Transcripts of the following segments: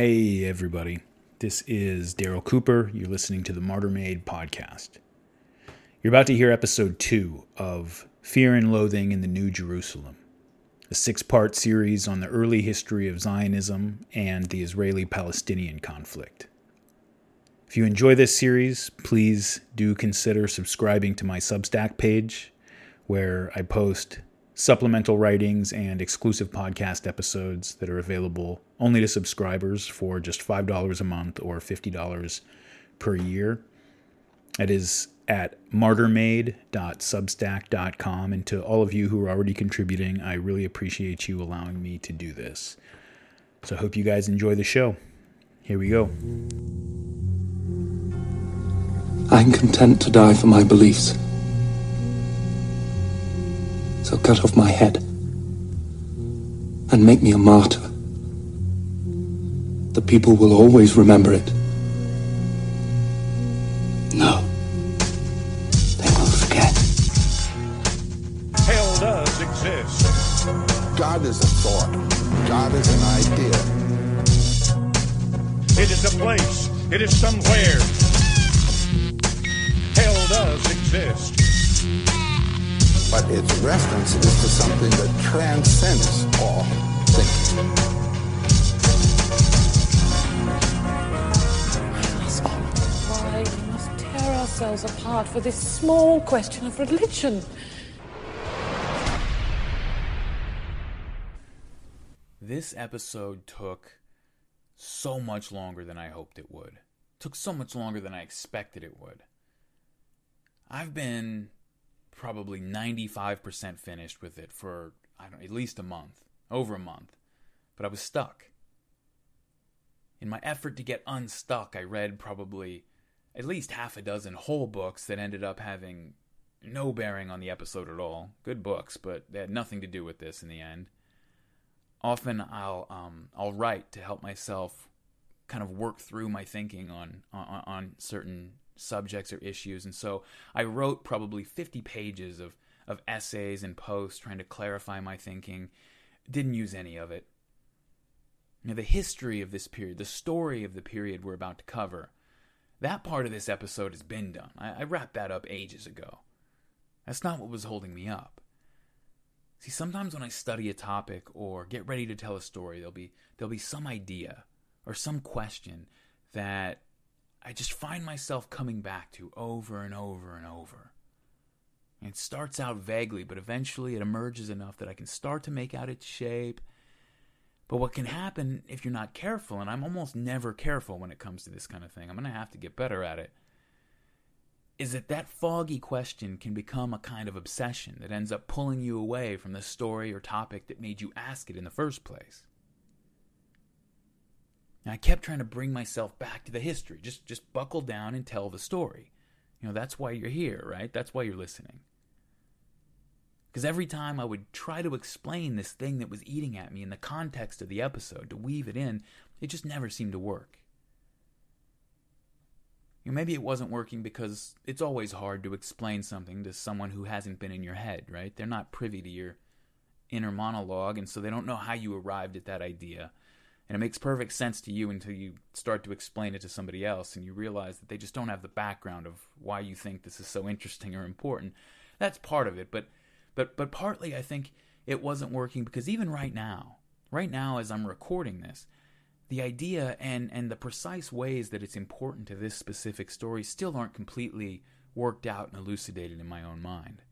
Hey, everybody. This is Daryl Cooper. You're listening to the Martyr Made podcast. You're about to hear episode two of Fear and Loathing in the New Jerusalem, a six part series on the early history of Zionism and the Israeli Palestinian conflict. If you enjoy this series, please do consider subscribing to my Substack page, where I post supplemental writings and exclusive podcast episodes that are available only to subscribers for just $5 a month or $50 per year. That is at martyrmade.substack.com. And to all of you who are already contributing, I really appreciate you allowing me to do this. So I hope you guys enjoy the show. Here we go. I'm content to die for my beliefs. So cut off my head and make me a martyr. The people will always remember it. Small question of religion? This episode took so much longer than I hoped it would. Took so much longer than I expected it would. I've been probably 95% finished with it for I don't at least a month, over a month. But I was stuck. In my effort to get unstuck, I read probably at least half a dozen whole books that ended up having no bearing on the episode at all. Good books, but they had nothing to do with this in the end. Often I'll um, I'll write to help myself kind of work through my thinking on on, on certain subjects or issues. And so I wrote probably 50 pages of, of essays and posts trying to clarify my thinking. Didn't use any of it. Now, the history of this period, the story of the period we're about to cover, that part of this episode has been done. I, I wrapped that up ages ago. That's not what was holding me up. See, sometimes when I study a topic or get ready to tell a story, there'll be there'll be some idea or some question that I just find myself coming back to over and over and over. It starts out vaguely, but eventually it emerges enough that I can start to make out its shape. But what can happen if you're not careful, and I'm almost never careful when it comes to this kind of thing, I'm going to have to get better at it, is that that foggy question can become a kind of obsession that ends up pulling you away from the story or topic that made you ask it in the first place. And I kept trying to bring myself back to the history. Just just buckle down and tell the story. You know, that's why you're here, right? That's why you're listening. Because every time I would try to explain this thing that was eating at me in the context of the episode, to weave it in, it just never seemed to work. You know, maybe it wasn't working because it's always hard to explain something to someone who hasn't been in your head, right? They're not privy to your inner monologue, and so they don't know how you arrived at that idea. And it makes perfect sense to you until you start to explain it to somebody else and you realize that they just don't have the background of why you think this is so interesting or important. That's part of it, but but but partly I think it wasn't working because even right now, right now as I'm recording this, the idea and and the precise ways that it's important to this specific story still aren't completely worked out and elucidated in my own mind.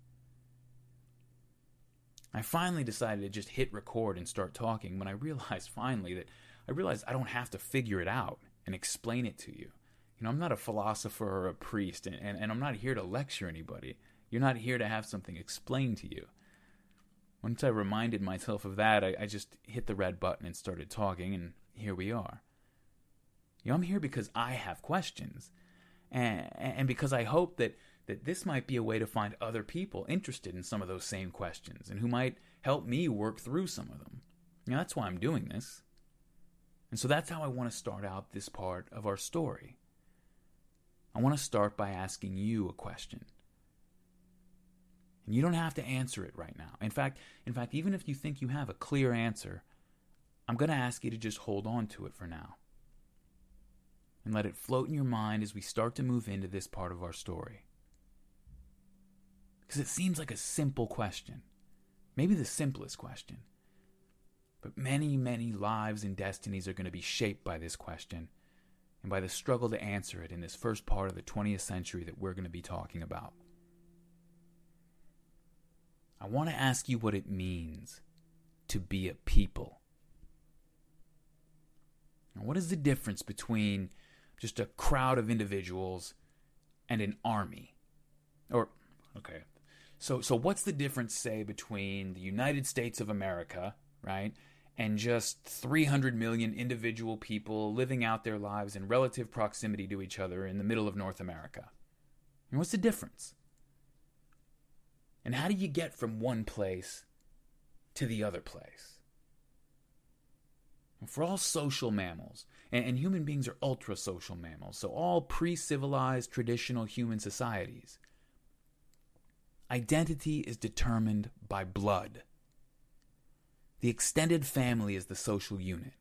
I finally decided to just hit record and start talking when I realized finally that I realized I don't have to figure it out and explain it to you. You know, I'm not a philosopher or a priest, and, and, and I'm not here to lecture anybody. You're not here to have something explained to you. Once I reminded myself of that, I, I just hit the red button and started talking, and here we are. You know, I'm here because I have questions, and, and because I hope that, that this might be a way to find other people interested in some of those same questions and who might help me work through some of them. You know, that's why I'm doing this. And so that's how I want to start out this part of our story. I want to start by asking you a question. And you don't have to answer it right now. In fact, in fact, even if you think you have a clear answer, I'm going to ask you to just hold on to it for now. and let it float in your mind as we start to move into this part of our story. Because it seems like a simple question, maybe the simplest question. But many, many lives and destinies are going to be shaped by this question and by the struggle to answer it in this first part of the 20th century that we're going to be talking about. I want to ask you what it means to be a people. Now, what is the difference between just a crowd of individuals and an army? Or, okay, so so what's the difference, say, between the United States of America, right, and just 300 million individual people living out their lives in relative proximity to each other in the middle of North America? And what's the difference? And how do you get from one place to the other place? For all social mammals, and, and human beings are ultra social mammals, so all pre civilized traditional human societies, identity is determined by blood. The extended family is the social unit.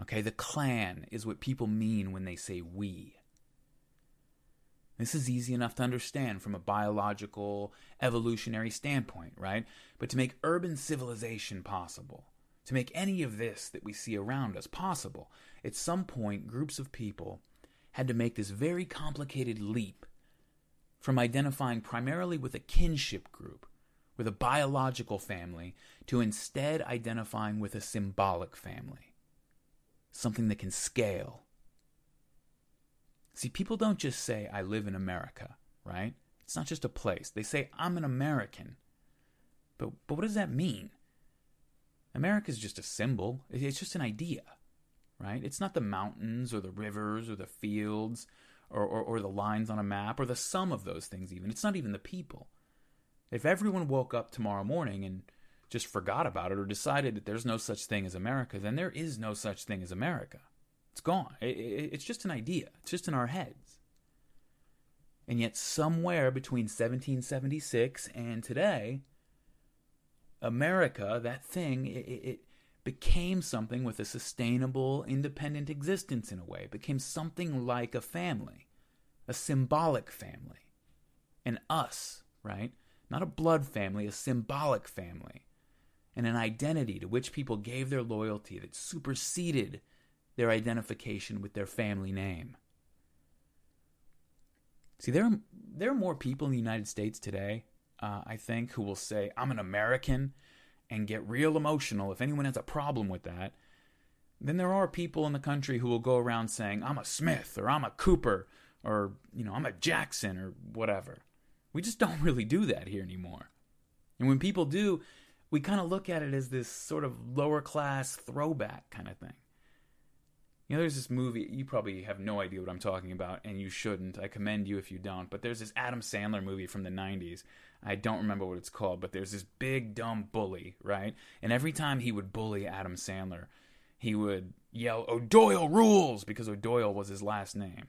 Okay, the clan is what people mean when they say we. This is easy enough to understand from a biological, evolutionary standpoint, right? But to make urban civilization possible, to make any of this that we see around us possible, at some point, groups of people had to make this very complicated leap from identifying primarily with a kinship group, with a biological family, to instead identifying with a symbolic family, something that can scale. See, people don't just say, I live in America, right? It's not just a place. They say, I'm an American. But, but what does that mean? America is just a symbol, it's just an idea, right? It's not the mountains or the rivers or the fields or, or, or the lines on a map or the sum of those things, even. It's not even the people. If everyone woke up tomorrow morning and just forgot about it or decided that there's no such thing as America, then there is no such thing as America. It's gone. It, it, it's just an idea, it's just in our heads. And yet, somewhere between 1776 and today, America, that thing, it, it, became something with a sustainable, independent existence in a way. It became something like a family, a symbolic family. An us, right? Not a blood family, a symbolic family. And an identity to which people gave their loyalty that superseded their identification with their family name. See, there are, there are more people in the United States today uh, I think, who will say, I'm an American and get real emotional if anyone has a problem with that. Then there are people in the country who will go around saying, I'm a Smith or I'm a Cooper or, you know, I'm a Jackson or whatever. We just don't really do that here anymore. And when people do, we kind of look at it as this sort of lower class throwback kind of thing. Know, there's this movie, you probably have no idea what I'm talking about, and you shouldn't. I commend you if you don't. But there's this Adam Sandler movie from the 90s. I don't remember what it's called, but there's this big, dumb bully, right? And every time he would bully Adam Sandler, he would yell, O'Doyle rules! Because O'Doyle was his last name,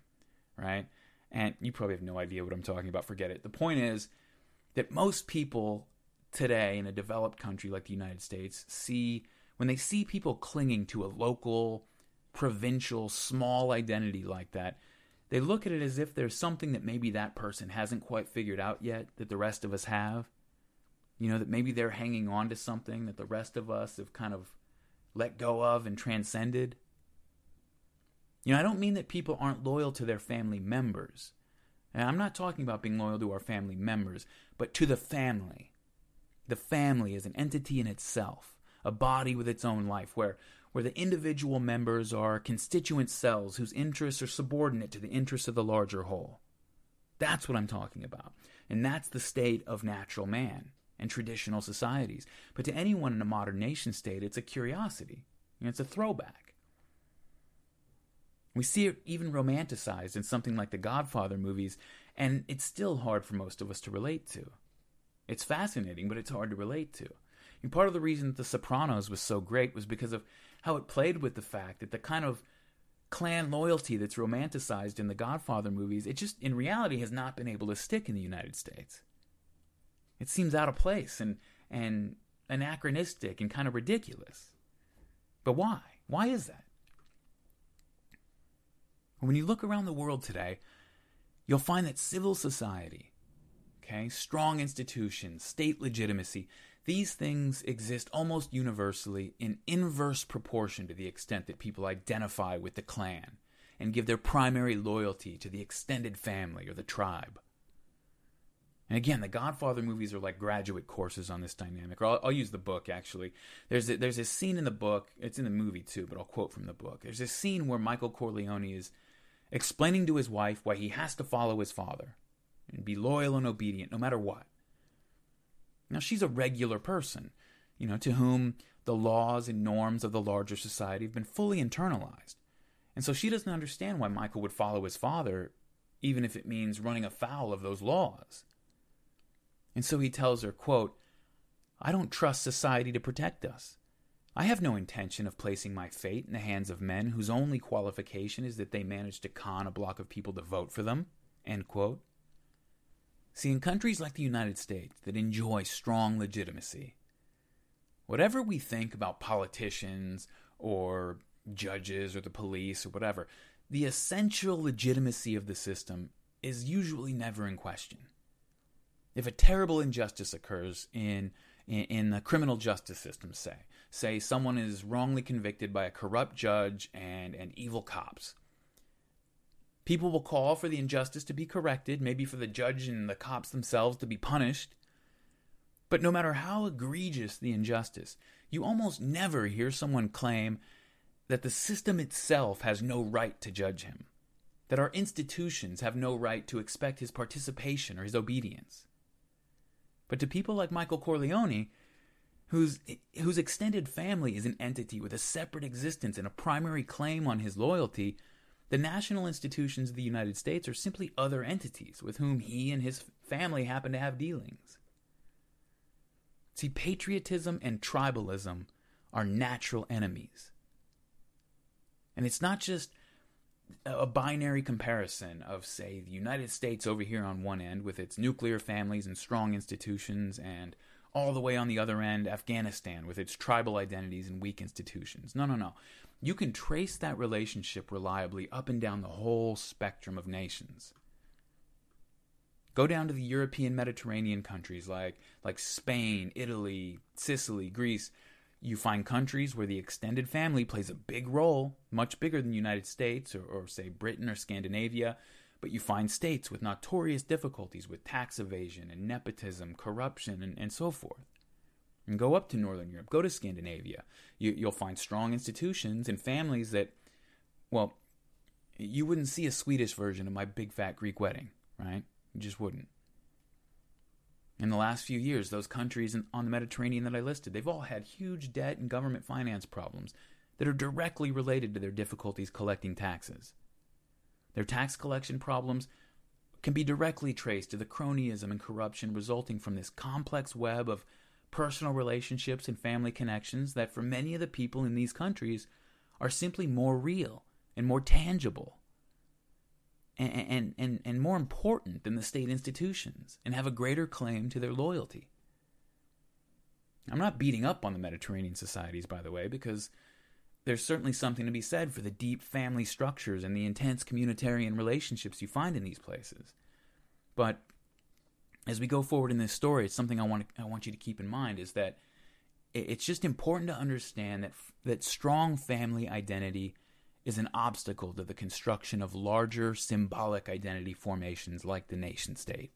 right? And you probably have no idea what I'm talking about. Forget it. The point is that most people today in a developed country like the United States see, when they see people clinging to a local, provincial, small identity like that, they look at it as if there's something that maybe that person hasn't quite figured out yet that the rest of us have. You know, that maybe they're hanging on to something that the rest of us have kind of let go of and transcended. You know, I don't mean that people aren't loyal to their family members. And I'm not talking about being loyal to our family members, but to the family. The family is an entity in itself, a body with its own life, where where the individual members are constituent cells whose interests are subordinate to the interests of the larger whole. That's what I'm talking about. And that's the state of natural man and traditional societies. But to anyone in a modern nation state, it's a curiosity. Know, it's a throwback. We see it even romanticized in something like the Godfather movies, and it's still hard for most of us to relate to. It's fascinating, but it's hard to relate to. And part of the reason that The Sopranos was so great was because of how it played with the fact that the kind of clan loyalty that's romanticized in the Godfather movies, it just in reality has not been able to stick in the United States. It seems out of place and and anachronistic and kind of ridiculous. But why? Why is that? When you look around the world today, you'll find that civil society, okay, strong institutions, state legitimacy, these things exist almost universally in inverse proportion to the extent that people identify with the clan and give their primary loyalty to the extended family or the tribe. And again, the Godfather movies are like graduate courses on this dynamic. Or I'll, I'll use the book actually. There's a, there's a scene in the book. It's in the movie too, but I'll quote from the book. There's a scene where Michael Corleone is explaining to his wife why he has to follow his father and be loyal and obedient no matter what. Now she's a regular person, you know, to whom the laws and norms of the larger society have been fully internalized. And so she doesn't understand why Michael would follow his father, even if it means running afoul of those laws. And so he tells her, quote, I don't trust society to protect us. I have no intention of placing my fate in the hands of men whose only qualification is that they manage to con a block of people to vote for them. End quote. See, in countries like the United States that enjoy strong legitimacy, whatever we think about politicians or judges or the police or whatever, the essential legitimacy of the system is usually never in question. If a terrible injustice occurs in, in, the criminal justice system, say, say someone is wrongly convicted by a corrupt judge and, and evil cops, people will call for the injustice to be corrected, maybe for the judge and the cops themselves to be punished. But no matter how egregious the injustice, you almost never hear someone claim that the system itself has no right to judge him, that our institutions have no right to expect his participation or his obedience. But to people like Michael Corleone, whose, whose extended family is an entity with a separate existence and a primary claim on his loyalty, the national institutions of the United States are simply other entities with whom he and his family happen to have dealings. See, patriotism and tribalism are natural enemies. And it's not just a binary comparison of, say, the United States over here on one end with its nuclear families and strong institutions, and all the way on the other end, Afghanistan with its tribal identities and weak institutions. No, no, no. You can trace that relationship reliably up and down the whole spectrum of nations. Go down to the European Mediterranean countries like, like Spain, Italy, Sicily, Greece you find countries where the extended family plays a big role, much bigger than the United States or, or, say, Britain or Scandinavia. But you find states with notorious difficulties with tax evasion and nepotism, corruption, and, and so forth. And go up to Northern Europe, go to Scandinavia. You, you'll find strong institutions and families that, well, you wouldn't see a Swedish version of my big fat Greek wedding, right? You just wouldn't. In the last few years, those countries on the Mediterranean that I listed, they've all had huge debt and government finance problems that are directly related to their difficulties collecting taxes. Their tax collection problems can be directly traced to the cronyism and corruption resulting from this complex web of personal relationships and family connections that, for many of the people in these countries, are simply more real and more tangible and, and, and, and more important than the state institutions and have a greater claim to their loyalty. I'm not beating up on the Mediterranean societies, by the way, because there's certainly something to be said for the deep family structures and the intense communitarian relationships you find in these places. But as we go forward in this story, it's something I want I want you to keep in mind is that it's just important to understand that that strong family identity is an obstacle to the construction of larger symbolic identity formations like the nation state.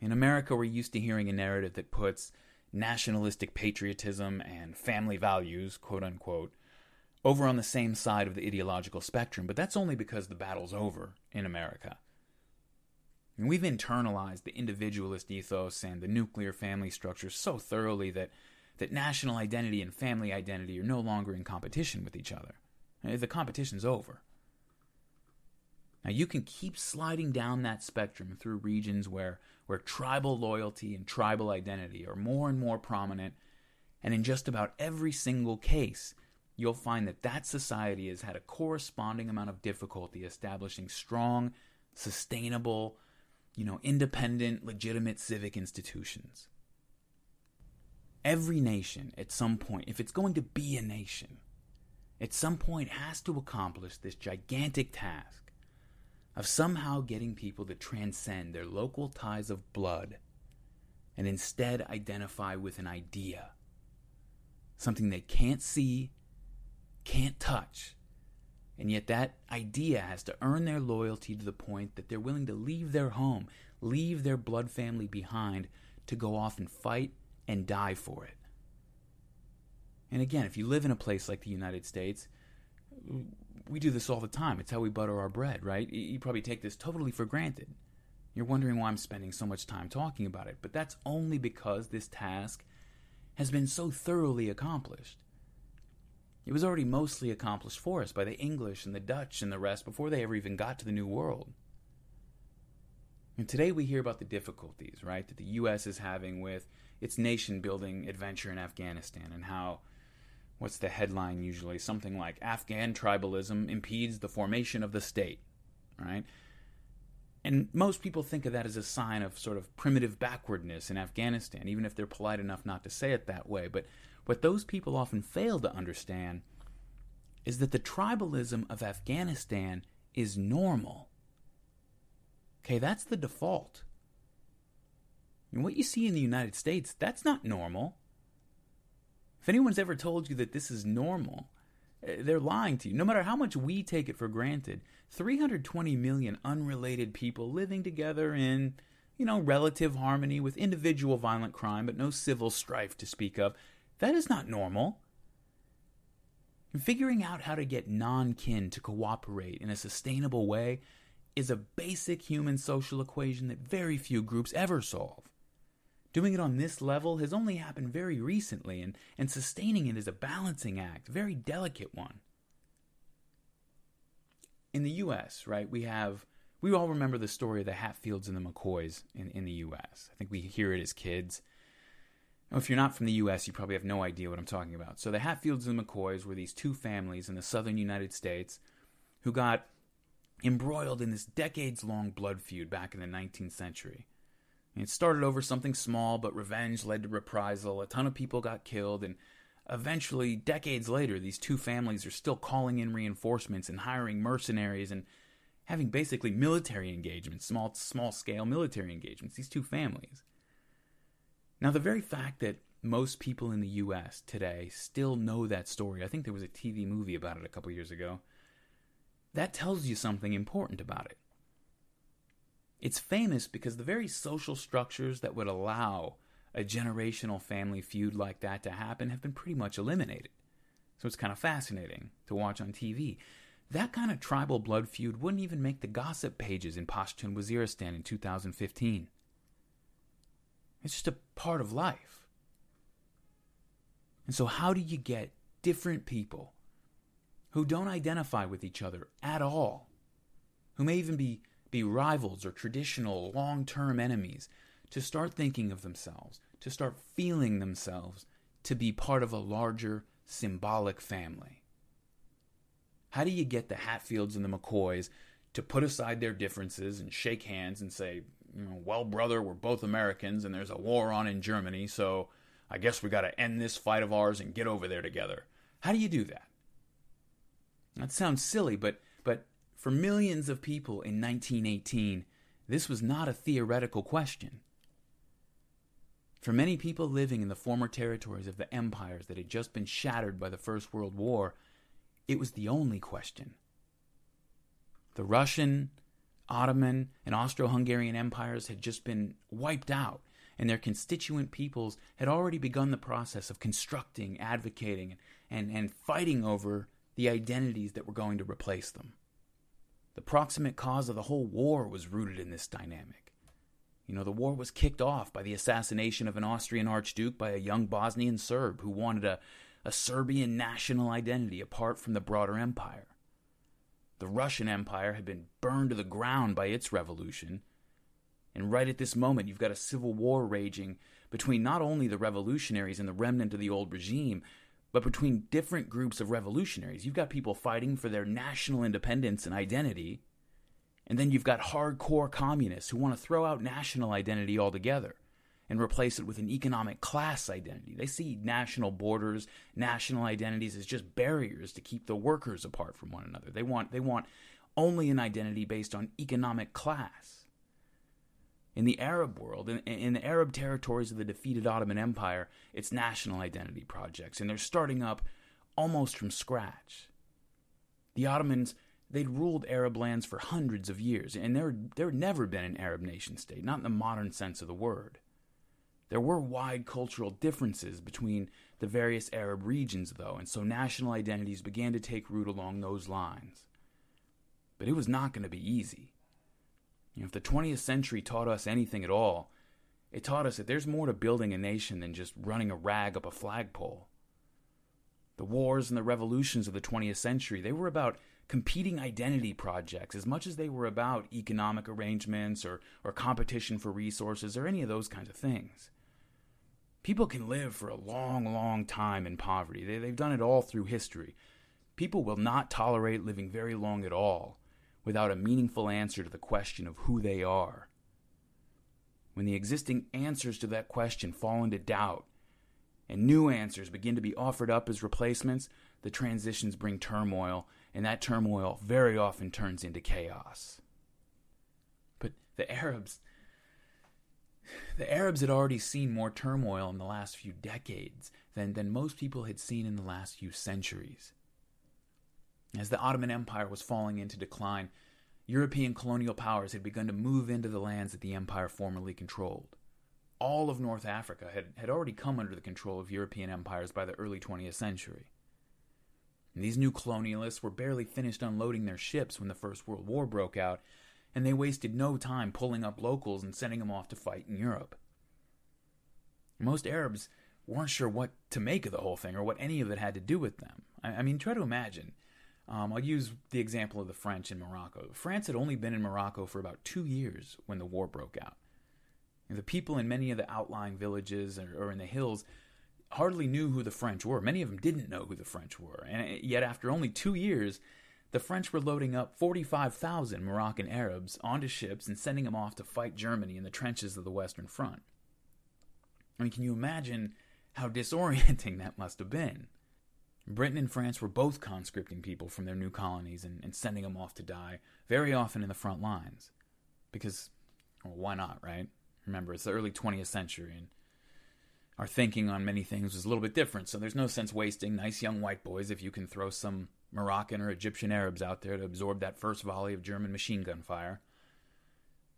In America, we're used to hearing a narrative that puts nationalistic patriotism and family values, quote unquote, over on the same side of the ideological spectrum, but that's only because the battle's over in America. And we've internalized the individualist ethos and the nuclear family structure so thoroughly that that national identity and family identity are no longer in competition with each other. Uh, the competition's over. Now you can keep sliding down that spectrum through regions where, where tribal loyalty and tribal identity are more and more prominent, and in just about every single case, you'll find that that society has had a corresponding amount of difficulty establishing strong, sustainable, you know, independent, legitimate civic institutions. Every nation at some point, if it's going to be a nation, at some point has to accomplish this gigantic task of somehow getting people to transcend their local ties of blood and instead identify with an idea. Something they can't see, can't touch, and yet that idea has to earn their loyalty to the point that they're willing to leave their home, leave their blood family behind to go off and fight and die for it. And again, if you live in a place like the United States, we do this all the time. It's how we butter our bread, right? You probably take this totally for granted. You're wondering why I'm spending so much time talking about it, but that's only because this task has been so thoroughly accomplished. It was already mostly accomplished for us by the English and the Dutch and the rest before they ever even got to the New World. And today we hear about the difficulties, right, that the U.S. is having with its nation building adventure in Afghanistan and how, what's the headline usually? Something like Afghan tribalism impedes the formation of the state, right? And most people think of that as a sign of sort of primitive backwardness in Afghanistan, even if they're polite enough not to say it that way. But what those people often fail to understand is that the tribalism of Afghanistan is normal. Okay, that's the default. And what you see in the United States, that's not normal. If anyone's ever told you that this is normal, eh, they're lying to you. No matter how much we take it for granted, 320 million unrelated people living together in, you know, relative harmony with individual violent crime, but no civil strife to speak of, that is not normal. Figuring out how to get non kin to cooperate in a sustainable way is a basic human social equation that very few groups ever solve. Doing it on this level has only happened very recently, and, and sustaining it is a balancing act, a very delicate one. In the US, right, we have, we all remember the story of the Hatfields and the McCoys in, in the US. I think we hear it as kids. If you're not from the US, you probably have no idea what I'm talking about. So the Hatfields and the McCoys were these two families in the southern United States who got embroiled in this decades long blood feud back in the 19th century. It started over something small, but revenge led to reprisal. A ton of people got killed, and eventually, decades later, these two families are still calling in reinforcements and hiring mercenaries and having basically military engagements, small small scale military engagements. These two families. Now, the very fact that most people in the U.S. today still know that story, I think there was a TV movie about it a couple years ago. That tells you something important about it. It's famous because the very social structures that would allow a generational family feud like that to happen have been pretty much eliminated. So it's kind of fascinating to watch on TV. That kind of tribal blood feud wouldn't even make the gossip pages in Pashtun Waziristan in 2015. It's just a part of life. And so, how do you get different people who don't identify with each other at all, who may even be be rivals or traditional long term enemies, to start thinking of themselves, to start feeling themselves to be part of a larger symbolic family. How do you get the Hatfields and the McCoys to put aside their differences and shake hands and say, well, brother, we're both Americans and there's a war on in Germany, so I guess we got to end this fight of ours and get over there together. How do you do that? That sounds silly, but but for millions of people in 1918, this was not a theoretical question. For many people living in the former territories of the empires that had just been shattered by the First World War, it was the only question. The Russian, Ottoman, and Austro Hungarian empires had just been wiped out, and their constituent peoples had already begun the process of constructing, advocating, and, and fighting over the identities that were going to replace them. The proximate cause of the whole war was rooted in this dynamic. You know, the war was kicked off by the assassination of an Austrian archduke by a young Bosnian Serb who wanted a, a Serbian national identity apart from the broader empire. The Russian Empire had been burned to the ground by its revolution. And right at this moment, you've got a civil war raging between not only the revolutionaries and the remnant of the old regime, but between different groups of revolutionaries. You've got people fighting for their national independence and identity, and then you've got hardcore communists who want to throw out national identity altogether. and replace it with an economic class identity. They see national borders, national identities as just barriers to keep the workers apart from one another. They want they want only an identity based on economic class. In the Arab world, in, in the Arab territories of the defeated Ottoman Empire, it's national identity projects, and they're starting up almost from scratch. The Ottomans, they'd ruled Arab lands for hundreds of years, and there, there had never been an Arab nation state, not in the modern sense of the word. There were wide cultural differences between the various Arab regions, though, and so national identities began to take root along those lines. But it was not going to be easy. You know, if the 20th century taught us anything at all, it taught us that there's more to building a nation than just running a rag up a flagpole. The wars and the revolutions of the 20th century, they were about competing identity projects as much as they were about economic arrangements or, or competition for resources or any of those kinds of things. People can live for a long, long time in poverty. They, they've done it all through history. People will not tolerate living very long at all without a meaningful answer to the question of who they are. When the existing answers to that question fall into doubt and new answers begin to be offered up as replacements, the transitions bring turmoil, and that turmoil very often turns into chaos. But the Arabs, the Arabs had already seen more turmoil in the last few decades than, than most people had seen in the last few centuries. As the Ottoman Empire was falling into decline, European colonial powers had begun to move into the lands that the empire formerly controlled. All of North Africa had, had already come under the control of European empires by the early 20th century. And these new colonialists were barely finished unloading their ships when the First World War broke out, and they wasted no time pulling up locals and sending them off to fight in Europe. Most Arabs weren't sure what to make of the whole thing or what any of it had to do with them. I, I mean, try to imagine um, I'll use the example of the French in Morocco. France had only been in Morocco for about two years when the war broke out. And the people in many of the outlying villages or, or in the hills hardly knew who the French were. Many of them didn't know who the French were. And yet, after only two years, the French were loading up 45,000 Moroccan Arabs onto ships and sending them off to fight Germany in the trenches of the Western Front. I mean, can you imagine how disorienting that must have been? Britain and France were both conscripting people from their new colonies and, and sending them off to die, very often in the front lines. Because, well, why not, right? Remember, it's the early 20th century, and our thinking on many things was a little bit different, so there's no sense wasting nice young white boys if you can throw some Moroccan or Egyptian Arabs out there to absorb that first volley of German machine gun fire.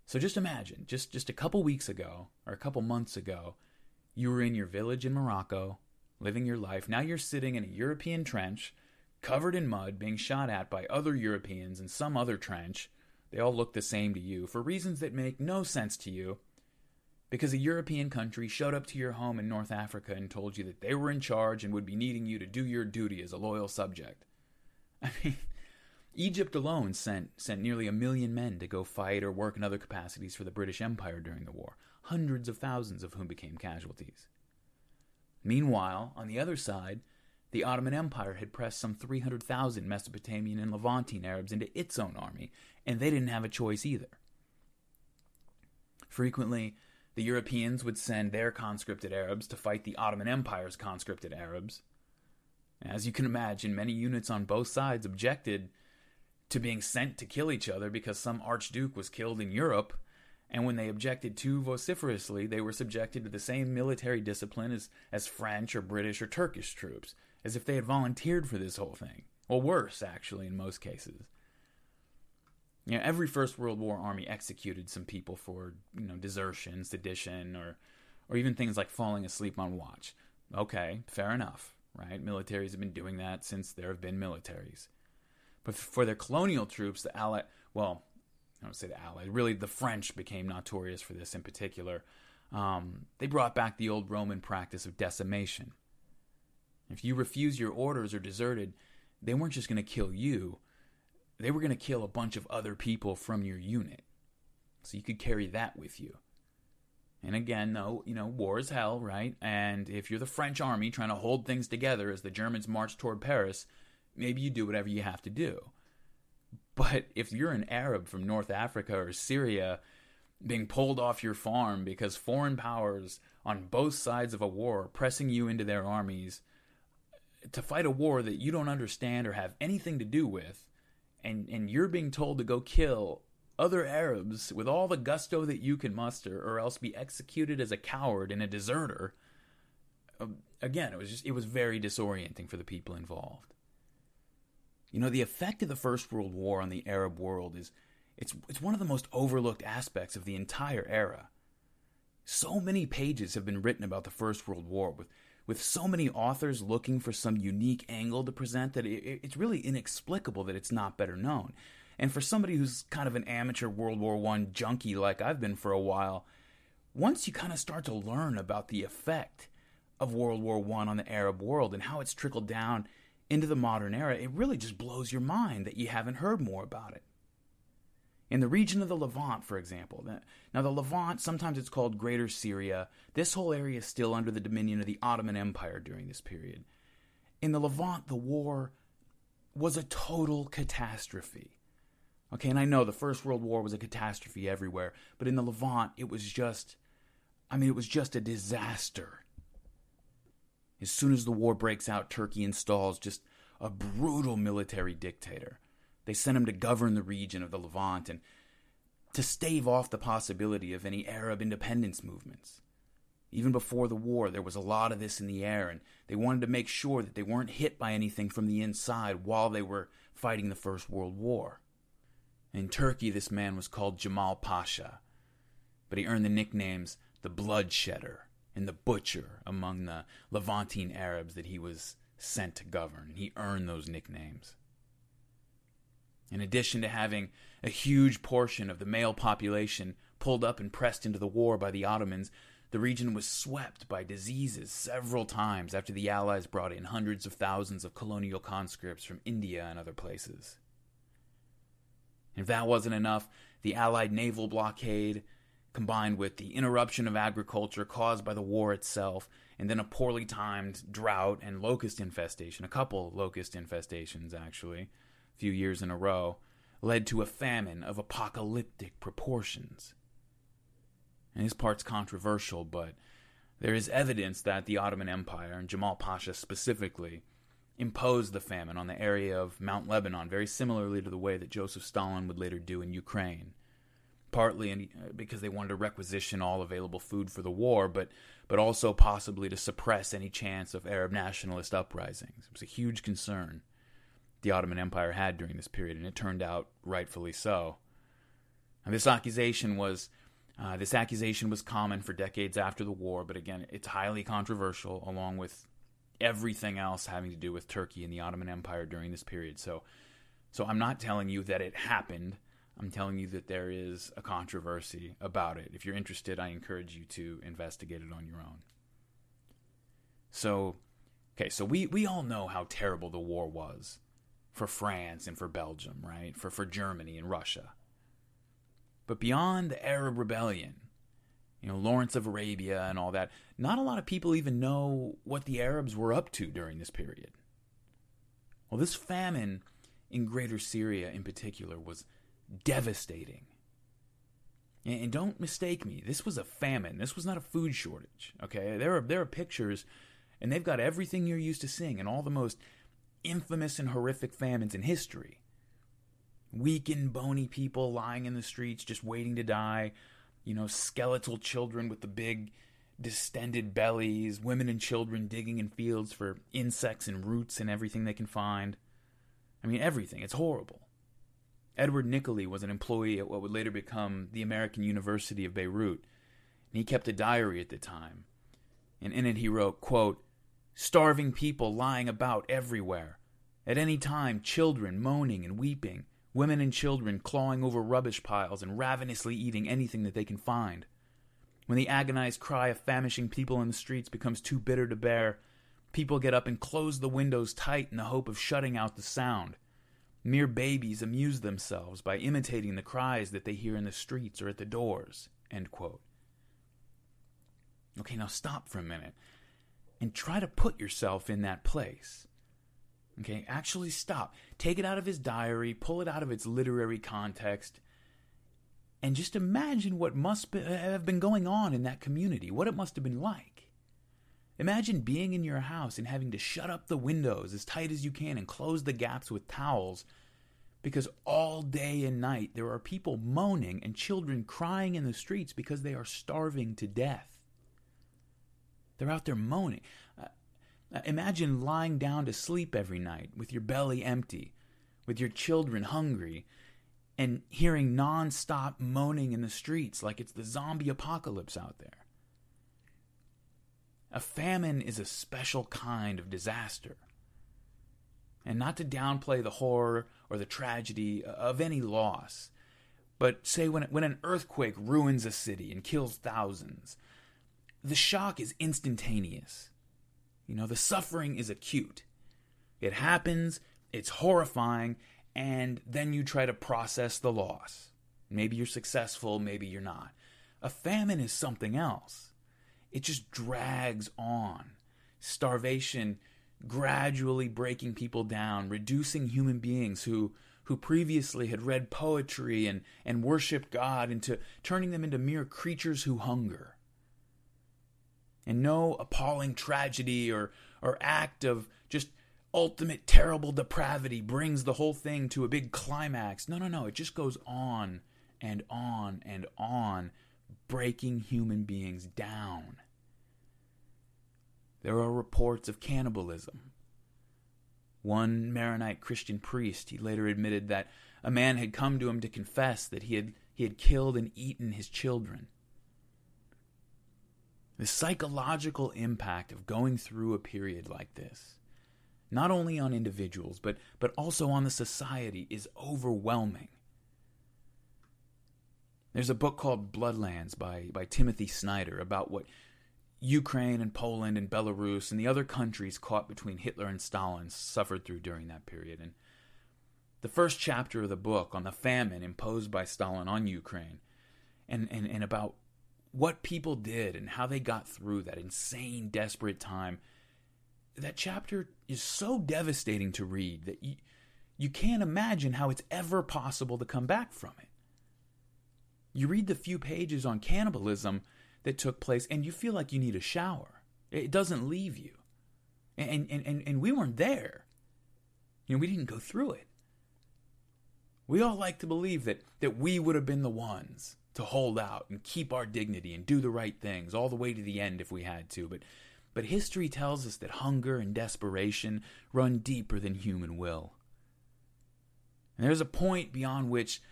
So just imagine, just, just a couple weeks ago, or a couple months ago, you were in your village in Morocco, living your life. Now you're sitting in a European trench, covered in mud, being shot at by other Europeans in some other trench. They all look the same to you for reasons that make no sense to you. Because a European country showed up to your home in North Africa and told you that they were in charge and would be needing you to do your duty as a loyal subject. I mean, Egypt alone sent, sent nearly a million men to go fight or work in other capacities for the British Empire during the war, hundreds of thousands of whom became casualties. Meanwhile, on the other side, the Ottoman Empire had pressed some 300,000 Mesopotamian and Levantine Arabs into its own army, and they didn't have a choice either. Frequently, the Europeans would send their conscripted Arabs to fight the Ottoman Empire's conscripted Arabs. As you can imagine, many units on both sides objected to being sent to kill each other because some archduke was killed in Europe and when they objected too vociferously, they were subjected to the same military discipline as, as French or British or Turkish troops, as if they had volunteered for this whole thing. Well, worse, actually, in most cases. You know, every First World War army executed some people for, you know, desertion, sedition, or, or even things like falling asleep on watch. Okay, fair enough, right? Militaries have been doing that since there have been militaries. But for their colonial troops, the Allied, well, I don't say the Allies, really the French became notorious for this in particular. Um, they brought back the old Roman practice of decimation. If you refused your orders or deserted, they weren't just going to kill you, they were going to kill a bunch of other people from your unit. So you could carry that with you. And again, though, you know, war is hell, right? And if you're the French army trying to hold things together as the Germans march toward Paris, maybe you do whatever you have to do. But if you're an Arab from North Africa or Syria being pulled off your farm because foreign powers on both sides of a war are pressing you into their armies to fight a war that you don't understand or have anything to do with, and, and you're being told to go kill other Arabs with all the gusto that you can muster, or else be executed as a coward and a deserter. Um, again, it was just it was very disorienting for the people involved. You know, the effect of the First World War on the Arab world is it's it's one of the most overlooked aspects of the entire era. So many pages have been written about the First World War with with so many authors looking for some unique angle to present that it, it's really inexplicable that it's not better known. And for somebody who's kind of an amateur World War One junkie like I've been for a while, once you kind of start to learn about the effect of World War One on the Arab world and how it's trickled down into the modern era, it really just blows your mind that you haven't heard more about it. In the region of the Levant, for example, now the Levant, sometimes it's called Greater Syria, this whole area is still under the dominion of the Ottoman Empire during this period. In the Levant, the war was a total catastrophe. Okay, and I know the First World War was a catastrophe everywhere, but in the Levant, it was just, I mean, it was just a disaster. As soon as the war breaks out, Turkey installs just a brutal military dictator they sent him to govern the region of the Levant and to stave off the possibility of any Arab independence movements. Even before the war, there was a lot of this in the air, and they wanted to make sure that they weren't hit by anything from the inside while they were fighting the First World War. In Turkey, this man was called Jamal Pasha, but he earned the nicknames the Bloodshedder and the Butcher among the Levantine Arabs that he was sent to govern. He earned those nicknames. In addition to having a huge portion of the male population pulled up and pressed into the war by the Ottomans, the region was swept by diseases several times after the Allies brought in hundreds of thousands of colonial conscripts from India and other places. If that wasn't enough, the Allied naval blockade, combined with the interruption of agriculture caused by the war itself, and then a poorly timed drought and locust infestation, a couple locust infestations actually, a few years in a row, led to a famine of apocalyptic proportions. And this part's controversial, but there is evidence that the Ottoman Empire, and Jamal Pasha specifically, imposed the famine on the area of Mount Lebanon, very similarly to the way that Joseph Stalin would later do in Ukraine. Partly in, uh, because they wanted to requisition all available food for the war, but, but also possibly to suppress any chance of Arab nationalist uprisings. It was a huge concern the Ottoman Empire had during this period, and it turned out rightfully so. And this accusation was uh, this accusation was common for decades after the war, but again, it's highly controversial, along with everything else having to do with Turkey and the Ottoman Empire during this period. So, so I'm not telling you that it happened. I'm telling you that there is a controversy about it. If you're interested, I encourage you to investigate it on your own. So, okay, so we, we all know how terrible the war was for France and for Belgium, right? For for Germany and Russia. But beyond the Arab rebellion, you know, Lawrence of Arabia and all that, not a lot of people even know what the Arabs were up to during this period. Well, this famine in greater Syria in particular was devastating. And don't mistake me, this was a famine. This was not a food shortage. Okay? There are there are pictures and they've got everything you're used to seeing and all the most infamous and horrific famines in history. Weakened, bony people lying in the streets just waiting to die, you know, skeletal children with the big, distended bellies, women and children digging in fields for insects and roots and everything they can find. I mean, everything. It's horrible. Edward Nickoley was an employee at what would later become the American University of Beirut, and he kept a diary at the time. And in it he wrote, quote, starving people lying about everywhere. At any time, children moaning and weeping, women and children clawing over rubbish piles and ravenously eating anything that they can find. When the agonized cry of famishing people in the streets becomes too bitter to bear, people get up and close the windows tight in the hope of shutting out the sound. Mere babies amuse themselves by imitating the cries that they hear in the streets or at the doors. Okay, now stop for a minute and try to put yourself in that place. Okay, actually stop. Take it out of his diary, pull it out of its literary context, And just imagine what must be, have been going on in that community, what it must have been like. Imagine being in your house and having to shut up the windows as tight as you can and close the gaps with towels because all day and night there are people moaning and children crying in the streets because they are starving to death. They're out there moaning. Uh, imagine lying down to sleep every night with your belly empty, with your children hungry, and hearing non-stop moaning in the streets like it's the zombie apocalypse out there. A famine is a special kind of disaster. And not to downplay the horror or the tragedy of any loss, but say when, when an earthquake ruins a city and kills thousands, the shock is instantaneous. You know, the suffering is acute. It happens, it's horrifying, and then you try to process the loss. Maybe you're successful, maybe you're not. A famine is something else. It just drags on. Starvation gradually breaking people down, reducing human beings who who previously had read poetry and, and worshiped God into turning them into mere creatures who hunger. And no appalling tragedy or, or act of just ultimate terrible depravity brings the whole thing to a big climax. No, no, no. It just goes on and on and on, breaking human beings down. There are reports of cannibalism. One Maronite Christian priest, he later admitted that a man had come to him to confess that he had, he had killed and eaten his children. The psychological impact of going through a period like this, not only on individuals, but, but also on the society, is overwhelming. There's a book called Bloodlands by, by Timothy Snyder about what Ukraine and Poland and Belarus and the other countries caught between Hitler and Stalin suffered through during that period. And the first chapter of the book on the famine imposed by Stalin on Ukraine and, and, and about what people did and how they got through that insane, desperate time. That chapter is so devastating to read that you, you can't imagine how it's ever possible to come back from it. You read the few pages on cannibalism that took place and you feel like you need a shower. It doesn't leave you. And, and, and, and we weren't there. You know, we didn't go through it. We all like to believe that, that we would have been the ones to hold out and keep our dignity and do the right things all the way to the end if we had to. But, but history tells us that hunger and desperation run deeper than human will. And there's a point beyond which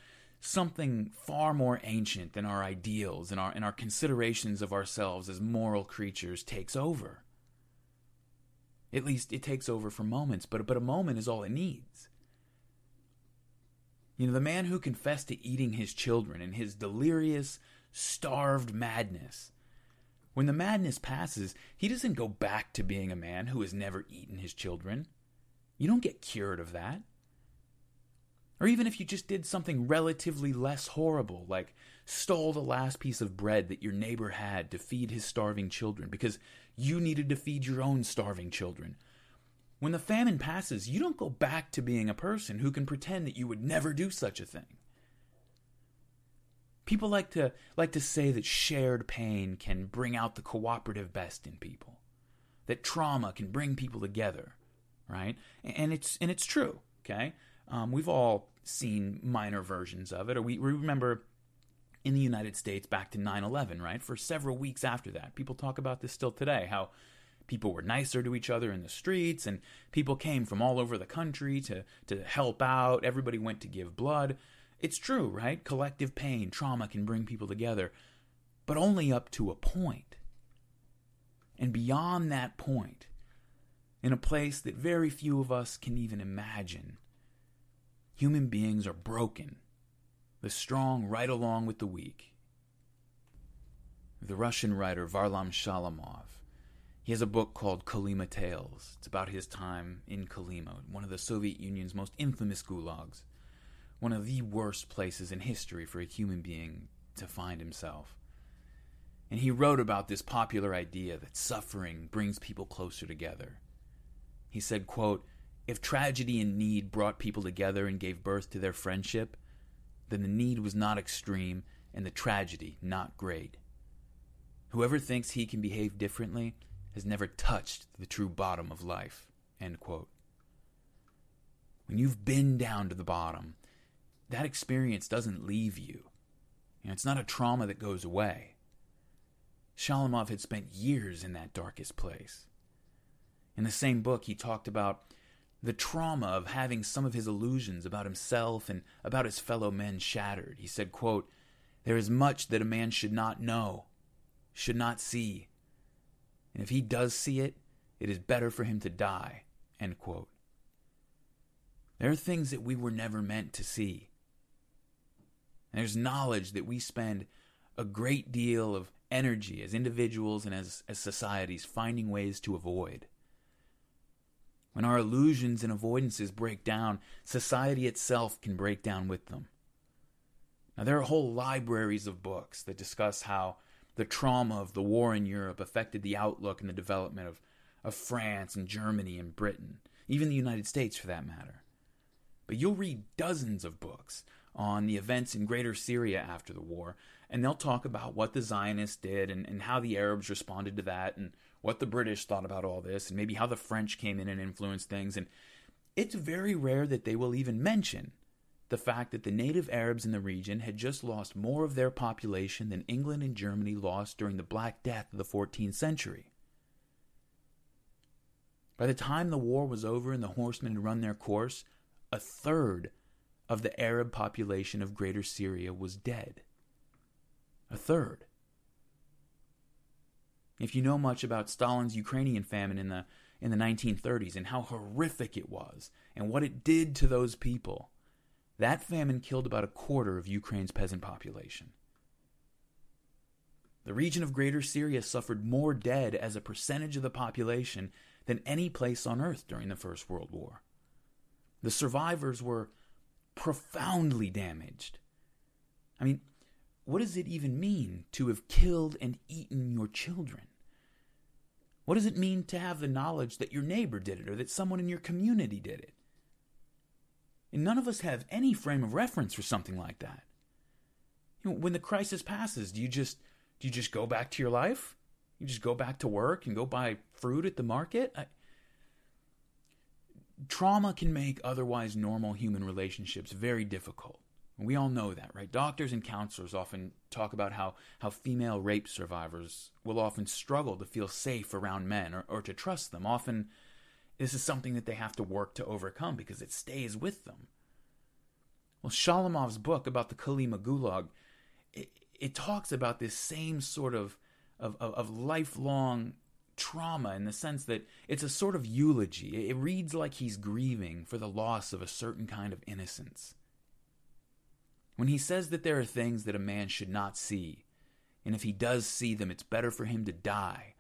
something far more ancient than our ideals and our, and our considerations of ourselves as moral creatures takes over. At least it takes over for moments, but, but a moment is all it needs. You know, the man who confessed to eating his children in his delirious, starved madness. When the madness passes, he doesn't go back to being a man who has never eaten his children. You don't get cured of that. Or even if you just did something relatively less horrible, like stole the last piece of bread that your neighbor had to feed his starving children because you needed to feed your own starving children. When the famine passes, you don't go back to being a person who can pretend that you would never do such a thing. People like to like to say that shared pain can bring out the cooperative best in people. That trauma can bring people together, right? And it's and it's true, okay? Um, we've all seen minor versions of it, or we, we remember in the United States back to 9 11, right? For several weeks after that. People talk about this still today how people were nicer to each other in the streets, and people came from all over the country to, to help out. Everybody went to give blood. It's true, right? Collective pain, trauma can bring people together, but only up to a point. And beyond that point, in a place that very few of us can even imagine, Human beings are broken, the strong right along with the weak. The Russian writer Varlam Shalamov, he has a book called Kolyma Tales. It's about his time in Kolyma, one of the Soviet Union's most infamous gulags, one of the worst places in history for a human being to find himself. And he wrote about this popular idea that suffering brings people closer together. He said, quote, if tragedy and need brought people together and gave birth to their friendship, then the need was not extreme and the tragedy not great. Whoever thinks he can behave differently has never touched the true bottom of life. When you've been down to the bottom, that experience doesn't leave you. you know, it's not a trauma that goes away. Shalamov had spent years in that darkest place. In the same book, he talked about the trauma of having some of his illusions about himself and about his fellow men shattered. He said, quote, There is much that a man should not know, should not see. And if he does see it, it is better for him to die. End quote. There are things that we were never meant to see. And there's knowledge that we spend a great deal of energy as individuals and as, as societies finding ways to avoid. When our illusions and avoidances break down, society itself can break down with them. Now, there are whole libraries of books that discuss how the trauma of the war in Europe affected the outlook and the development of, of France and Germany and Britain, even the United States for that matter. But you'll read dozens of books on the events in Greater Syria after the war, and they'll talk about what the Zionists did and, and how the Arabs responded to that and what the British thought about all this, and maybe how the French came in and influenced things. And it's very rare that they will even mention the fact that the native Arabs in the region had just lost more of their population than England and Germany lost during the Black Death of the 14th century. By the time the war was over and the horsemen had run their course, a third of the Arab population of Greater Syria was dead. A third. If you know much about Stalin's Ukrainian famine in the in the 1930s and how horrific it was and what it did to those people, that famine killed about a quarter of Ukraine's peasant population. The region of Greater Syria suffered more dead as a percentage of the population than any place on earth during the First World War. The survivors were profoundly damaged. I mean, what does it even mean to have killed and eaten your children? What does it mean to have the knowledge that your neighbor did it or that someone in your community did it? And none of us have any frame of reference for something like that. You know, when the crisis passes, do you just do you just go back to your life? You just go back to work and go buy fruit at the market? I, trauma can make otherwise normal human relationships very difficult. We all know that, right? Doctors and counselors often talk about how, how female rape survivors will often struggle to feel safe around men or, or to trust them. Often, this is something that they have to work to overcome because it stays with them. Well, Shalamov's book about the Kolyma Gulag, it, it talks about this same sort of, of, of, of lifelong trauma in the sense that it's a sort of eulogy. It reads like he's grieving for the loss of a certain kind of innocence. When he says that there are things that a man should not see, and if he does see them, it's better for him to die.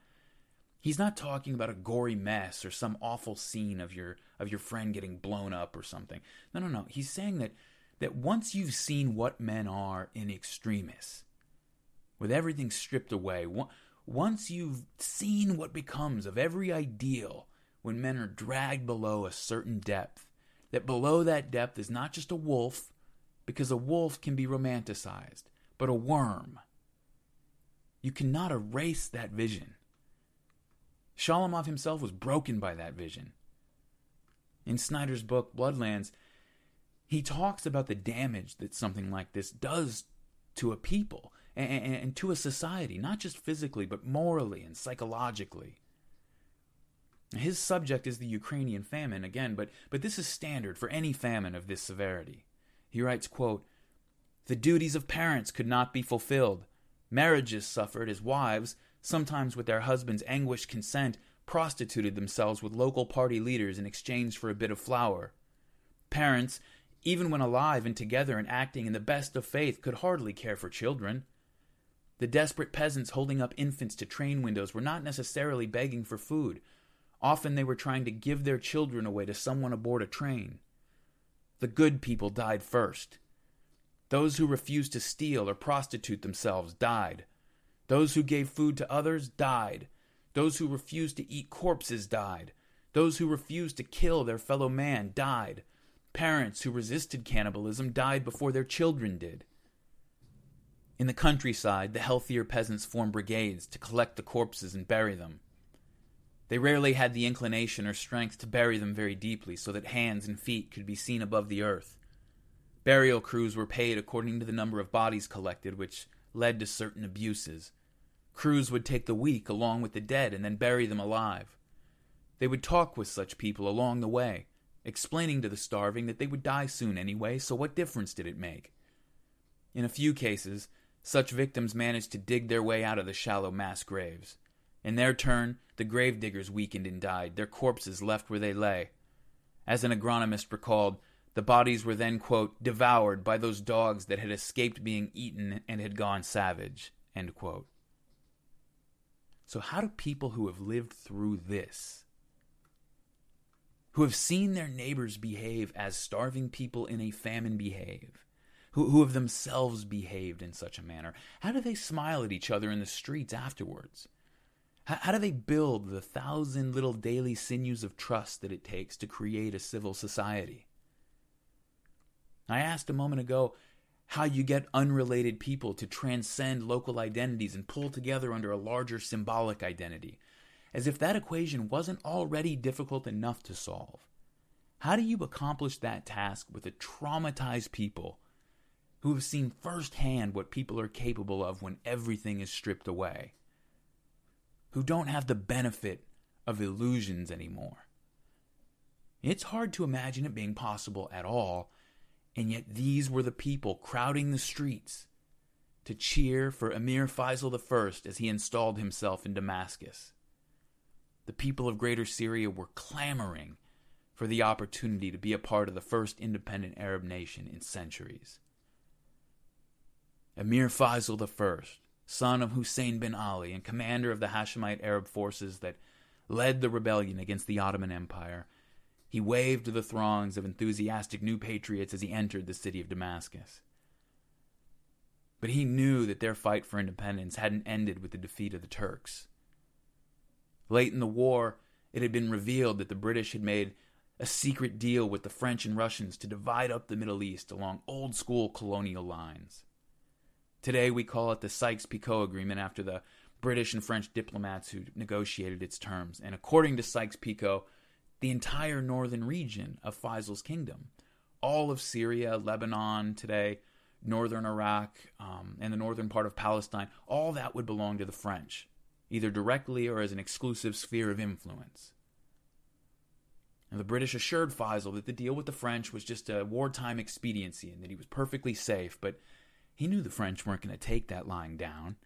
He's not talking about a gory mess or some awful scene of your of your friend getting blown up or something. No, no, no. He's saying that that once you've seen what men are in extremis, with everything stripped away, once you've seen what becomes of every ideal when men are dragged below a certain depth, that below that depth is not just a wolf, because a wolf can be romanticized, but a worm. You cannot erase that vision. Shalamov himself was broken by that vision. In Snyder's book, Bloodlands, he talks about the damage that something like this does to a people and, and, to a society, not just physically, but morally and psychologically. His subject is the Ukrainian famine again, but, but this is standard for any famine of this severity. He writes, quote, The duties of parents could not be fulfilled. Marriages suffered as wives, sometimes with their husbands' anguished consent, prostituted themselves with local party leaders in exchange for a bit of flour. Parents, even when alive and together and acting in the best of faith, could hardly care for children. The desperate peasants holding up infants to train windows were not necessarily begging for food. Often they were trying to give their children away to someone aboard a train. The good people died first. Those who refused to steal or prostitute themselves died. Those who gave food to others died. Those who refused to eat corpses died. Those who refused to kill their fellow man died. Parents who resisted cannibalism died before their children did. In the countryside, the healthier peasants formed brigades to collect the corpses and bury them. They rarely had the inclination or strength to bury them very deeply so that hands and feet could be seen above the earth. Burial crews were paid according to the number of bodies collected, which led to certain abuses. Crews would take the weak along with the dead and then bury them alive. They would talk with such people along the way, explaining to the starving that they would die soon anyway, so what difference did it make? In a few cases, such victims managed to dig their way out of the shallow mass graves. In their turn, the grave diggers weakened and died, their corpses left where they lay. As an agronomist recalled, the bodies were then, quote, devoured by those dogs that had escaped being eaten and had gone savage. So, how do people who have lived through this who have seen their neighbors behave as starving people in a famine behave, who, who have themselves behaved in such a manner, how do they smile at each other in the streets afterwards? How, how do they build the thousand little daily sinews of trust that it takes to create a civil society? I asked a moment ago how you get unrelated people to transcend local identities and pull together under a larger symbolic identity as if that equation wasn't already difficult enough to solve. How do you accomplish that task with a traumatized people who have seen firsthand what people are capable of when everything is stripped away? Who don't have the benefit of illusions anymore? It's hard to imagine it being possible at all, and yet these were the people crowding the streets to cheer for Emir Faisal I as he installed himself in Damascus the people of Greater Syria were clamoring for the opportunity to be a part of the first independent Arab nation in centuries. Emir Faisal I, son of Hussein bin Ali and commander of the Hashemite Arab forces that led the rebellion against the Ottoman Empire, he waved to the throngs of enthusiastic new patriots as he entered the city of Damascus. But he knew that their fight for independence hadn't ended with the defeat of the Turks. Late in the war, it had been revealed that the British had made a secret deal with the French and Russians to divide up the Middle East along old school colonial lines. Today, we call it the Sykes Picot Agreement after the British and French diplomats who negotiated its terms. And according to Sykes Picot, the entire northern region of Faisal's kingdom, all of Syria, Lebanon today, northern Iraq, um, and the northern part of Palestine, all that would belong to the French either directly or as an exclusive sphere of influence. And the British assured Faisal that the deal with the French was just a wartime expediency and that he was perfectly safe, but he knew the French weren't going to take that lying down.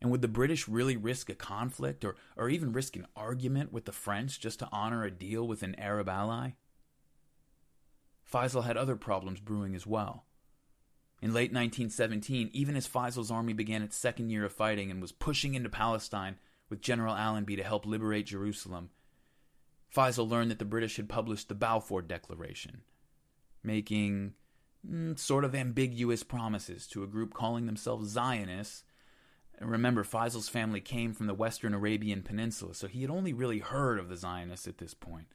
And would the British really risk a conflict or, or even risk an argument with the French just to honor a deal with an Arab ally? Faisal had other problems brewing as well. In late 1917, even as Faisal's army began its second year of fighting and was pushing into Palestine with General Allenby to help liberate Jerusalem, Faisal learned that the British had published the Balfour Declaration, making sort of ambiguous promises to a group calling themselves Zionists. remember, Faisal's family came from the western Arabian Peninsula, so he had only really heard of the Zionists at this point.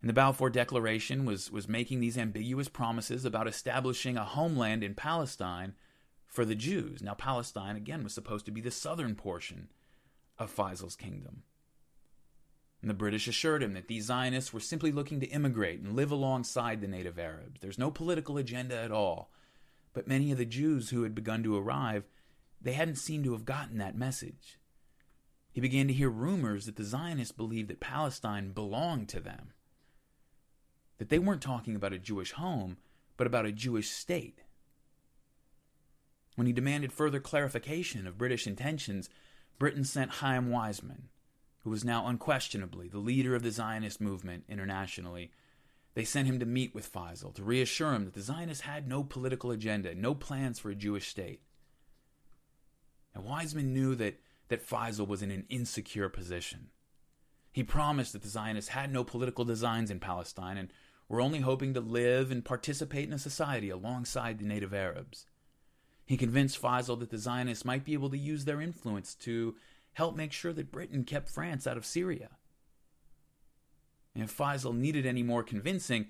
And the Balfour Declaration was, was making these ambiguous promises about establishing a homeland in Palestine for the Jews. Now, Palestine, again, was supposed to be the southern portion of Faisal's kingdom. And the British assured him that these Zionists were simply looking to immigrate and live alongside the native Arabs. There's no political agenda at all. But many of the Jews who had begun to arrive, they hadn't seemed to have gotten that message. He began to hear rumors that the Zionists believed that Palestine belonged to them that they weren't talking about a Jewish home, but about a Jewish state. When he demanded further clarification of British intentions, Britain sent Chaim Weizmann, who was now unquestionably the leader of the Zionist movement internationally. They sent him to meet with Faisal to reassure him that the Zionists had no political agenda, no plans for a Jewish state. And Weizmann knew that, that Faisal was in an insecure position. He promised that the Zionists had no political designs in Palestine and were only hoping to live and participate in a society alongside the native Arabs. He convinced Faisal that the Zionists might be able to use their influence to help make sure that Britain kept France out of Syria. And if Faisal needed any more convincing,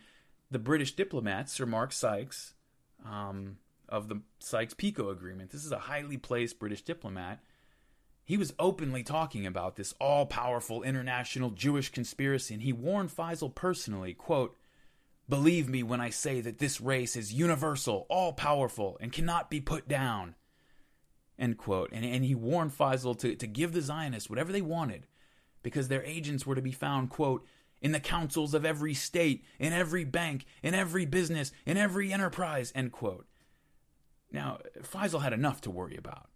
the British diplomat, Sir Mark Sykes, um, of the Sykes Picot Agreement, this is a highly placed British diplomat, he was openly talking about this all powerful international Jewish conspiracy, and he warned Faisal personally, quote, Believe me when I say that this race is universal, all powerful, and cannot be put down. End quote. And, and he warned Faisal to, to give the Zionists whatever they wanted, because their agents were to be found, quote, in the councils of every state, in every bank, in every business, in every enterprise, end quote. Now, Faisal had enough to worry about.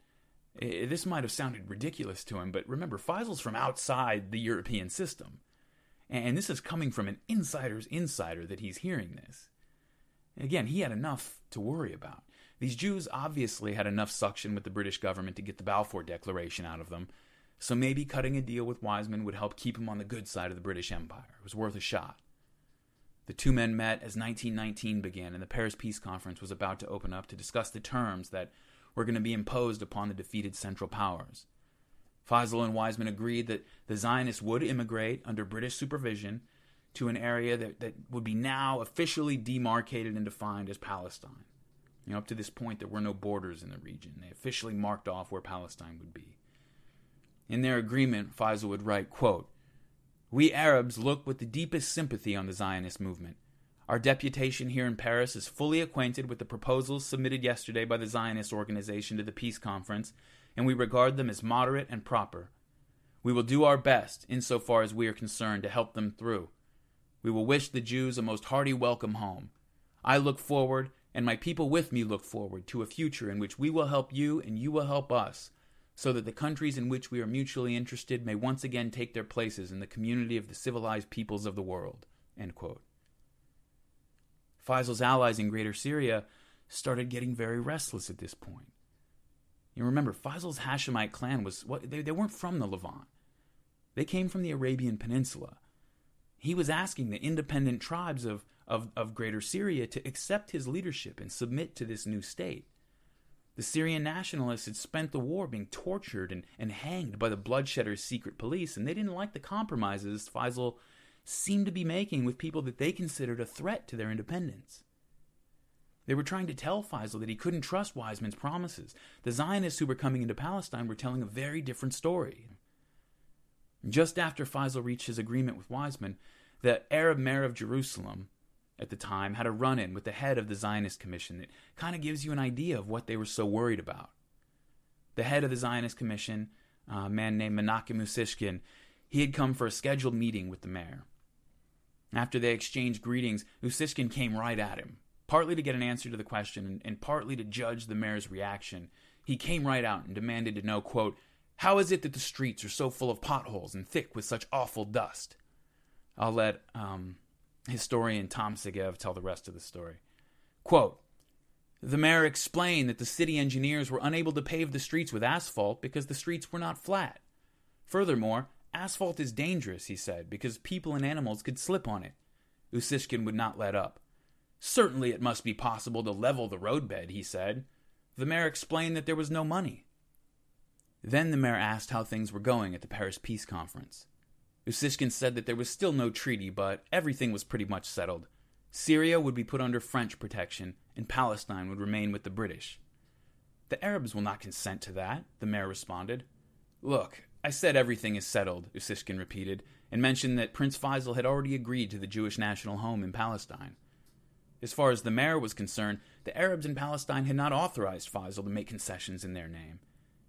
This might have sounded ridiculous to him, but remember, Faisal's from outside the European system. And this is coming from an insider's insider that he's hearing this. Again, he had enough to worry about. These Jews obviously had enough suction with the British government to get the Balfour Declaration out of them, so maybe cutting a deal with Weizmann would help keep him on the good side of the British Empire. It was worth a shot. The two men met as 1919 began and the Paris Peace Conference was about to open up to discuss the terms that were going to be imposed upon the defeated Central Powers. Faisal and Weizmann agreed that the Zionists would immigrate under British supervision to an area that, that would be now officially demarcated and defined as Palestine. You know, up to this point, there were no borders in the region. They officially marked off where Palestine would be. In their agreement, Faisal would write, quote, We Arabs look with the deepest sympathy on the Zionist movement our deputation here in Paris is fully acquainted with the proposals submitted yesterday by the Zionist organization to the peace conference, and we regard them as moderate and proper. We will do our best, insofar as we are concerned, to help them through. We will wish the Jews a most hearty welcome home. I look forward, and my people with me look forward, to a future in which we will help you and you will help us, so that the countries in which we are mutually interested may once again take their places in the community of the civilized peoples of the world. Faisal's allies in Greater Syria started getting very restless at this point. You remember, Faisal's Hashemite clan was what they, they weren't from the Levant. They came from the Arabian Peninsula. He was asking the independent tribes of, of, of Greater Syria to accept his leadership and submit to this new state. The Syrian nationalists had spent the war being tortured and, and hanged by the bloodshedder's secret police, and they didn't like the compromises Faisal seemed to be making with people that they considered a threat to their independence. They were trying to tell Faisal that he couldn't trust Weizmann's promises. The Zionists who were coming into Palestine were telling a very different story. Just after Faisal reached his agreement with Weizmann, the Arab mayor of Jerusalem at the time had a run in with the head of the Zionist Commission that kind of gives you an idea of what they were so worried about. The head of the Zionist Commission, a man named Menachem Usishkin, he had come for a scheduled meeting with the mayor. After they exchanged greetings, Usishkin came right at him, partly to get an answer to the question and partly to judge the mayor's reaction. He came right out and demanded to know, quote, How is it that the streets are so full of potholes and thick with such awful dust? I'll let um, historian Tom Segev tell the rest of the story. Quote, the mayor explained that the city engineers were unable to pave the streets with asphalt because the streets were not flat. Furthermore, Asphalt is dangerous, he said, because people and animals could slip on it. Usishkin would not let up. Certainly it must be possible to level the roadbed, he said. The mayor explained that there was no money. Then the mayor asked how things were going at the Paris Peace Conference. Usishkin said that there was still no treaty, but everything was pretty much settled. Syria would be put under French protection, and Palestine would remain with the British. The Arabs will not consent to that, the mayor responded. Look, I said everything is settled, Usishkin repeated, and mentioned that Prince Faisal had already agreed to the Jewish national home in Palestine. As far as the mayor was concerned, the Arabs in Palestine had not authorized Faisal to make concessions in their name.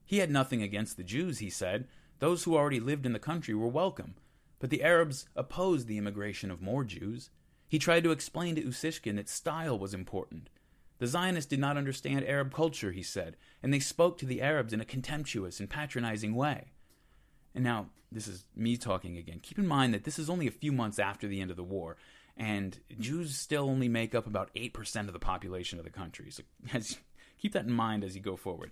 He had nothing against the Jews, he said. Those who already lived in the country were welcome, but the Arabs opposed the immigration of more Jews. He tried to explain to Usishkin that style was important. The Zionists did not understand Arab culture, he said, and they spoke to the Arabs in a contemptuous and patronizing way. And now, this is me talking again. Keep in mind that this is only a few months after the end of the war, and Jews still only make up about 8% of the population of the country. So as, keep that in mind as you go forward.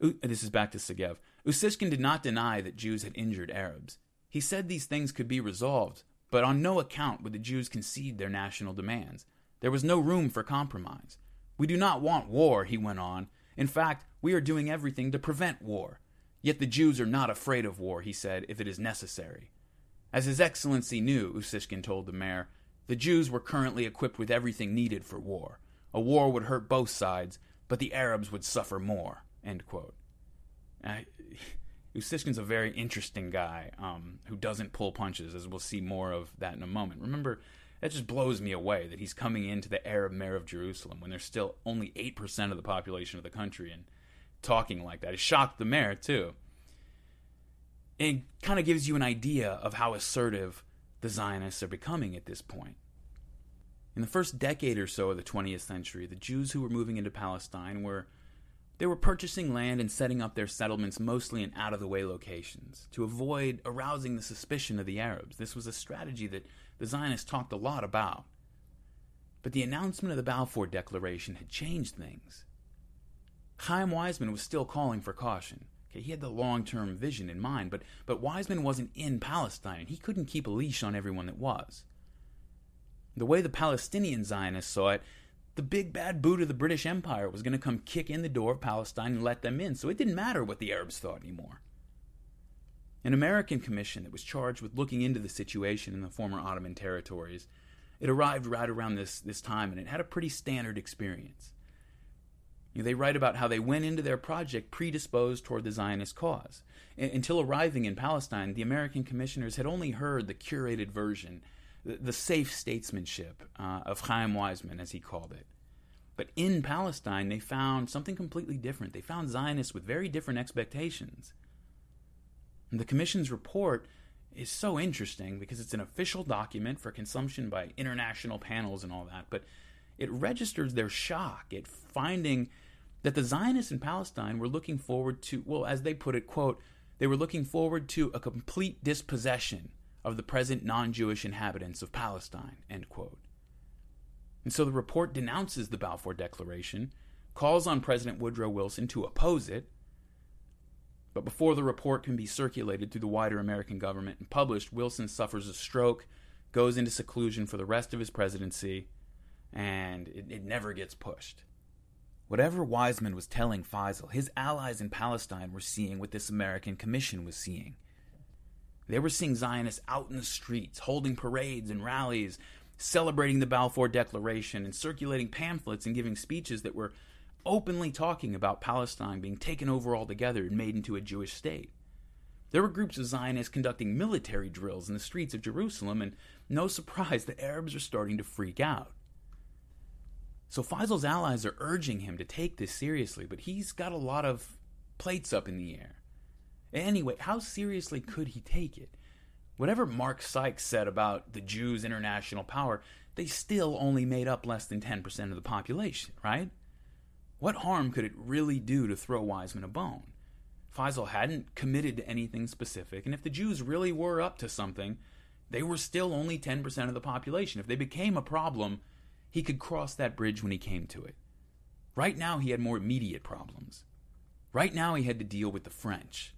This is back to Segev. Usishkin did not deny that Jews had injured Arabs. He said these things could be resolved, but on no account would the Jews concede their national demands. There was no room for compromise. We do not want war, he went on. In fact, we are doing everything to prevent war. Yet the Jews are not afraid of war, he said, if it is necessary. As His Excellency knew, Usishkin told the mayor, the Jews were currently equipped with everything needed for war. A war would hurt both sides, but the Arabs would suffer more. Uh, Usishkin's a very interesting guy um, who doesn't pull punches, as we'll see more of that in a moment. Remember, that just blows me away that he's coming into the Arab mayor of Jerusalem when there's still only 8% of the population of the country and talking like that. It shocked the mayor, too. It kind of gives you an idea of how assertive the Zionists are becoming at this point. In the first decade or so of the 20th century, the Jews who were moving into Palestine were they were purchasing land and setting up their settlements mostly in out of the way locations to avoid arousing the suspicion of the Arabs. This was a strategy that the Zionists talked a lot about. But the announcement of the Balfour Declaration had changed things. Chaim Weizmann was still calling for caution. Okay, he had the long-term vision in mind, but but Weizmann wasn't in Palestine, and he couldn't keep a leash on everyone that was. The way the Palestinian Zionists saw it, the big bad boot of the British Empire was going to come kick in the door of Palestine and let them in, so it didn't matter what the Arabs thought anymore. An American commission that was charged with looking into the situation in the former Ottoman territories, it arrived right around this, this time, and it had a pretty standard experience. You know, they write about how they went into their project predisposed toward the Zionist cause. Until arriving in Palestine, the American commissioners had only heard the curated version, the, safe statesmanship uh, of Chaim Weizmann, as he called it. But in Palestine, they found something completely different. They found Zionists with very different expectations. And the Commission's report is so interesting because it's an official document for consumption by international panels and all that, but it registers their shock at finding that the Zionists in Palestine were looking forward to, well, as they put it, quote, they were looking forward to a complete dispossession of the present non Jewish inhabitants of Palestine. And so the report denounces the Balfour Declaration, calls on President Woodrow Wilson to oppose it, but before the report can be circulated through the wider American government and published, Wilson suffers a stroke, goes into seclusion for the rest of his presidency, and it, it never gets pushed. Whatever Weizmann was telling Faisal, his allies in Palestine were seeing what this American commission was seeing. They were seeing Zionists out in the streets, holding parades and rallies, celebrating the Balfour Declaration, and circulating pamphlets and giving speeches that were openly talking about Palestine being taken over altogether and made into a Jewish state. There were groups of Zionists conducting military drills in the streets of Jerusalem, and no surprise, the Arabs are starting to freak out. So Faisal's allies are urging him to take this seriously, but he's got a lot of plates up in the air. Anyway, how seriously could he take it? Whatever Mark Sykes said about the Jews' international power, they still only made up less than 10% of the population, right? What harm could it really do to throw Weizmann a bone? Faisal hadn't committed to anything specific, and if the Jews really were up to something, they were still only 10% of the population. If they became a problem, he could cross that bridge when he came to it. Right now, he had more immediate problems. Right now, he had to deal with the French.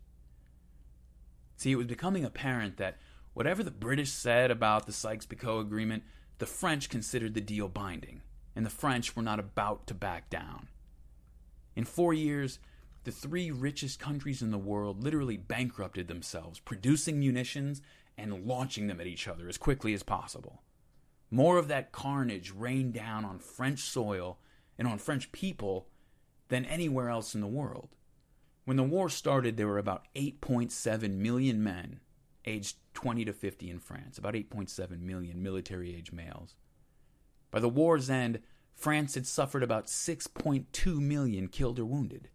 See, it was becoming apparent that whatever the British said about the Sykes Picot Agreement, the French considered the deal binding, and the French were not about to back down. In four years, the three richest countries in the world literally bankrupted themselves, producing munitions and launching them at each other as quickly as possible. More of that carnage rained down on French soil and on French people than anywhere else in the world. When the war started, there were about 8.7 million men aged 20 to 50 in France, about 8.7 million military age males. By the war's end, France had suffered about 6.2 million killed or wounded.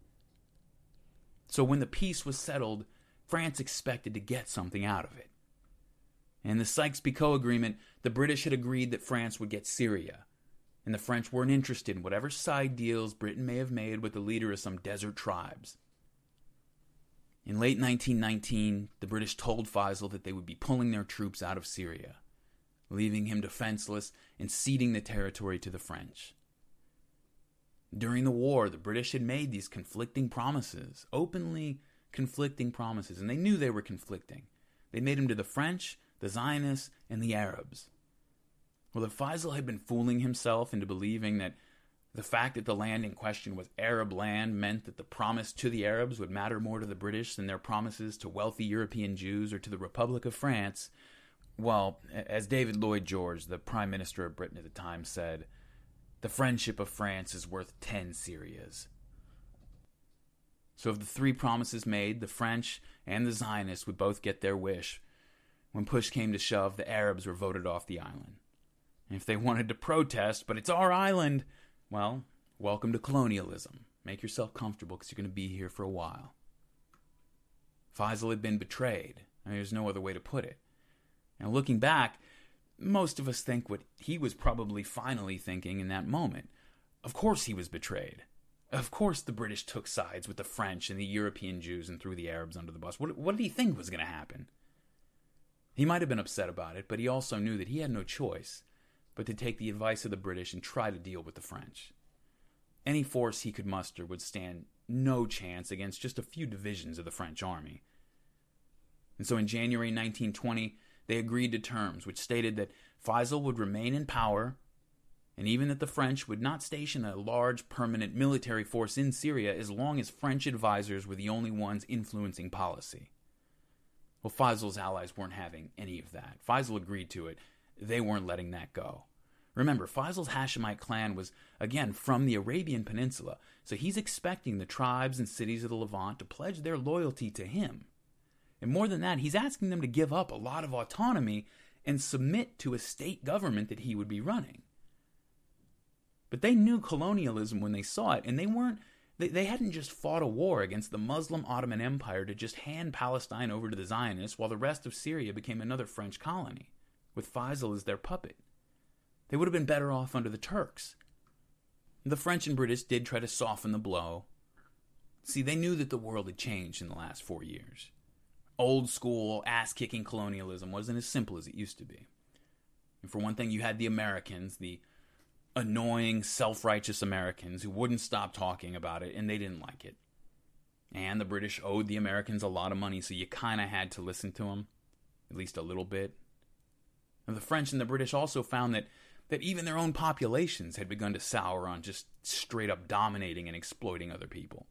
So when the peace was settled, France expected to get something out of it. In the Sykes Picot Agreement, the British had agreed that France would get Syria, and the French weren't interested in whatever side deals Britain may have made with the leader of some desert tribes. In late 1919, the British told Faisal that they would be pulling their troops out of Syria, leaving him defenseless and ceding the territory to the French. During the war, the British had made these conflicting promises, openly conflicting promises, and they knew they were conflicting. They made them to the French, the Zionists, and the Arabs. Well, if Faisal had been fooling himself into believing that the fact that the land in question was Arab land meant that the promise to the Arabs would matter more to the British than their promises to wealthy European Jews or to the Republic of France, Well, as David Lloyd George, the Prime Minister of Britain at the time, said, the friendship of France is worth 10 Syrias. So, of the three promises made, the French and the Zionists would both get their wish. When push came to shove, the Arabs were voted off the island. And if they wanted to protest, but it's our island, well, welcome to colonialism. Make yourself comfortable because you're going to be here for a while. Faisal had been betrayed. I mean, there's no other way to put it. And looking back, most of us think what he was probably finally thinking in that moment. Of course he was betrayed. Of course the British took sides with the French and the European Jews and threw the Arabs under the bus. What, what did he think was going to happen? He might have been upset about it, but he also knew that he had no choice but to take the advice of the British and try to deal with the French. Any force he could muster would stand no chance against just a few divisions of the French army. And so in January 1920, they agreed to terms which stated that Faisal would remain in power and even that the French would not station a large permanent military force in Syria as long as French advisors were the only ones influencing policy. Well, Faisal's allies weren't having any of that. Faisal agreed to it. They weren't letting that go. Remember, Faisal's Hashemite clan was, again, from the Arabian Peninsula, so he's expecting the tribes and cities of the Levant to pledge their loyalty to him. And more than that, he's asking them to give up a lot of autonomy and submit to a state government that he would be running. But they knew colonialism when they saw it, and they weren't they, they hadn't just fought a war against the Muslim Ottoman Empire to just hand Palestine over to the Zionists while the rest of Syria became another French colony, with Faisal as their puppet. They would have been better off under the Turks. The French and British did try to soften the blow. See, they knew that the world had changed in the last four years. Old school, ass kicking colonialism wasn't as simple as it used to be. And for one thing, you had the Americans, the annoying, self righteous Americans who wouldn't stop talking about it, and they didn't like it. And the British owed the Americans a lot of money, so you kind of had to listen to them, at least a little bit. The French and the British also found that, that even their own populations had begun to sour on just straight up dominating and exploiting other people.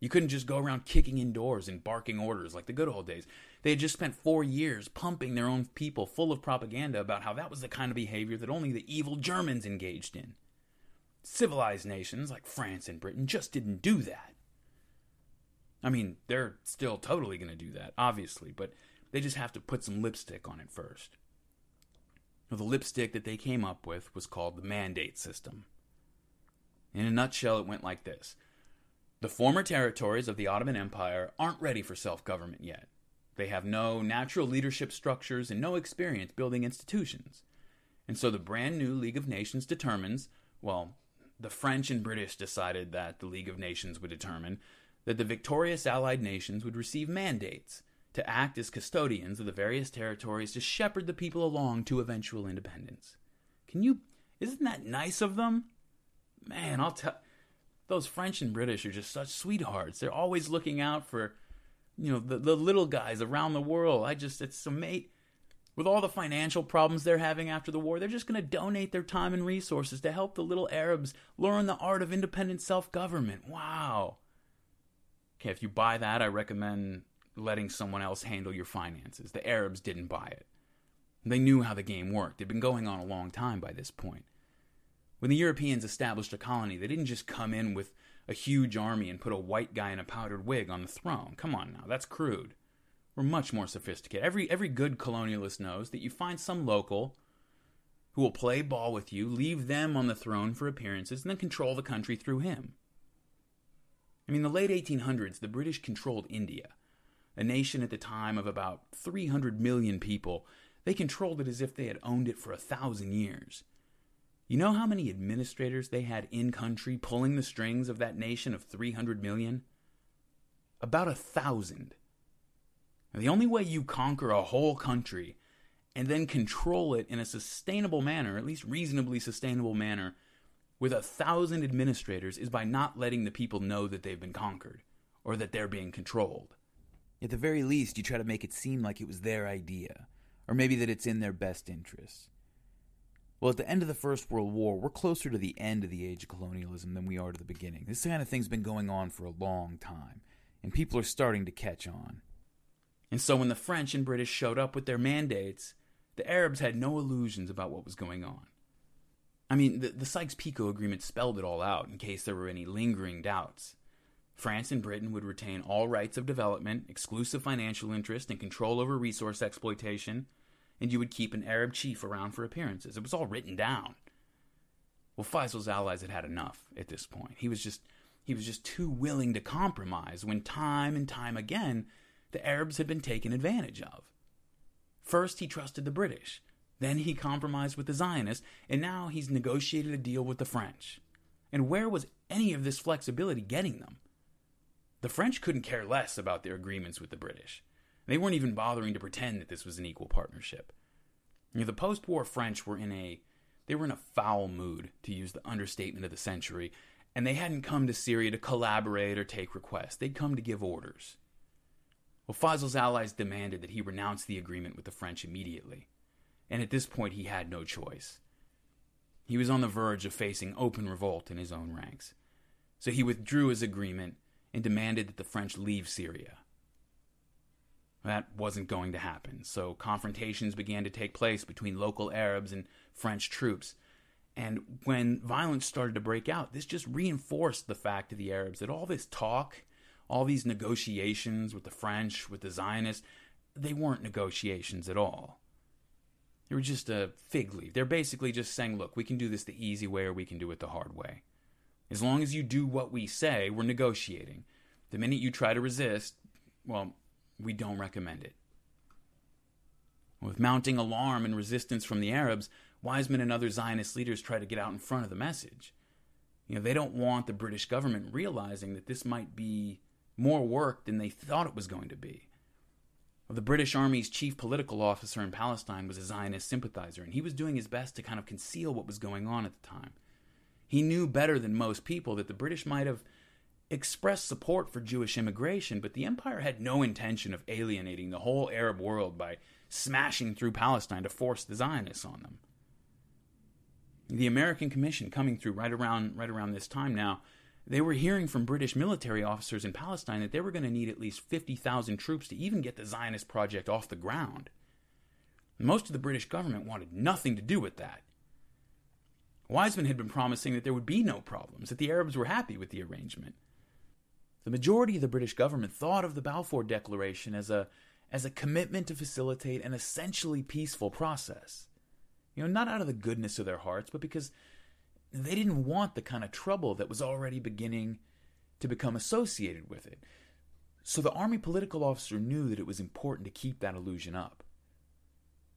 You couldn't just go around kicking indoors and barking orders like the good old days. They had just spent four years pumping their own people full of propaganda about how that was the kind of behavior that only the evil Germans engaged in. Civilized nations like France and Britain just didn't do that. I mean, they're still totally going to do that, obviously, but they just have to put some lipstick on it first. The lipstick that they came up with was called the mandate system. In a nutshell, it went like this The former territories of the Ottoman Empire aren't ready for self government yet. They have no natural leadership structures and no experience building institutions. And so the brand new League of Nations determines, well, the French and British decided that the League of Nations would determine that the victorious Allied nations would receive mandates to act as custodians of the various territories to shepherd the people along to eventual independence. Can you, isn't that nice of them? Man, I'll tell, those French and British are just such sweethearts. They're always looking out for you know the, the little guys around the world i just it's some mate with all the financial problems they're having after the war they're just going to donate their time and resources to help the little arabs learn the art of independent self-government wow okay if you buy that i recommend letting someone else handle your finances the arabs didn't buy it they knew how the game worked it'd been going on a long time by this point when the europeans established a colony they didn't just come in with a huge army and put a white guy in a powdered wig on the throne. Come on now, that's crude. We're much more sophisticated. Every every good colonialist knows that you find some local who will play ball with you, leave them on the throne for appearances, and then control the country through him. I mean, the late 1800s, the British controlled India, a nation at the time of about 300 million people. They controlled it as if they had owned it for a thousand years. You know how many administrators they had in country pulling the strings of that nation of 300 million? About a thousand. the only way you conquer a whole country and then control it in a sustainable manner, at least reasonably sustainable manner, with a thousand administrators is by not letting the people know that they've been conquered or that they're being controlled. At the very least, you try to make it seem like it was their idea, or maybe that it's in their best interests. Well, at the end of the First World War, we're closer to the end of the age of colonialism than we are to the beginning. This kind of thing's been going on for a long time, and people are starting to catch on. And so when the French and British showed up with their mandates, the Arabs had no illusions about what was going on. I mean, the, the Sykes Picot Agreement spelled it all out in case there were any lingering doubts. France and Britain would retain all rights of development, exclusive financial interest, and control over resource exploitation, and you would keep an Arab chief around for appearances. It was all written down. Well, Faisal's allies had had enough at this point. He was just he was just too willing to compromise when time and time again the Arabs had been taken advantage of. First, he trusted the British. Then he compromised with the Zionists, and now he's negotiated a deal with the French. And where was any of this flexibility getting them? The French couldn't care less about their agreements with the British. They weren't even bothering to pretend that this was an equal partnership. You know, the post-war French were in a they were in a foul mood, to use the understatement of the century, and they hadn't come to Syria to collaborate or take requests. They'd come to give orders. Well, Faisal's allies demanded that he renounce the agreement with the French immediately, and at this point he had no choice. He was on the verge of facing open revolt in his own ranks, so he withdrew his agreement and demanded that the French leave Syria. That wasn't going to happen, so confrontations began to take place between local Arabs and French troops. And when violence started to break out, this just reinforced the fact to the Arabs that all this talk, all these negotiations with the French, with the Zionists, they weren't negotiations at all. They were just a fig leaf. They're basically just saying, look, we can do this the easy way or we can do it the hard way. As long as you do what we say, we're negotiating. The minute you try to resist, well, we don't recommend it. With mounting alarm and resistance from the Arabs, Weizmann and other Zionist leaders try to get out in front of the message. You know, they don't want the British government realizing that this might be more work than they thought it was going to be. The British Army's chief political officer in Palestine was a Zionist sympathizer, and he was doing his best to kind of conceal what was going on at the time. He knew better than most people that the British might have expressed support for Jewish immigration, but the empire had no intention of alienating the whole Arab world by smashing through Palestine to force the Zionists on them. The American Commission coming through right around right around this time now, they were hearing from British military officers in Palestine that they were going to need at least 50,000 troops to even get the Zionist project off the ground. Most of the British government wanted nothing to do with that. Weizmann had been promising that there would be no problems, that the Arabs were happy with the arrangement. The majority of the British government thought of the Balfour Declaration as a as a commitment to facilitate an essentially peaceful process. You know, not out of the goodness of their hearts, but because they didn't want the kind of trouble that was already beginning to become associated with it. So the army political officer knew that it was important to keep that illusion up.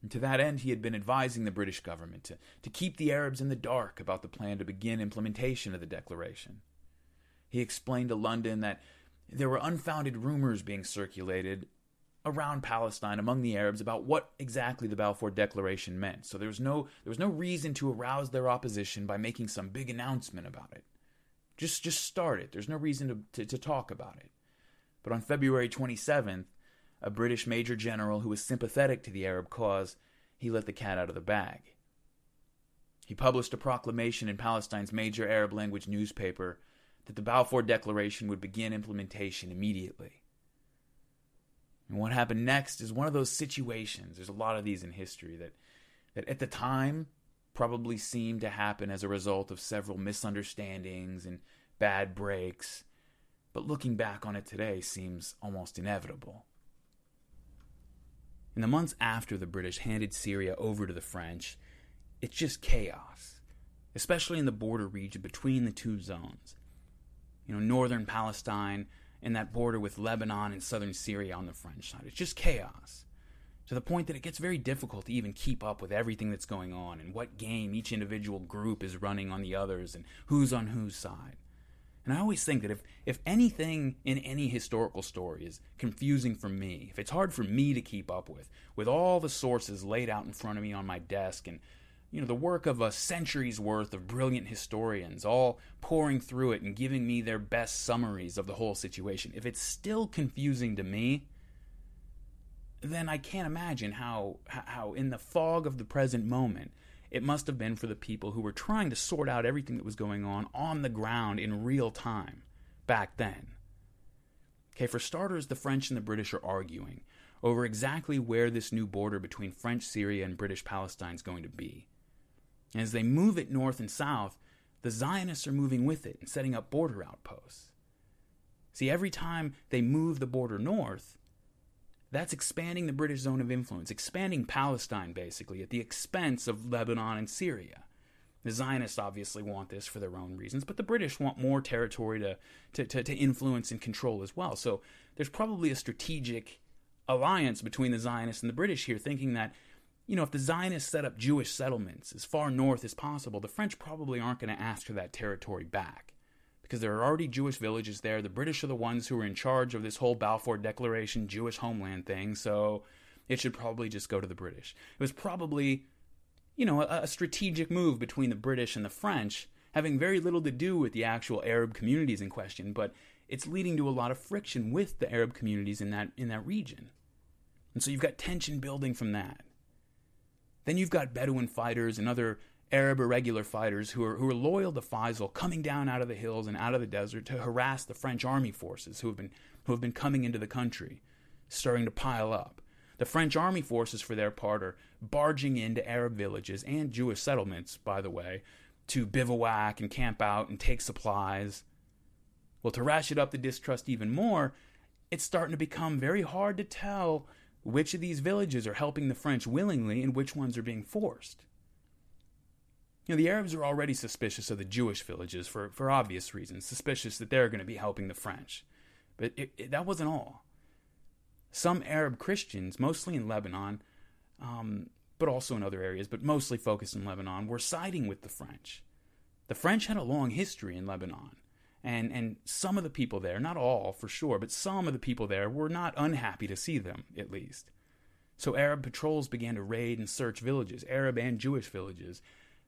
And to that end, he had been advising the British government to, to keep the Arabs in the dark about the plan to begin implementation of the declaration. He explained to London that there were unfounded rumors being circulated around Palestine among the Arabs about what exactly the Balfour Declaration meant. So there was no there was no reason to arouse their opposition by making some big announcement about it. Just just start it. There's no reason to, to, to talk about it. But on February 27th, a British major general who was sympathetic to the Arab cause, he let the cat out of the bag. He published a proclamation in Palestine's major Arab language newspaper that the Balfour Declaration would begin implementation immediately. And what happened next is one of those situations, there's a lot of these in history, that, that at the time probably seemed to happen as a result of several misunderstandings and bad breaks, but looking back on it today seems almost inevitable. In the months after the British handed Syria over to the French, it's just chaos, especially in the border region between the two zones you know, northern Palestine and that border with Lebanon and southern Syria on the French side. It's just chaos. To the point that it gets very difficult to even keep up with everything that's going on and what game each individual group is running on the others and who's on whose side. And I always think that if, if anything in any historical story is confusing for me, if it's hard for me to keep up with, with all the sources laid out in front of me on my desk and you know, the work of a century's worth of brilliant historians, all poring through it and giving me their best summaries of the whole situation. If it's still confusing to me, then I can't imagine how how in the fog of the present moment it must have been for the people who were trying to sort out everything that was going on on the ground in real time back then. Okay, for starters, the French and the British are arguing over exactly where this new border between French Syria and British Palestine is going to be. And as they move it north and south, the Zionists are moving with it and setting up border outposts. See, every time they move the border north, that's expanding the British zone of influence, expanding Palestine basically at the expense of Lebanon and Syria. The Zionists obviously want this for their own reasons, but the British want more territory to, to, to, to influence and control as well. So there's probably a strategic alliance between the Zionists and the British here, thinking that, you know, if the Zionists set up Jewish settlements as far north as possible, the French probably aren't going to ask for that territory back. Because there are already Jewish villages there. The British are the ones who are in charge of this whole Balfour Declaration Jewish homeland thing, so it should probably just go to the British. It was probably you know, a, a strategic move between the British and the French, having very little to do with the actual Arab communities in question, but it's leading to a lot of friction with the Arab communities in that in that region. And so you've got tension building from that. Then you've got Bedouin fighters and other Arab irregular fighters who are who are loyal to Faisal coming down out of the hills and out of the desert to harass the French army forces who have been who have been coming into the country, starting to pile up. The French army forces, for their part, are barging into Arab villages and Jewish settlements, by the way, to bivouac and camp out and take supplies. Well, to ratchet up the distrust even more, it's starting to become very hard to tell which of these villages are helping the French willingly and which ones are being forced. You know, the Arabs are already suspicious of the Jewish villages for, for obvious reasons, suspicious that they're going to be helping the French. But it, it, that wasn't all some Arab Christians, mostly in Lebanon, um, but also in other areas, but mostly focused in Lebanon, were siding with the French. The French had a long history in Lebanon, and, and some of the people there, not all for sure, but some of the people there were not unhappy to see them, at least. So Arab patrols began to raid and search villages, Arab and Jewish villages,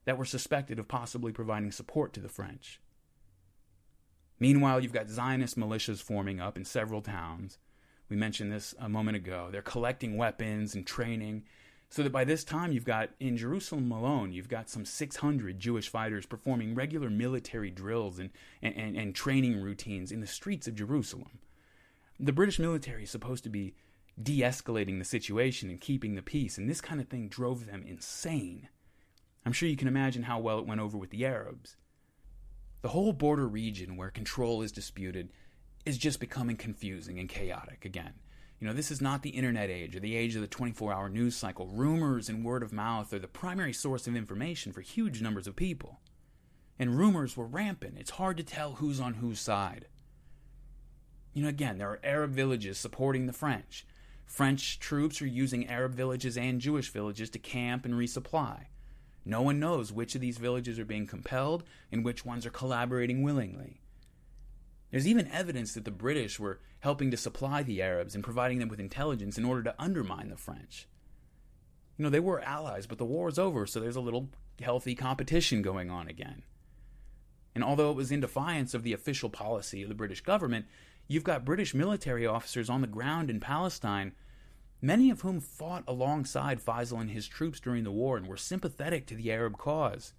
that were suspected of possibly providing support to the French. Meanwhile, you've got Zionist militias forming up in several towns, we mentioned this a moment ago. They're collecting weapons and training. So that by this time, you've got, in Jerusalem alone, you've got some 600 Jewish fighters performing regular military drills and, and, and, and training routines in the streets of Jerusalem. The British military is supposed to be de escalating the situation and keeping the peace, and this kind of thing drove them insane. I'm sure you can imagine how well it went over with the Arabs. The whole border region where control is disputed is just becoming confusing and chaotic again. You know, this is not the internet age or the age of the 24 hour news cycle. Rumors and word of mouth are the primary source of information for huge numbers of people. And rumors were rampant. It's hard to tell who's on whose side. You know, again, there are Arab villages supporting the French. French troops are using Arab villages and Jewish villages to camp and resupply. No one knows which of these villages are being compelled and which ones are collaborating willingly. There's even evidence that the British were helping to supply the Arabs and providing them with intelligence in order to undermine the French. You know, they were allies, but the war is over, so there's a little healthy competition going on again. And although it was in defiance of the official policy of the British government, you've got British military officers on the ground in Palestine, many of whom fought alongside Faisal and his troops during the war and were sympathetic to the Arab cause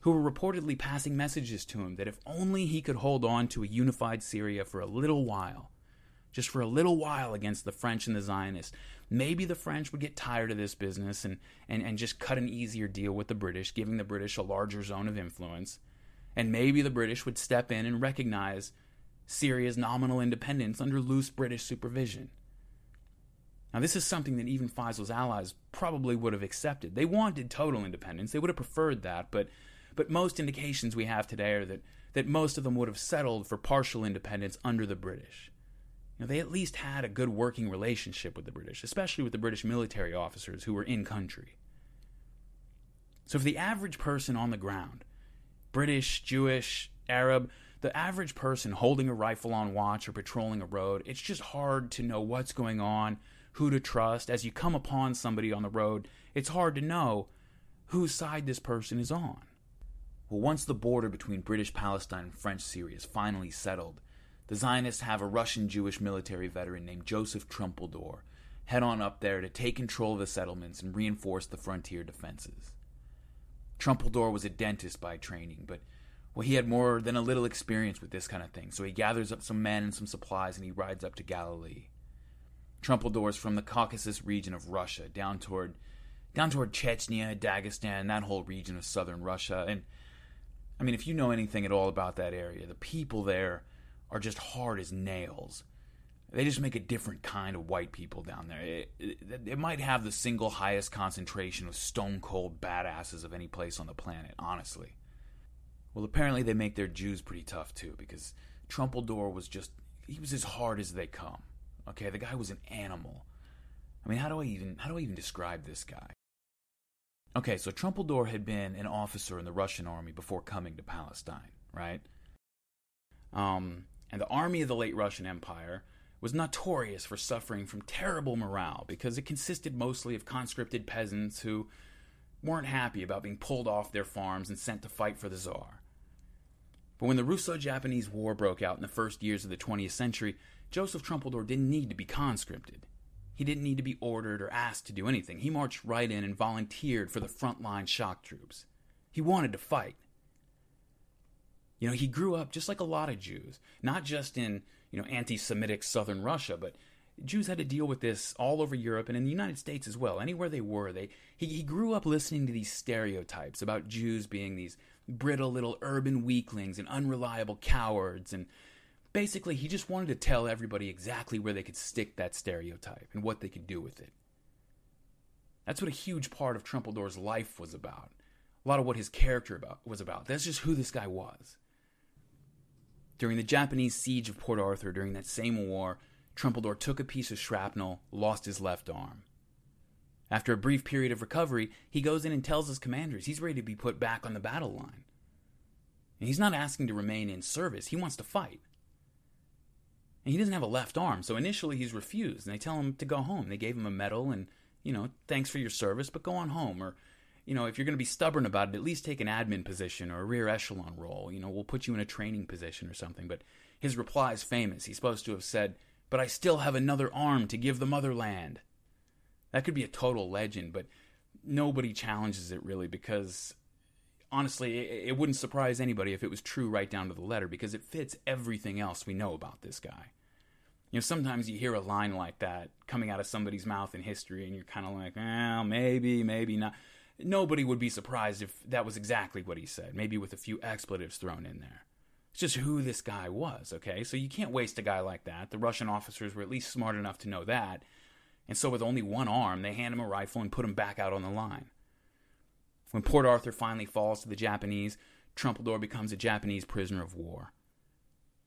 who were reportedly passing messages to him that if only he could hold on to a unified Syria for a little while, just for a little while against the French and the Zionists, maybe the French would get tired of this business and, and, and just cut an easier deal with the British, giving the British a larger zone of influence. And maybe the British would step in and recognize Syria's nominal independence under loose British supervision. Now, this is something that even Faisal's allies probably would have accepted. They wanted total independence, they would have preferred that, but but most indications we have today are that, that most of them would have settled for partial independence under the British. You know, they at least had a good working relationship with the British, especially with the British military officers who were in country. So, for the average person on the ground, British, Jewish, Arab, the average person holding a rifle on watch or patrolling a road, it's just hard to know what's going on, who to trust. As you come upon somebody on the road, it's hard to know whose side this person is on. Well, once the border between British Palestine and French Syria is finally settled, the Zionists have a Russian Jewish military veteran named Joseph Trumpeldor head on up there to take control of the settlements and reinforce the frontier defenses. Trumpeldor was a dentist by training, but well, he had more than a little experience with this kind of thing, so he gathers up some men and some supplies and he rides up to Galilee. Trumpeldor's from the Caucasus region of Russia, down toward down toward Chechnya, Dagestan, that whole region of southern Russia. And I mean, if you know anything at all about that area, the people there are just hard as nails. They just make a different kind of white people down there. It, it, it might have the single highest concentration of stone cold badasses of any place on the planet, honestly. Well, apparently they make their Jews pretty tough too, because Trumpeldor was just, he was as hard as they come. Okay, the guy was an animal. I mean, how do I even, how do I even describe this guy? Okay, so Trumpeldor had been an officer in the Russian army before coming to Palestine, right? Um, and the army of the late Russian Empire was notorious for suffering from terrible morale because it consisted mostly of conscripted peasants who weren't happy about being pulled off their farms and sent to fight for the Tsar. But when the Russo Japanese War broke out in the first years of the 20th century, Joseph Trumpeldor didn't need to be conscripted. He didn't need to be ordered or asked to do anything. He marched right in and volunteered for the frontline shock troops. He wanted to fight. You know, he grew up just like a lot of Jews, not just in, you know, anti-Semitic southern Russia, but Jews had to deal with this all over Europe and in the United States as well. Anywhere they were, they he, he grew up listening to these stereotypes about Jews being these brittle little urban weaklings and unreliable cowards and basically he just wanted to tell everybody exactly where they could stick that stereotype and what they could do with it. That's what a huge part of Trumpeldor's life was about. A lot of what his character about, was about. That's just who this guy was. During the Japanese siege of Port Arthur during that same war, Trumpeldor took a piece of shrapnel, lost his left arm. After a brief period of recovery, he goes in and tells his commanders he's ready to be put back on the battle line. And he's not asking to remain in service, he wants to fight. And he doesn't have a left arm, so initially he's refused, and they tell him to go home. They gave him a medal and, you know, thanks for your service, but go on home. Or, you know, if you're going to be stubborn about it, at least take an admin position or a rear echelon role. You know, we'll put you in a training position or something. But his reply is famous. He's supposed to have said, But I still have another arm to give the motherland. That could be a total legend, but nobody challenges it really because honestly, it, it wouldn't surprise anybody if it was true right down to the letter because it fits everything else we know about this guy. You know, sometimes you hear a line like that coming out of somebody's mouth in history, and you're kind of like, well, maybe, maybe not. Nobody would be surprised if that was exactly what he said, maybe with a few expletives thrown in there. It's just who this guy was, okay? So you can't waste a guy like that. The Russian officers were at least smart enough to know that. And so, with only one arm, they hand him a rifle and put him back out on the line. When Port Arthur finally falls to the Japanese, Trumpeldor becomes a Japanese prisoner of war.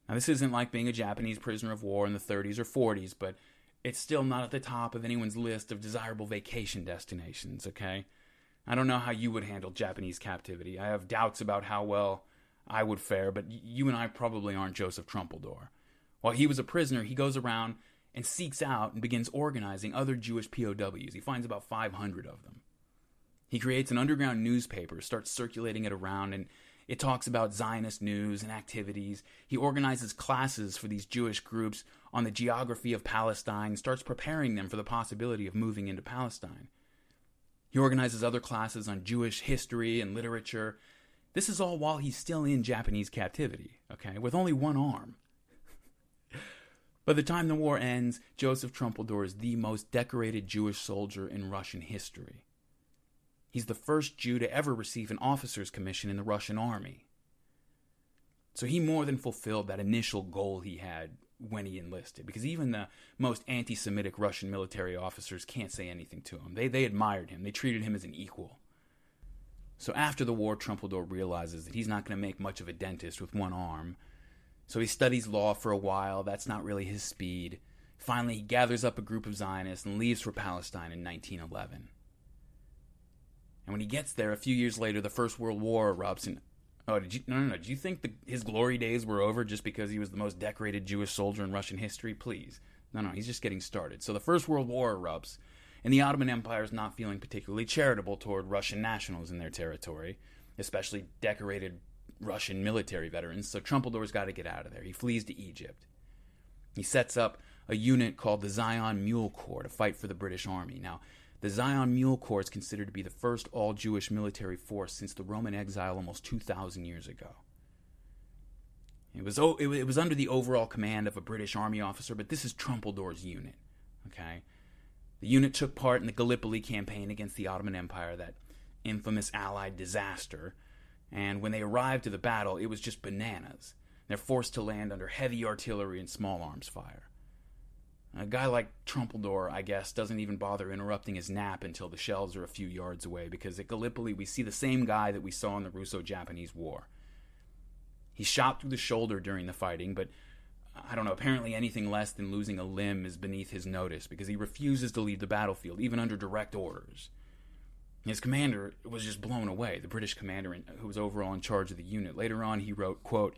Now, this isn't like being a Japanese prisoner of war in the 30s or 40s, but it's still not at the top of anyone's list of desirable vacation destinations, okay? I don't know how you would handle Japanese captivity. I have doubts about how well I would fare, but you and I probably aren't Joseph Trumpeldor. While he was a prisoner, he goes around and seeks out and begins organizing other Jewish POWs. He finds about 500 of them. He creates an underground newspaper, starts circulating it around, and it talks about Zionist news and activities. He organizes classes for these Jewish groups on the geography of Palestine, starts preparing them for the possibility of moving into Palestine. He organizes other classes on Jewish history and literature. This is all while he's still in Japanese captivity, okay, with only one arm. By the time the war ends, Joseph Trumpeldor is the most decorated Jewish soldier in Russian history. He's the first Jew to ever receive an officer's commission in the Russian army. So he more than fulfilled that initial goal he had when he enlisted, because even the most anti Semitic Russian military officers can't say anything to him. They, they admired him, they treated him as an equal. So after the war, Trumpeldor realizes that he's not going to make much of a dentist with one arm. So he studies law for a while. That's not really his speed. Finally, he gathers up a group of Zionists and leaves for Palestine in 1911. And when he gets there, a few years later, the First World War erupts. And oh, did you? No, no, no. Did you think the, his glory days were over just because he was the most decorated Jewish soldier in Russian history? Please, no, no. He's just getting started. So the First World War erupts, and the Ottoman Empire is not feeling particularly charitable toward Russian nationals in their territory, especially decorated Russian military veterans. So Trumpeldor's got to get out of there. He flees to Egypt. He sets up a unit called the Zion Mule Corps to fight for the British Army. Now, the Zion Mule Corps is considered to be the first all Jewish military force since the Roman exile almost 2,000 years ago. It was, it was under the overall command of a British army officer, but this is Trumpeldor's unit. Okay? The unit took part in the Gallipoli campaign against the Ottoman Empire, that infamous Allied disaster, and when they arrived to the battle, it was just bananas. They're forced to land under heavy artillery and small arms fire. A guy like Trumpeldor, I guess, doesn't even bother interrupting his nap until the shells are a few yards away, because at Gallipoli we see the same guy that we saw in the Russo Japanese War. He's shot through the shoulder during the fighting, but I don't know, apparently anything less than losing a limb is beneath his notice because he refuses to leave the battlefield, even under direct orders. His commander was just blown away, the British commander who was overall in charge of the unit. Later on, he wrote, quote,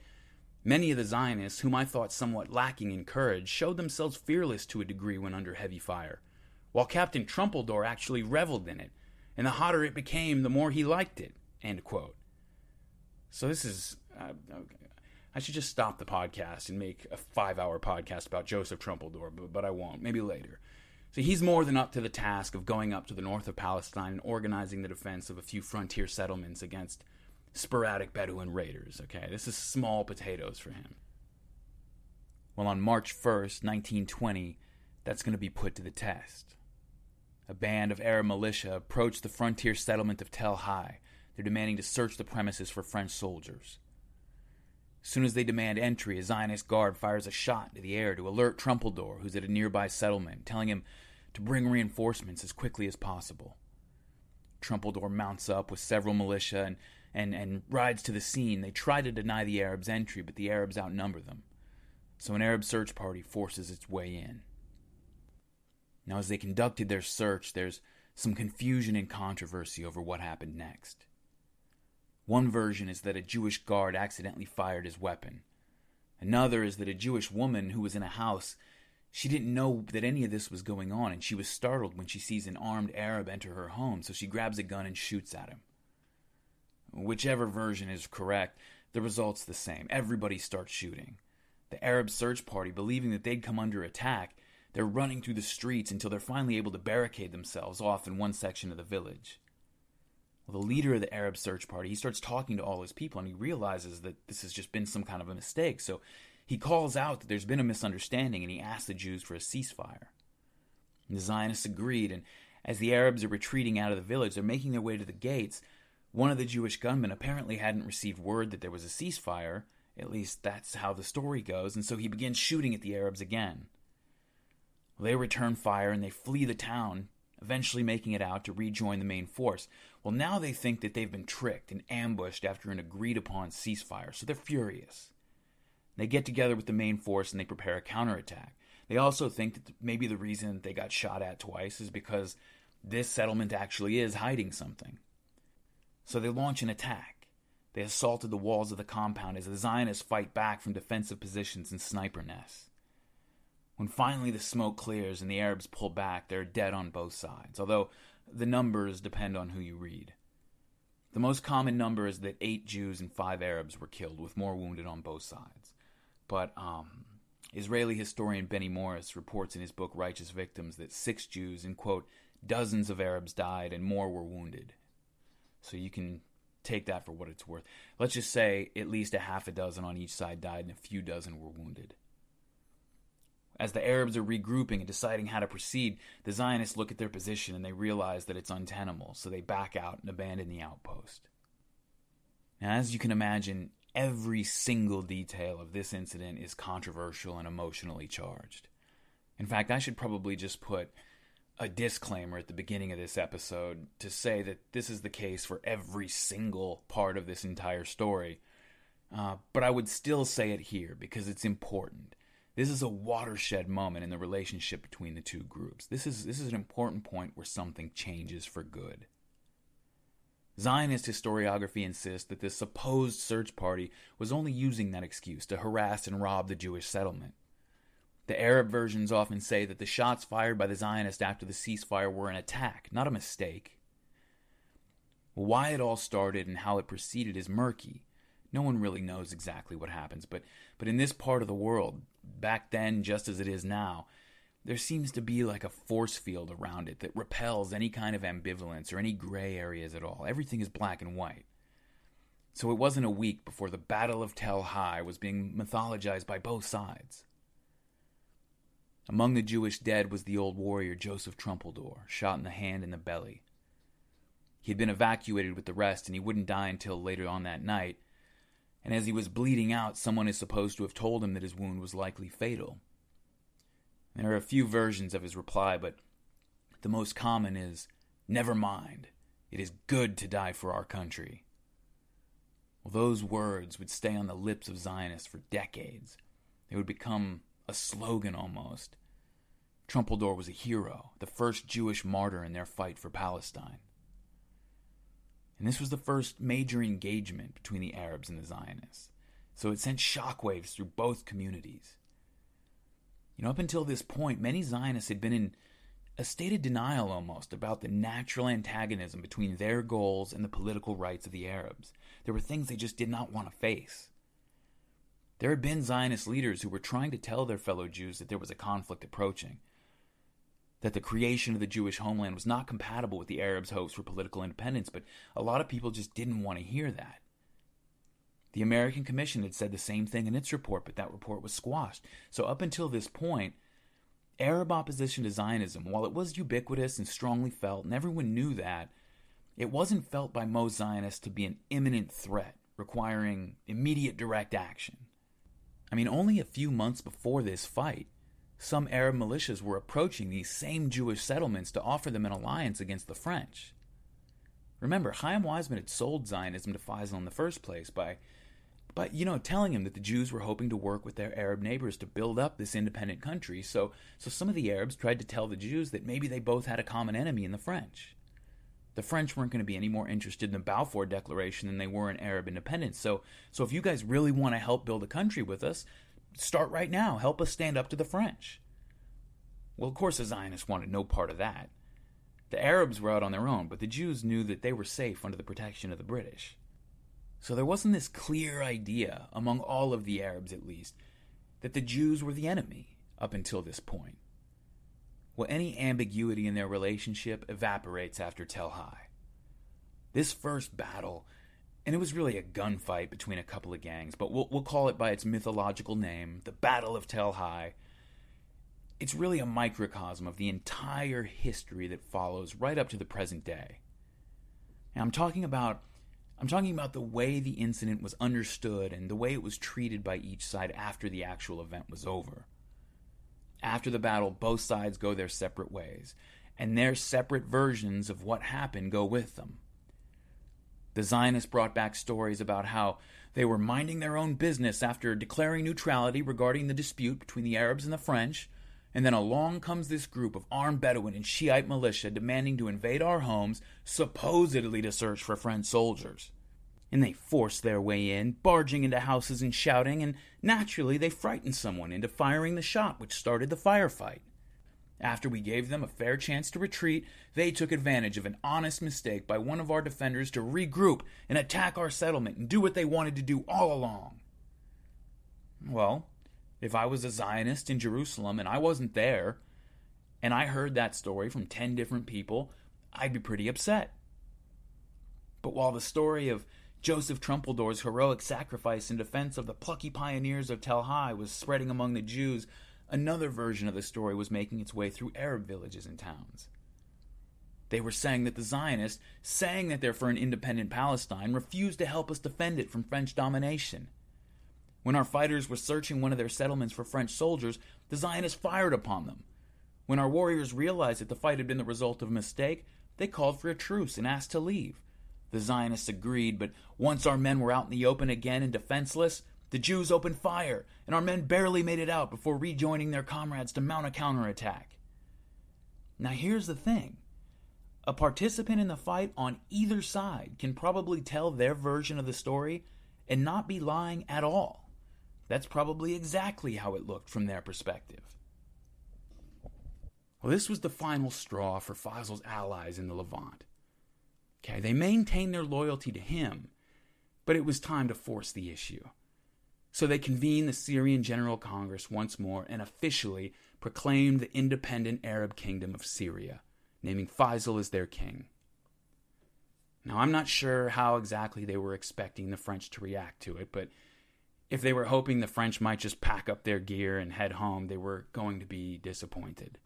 Many of the Zionists, whom I thought somewhat lacking in courage, showed themselves fearless to a degree when under heavy fire, while Captain Trumpeldor actually reveled in it, and the hotter it became, the more he liked it. So this is. Uh, I should just stop the podcast and make a five-hour podcast about Joseph Trumpeldor, but, but I won't. Maybe later. So he's more than up to the task of going up to the north of Palestine and organizing the defense of a few frontier settlements against sporadic Bedouin raiders. Okay, this is small potatoes for him. Well, on March 1st, 1920, that's going to be put to the test. A band of Arab militia approached the frontier settlement of Tel Hai. They're demanding to search the premises for French soldiers. As soon as they demand entry, a Zionist guard fires a shot into the air to alert Trumpeldor, who's at a nearby settlement, telling him to bring reinforcements as quickly as possible. Trumpeldor mounts up with several militia and and, and rides to the scene. They try to deny the Arabs entry, but the Arabs outnumber them. So an Arab search party forces its way in. Now, as they conducted their search, there's some confusion and controversy over what happened next. One version is that a Jewish guard accidentally fired his weapon. Another is that a Jewish woman who was in a house, she didn't know that any of this was going on, and she was startled when she sees an armed Arab enter her home, so she grabs a gun and shoots at him. Whichever version is correct, the result's the same. Everybody starts shooting. The Arab search party, believing that they'd come under attack, they're running through the streets until they're finally able to barricade themselves off in one section of the village. Well, the leader of the Arab search party, he starts talking to all his people and he realizes that this has just been some kind of a mistake. So he calls out that there's been a misunderstanding and he asks the Jews for a ceasefire. And the Zionists agreed, and as the Arabs are retreating out of the village, they're making their way to the gates. One of the Jewish gunmen apparently hadn't received word that there was a ceasefire, at least that's how the story goes, and so he begins shooting at the Arabs again. They return fire and they flee the town, eventually making it out to rejoin the main force. Well, now they think that they've been tricked and ambushed after an agreed upon ceasefire, so they're furious. They get together with the main force and they prepare a counterattack. They also think that maybe the reason they got shot at twice is because this settlement actually is hiding something. So they launch an attack. They assaulted the walls of the compound as the Zionists fight back from defensive positions and sniper nests. When finally the smoke clears and the Arabs pull back, they're dead on both sides, although the numbers depend on who you read. The most common number is that eight Jews and five Arabs were killed, with more wounded on both sides. But um, Israeli historian Benny Morris reports in his book Righteous Victims that six Jews and, quote, dozens of Arabs died and more were wounded. So you can take that for what it's worth. Let's just say at least a half a dozen on each side died and a few dozen were wounded. As the Arabs are regrouping and deciding how to proceed, the Zionists look at their position and they realize that it's untenable, so they back out and abandon the outpost. Now, as you can imagine, every single detail of this incident is controversial and emotionally charged. In fact, I should probably just put a disclaimer at the beginning of this episode to say that this is the case for every single part of this entire story. Uh, but I would still say it here because it's important. This is a watershed moment in the relationship between the two groups. This is, this is an important point where something changes for good. Zionist historiography insists that this supposed search party was only using that excuse to harass and rob the Jewish settlement. The Arab versions often say that the shots fired by the Zionists after the ceasefire were an attack, not a mistake. Why it all started and how it proceeded is murky. No one really knows exactly what happens, but, but in this part of the world, back then just as it is now, there seems to be like a force field around it that repels any kind of ambivalence or any gray areas at all. Everything is black and white. So it wasn't a week before the Battle of Tel Hai was being mythologized by both sides. Among the Jewish dead was the old warrior Joseph Trumpeldor, shot in the hand and the belly. He had been evacuated with the rest, and he wouldn't die until later on that night. And as he was bleeding out, someone is supposed to have told him that his wound was likely fatal. There are a few versions of his reply, but the most common is Never mind, it is good to die for our country. Well, those words would stay on the lips of Zionists for decades. They would become a slogan almost. Trumpeldor was a hero, the first Jewish martyr in their fight for Palestine. And this was the first major engagement between the Arabs and the Zionists. So it sent shockwaves through both communities. You know, up until this point, many Zionists had been in a state of denial almost about the natural antagonism between their goals and the political rights of the Arabs. There were things they just did not want to face. There had been Zionist leaders who were trying to tell their fellow Jews that there was a conflict approaching, that the creation of the Jewish homeland was not compatible with the Arabs' hopes for political independence, but a lot of people just didn't want to hear that. The American Commission had said the same thing in its report, but that report was squashed. So, up until this point, Arab opposition to Zionism, while it was ubiquitous and strongly felt, and everyone knew that, it wasn't felt by most Zionists to be an imminent threat requiring immediate direct action. I mean, only a few months before this fight, some Arab militias were approaching these same Jewish settlements to offer them an alliance against the French. Remember, Chaim Weizmann had sold Zionism to Faisal in the first place by but, you know, telling him that the Jews were hoping to work with their Arab neighbors to build up this independent country. So, so some of the Arabs tried to tell the Jews that maybe they both had a common enemy in the French. The French weren't going to be any more interested in the Balfour Declaration than they were in Arab independence. So, so if you guys really want to help build a country with us, start right now. Help us stand up to the French. Well, of course, the Zionists wanted no part of that. The Arabs were out on their own, but the Jews knew that they were safe under the protection of the British. So there wasn't this clear idea, among all of the Arabs at least, that the Jews were the enemy up until this point. Well, any ambiguity in their relationship evaporates after Tel. This first battle, and it was really a gunfight between a couple of gangs, but we'll, we'll call it by its mythological name, the Battle of Tel. It's really a microcosm of the entire history that follows right up to the present day. And I'm talking about I'm talking about the way the incident was understood and the way it was treated by each side after the actual event was over. After the battle, both sides go their separate ways, and their separate versions of what happened go with them. The Zionists brought back stories about how they were minding their own business after declaring neutrality regarding the dispute between the Arabs and the French, and then along comes this group of armed Bedouin and Shiite militia demanding to invade our homes, supposedly to search for French soldiers. And they force their way in, barging into houses and shouting, and naturally they frighten someone into firing the shot which started the firefight. After we gave them a fair chance to retreat, they took advantage of an honest mistake by one of our defenders to regroup and attack our settlement and do what they wanted to do all along. Well, if I was a Zionist in Jerusalem and I wasn't there, and I heard that story from 10 different people, I'd be pretty upset. But while the story of Joseph Trumpeldor's heroic sacrifice in defense of the plucky pioneers of Tel Hai was spreading among the Jews, another version of the story was making its way through Arab villages and towns. They were saying that the Zionists, saying that they're for an independent Palestine, refused to help us defend it from French domination. When our fighters were searching one of their settlements for French soldiers, the Zionists fired upon them. When our warriors realized that the fight had been the result of a mistake, they called for a truce and asked to leave. The Zionists agreed, but once our men were out in the open again and defenseless, the Jews opened fire, and our men barely made it out before rejoining their comrades to mount a counterattack. Now, here's the thing a participant in the fight on either side can probably tell their version of the story and not be lying at all. That's probably exactly how it looked from their perspective. Well, this was the final straw for Faisal's allies in the Levant. Okay, they maintained their loyalty to him, but it was time to force the issue. So they convened the Syrian General Congress once more and officially proclaimed the independent Arab kingdom of Syria, naming Faisal as their king. Now, I'm not sure how exactly they were expecting the French to react to it, but if they were hoping the French might just pack up their gear and head home, they were going to be disappointed.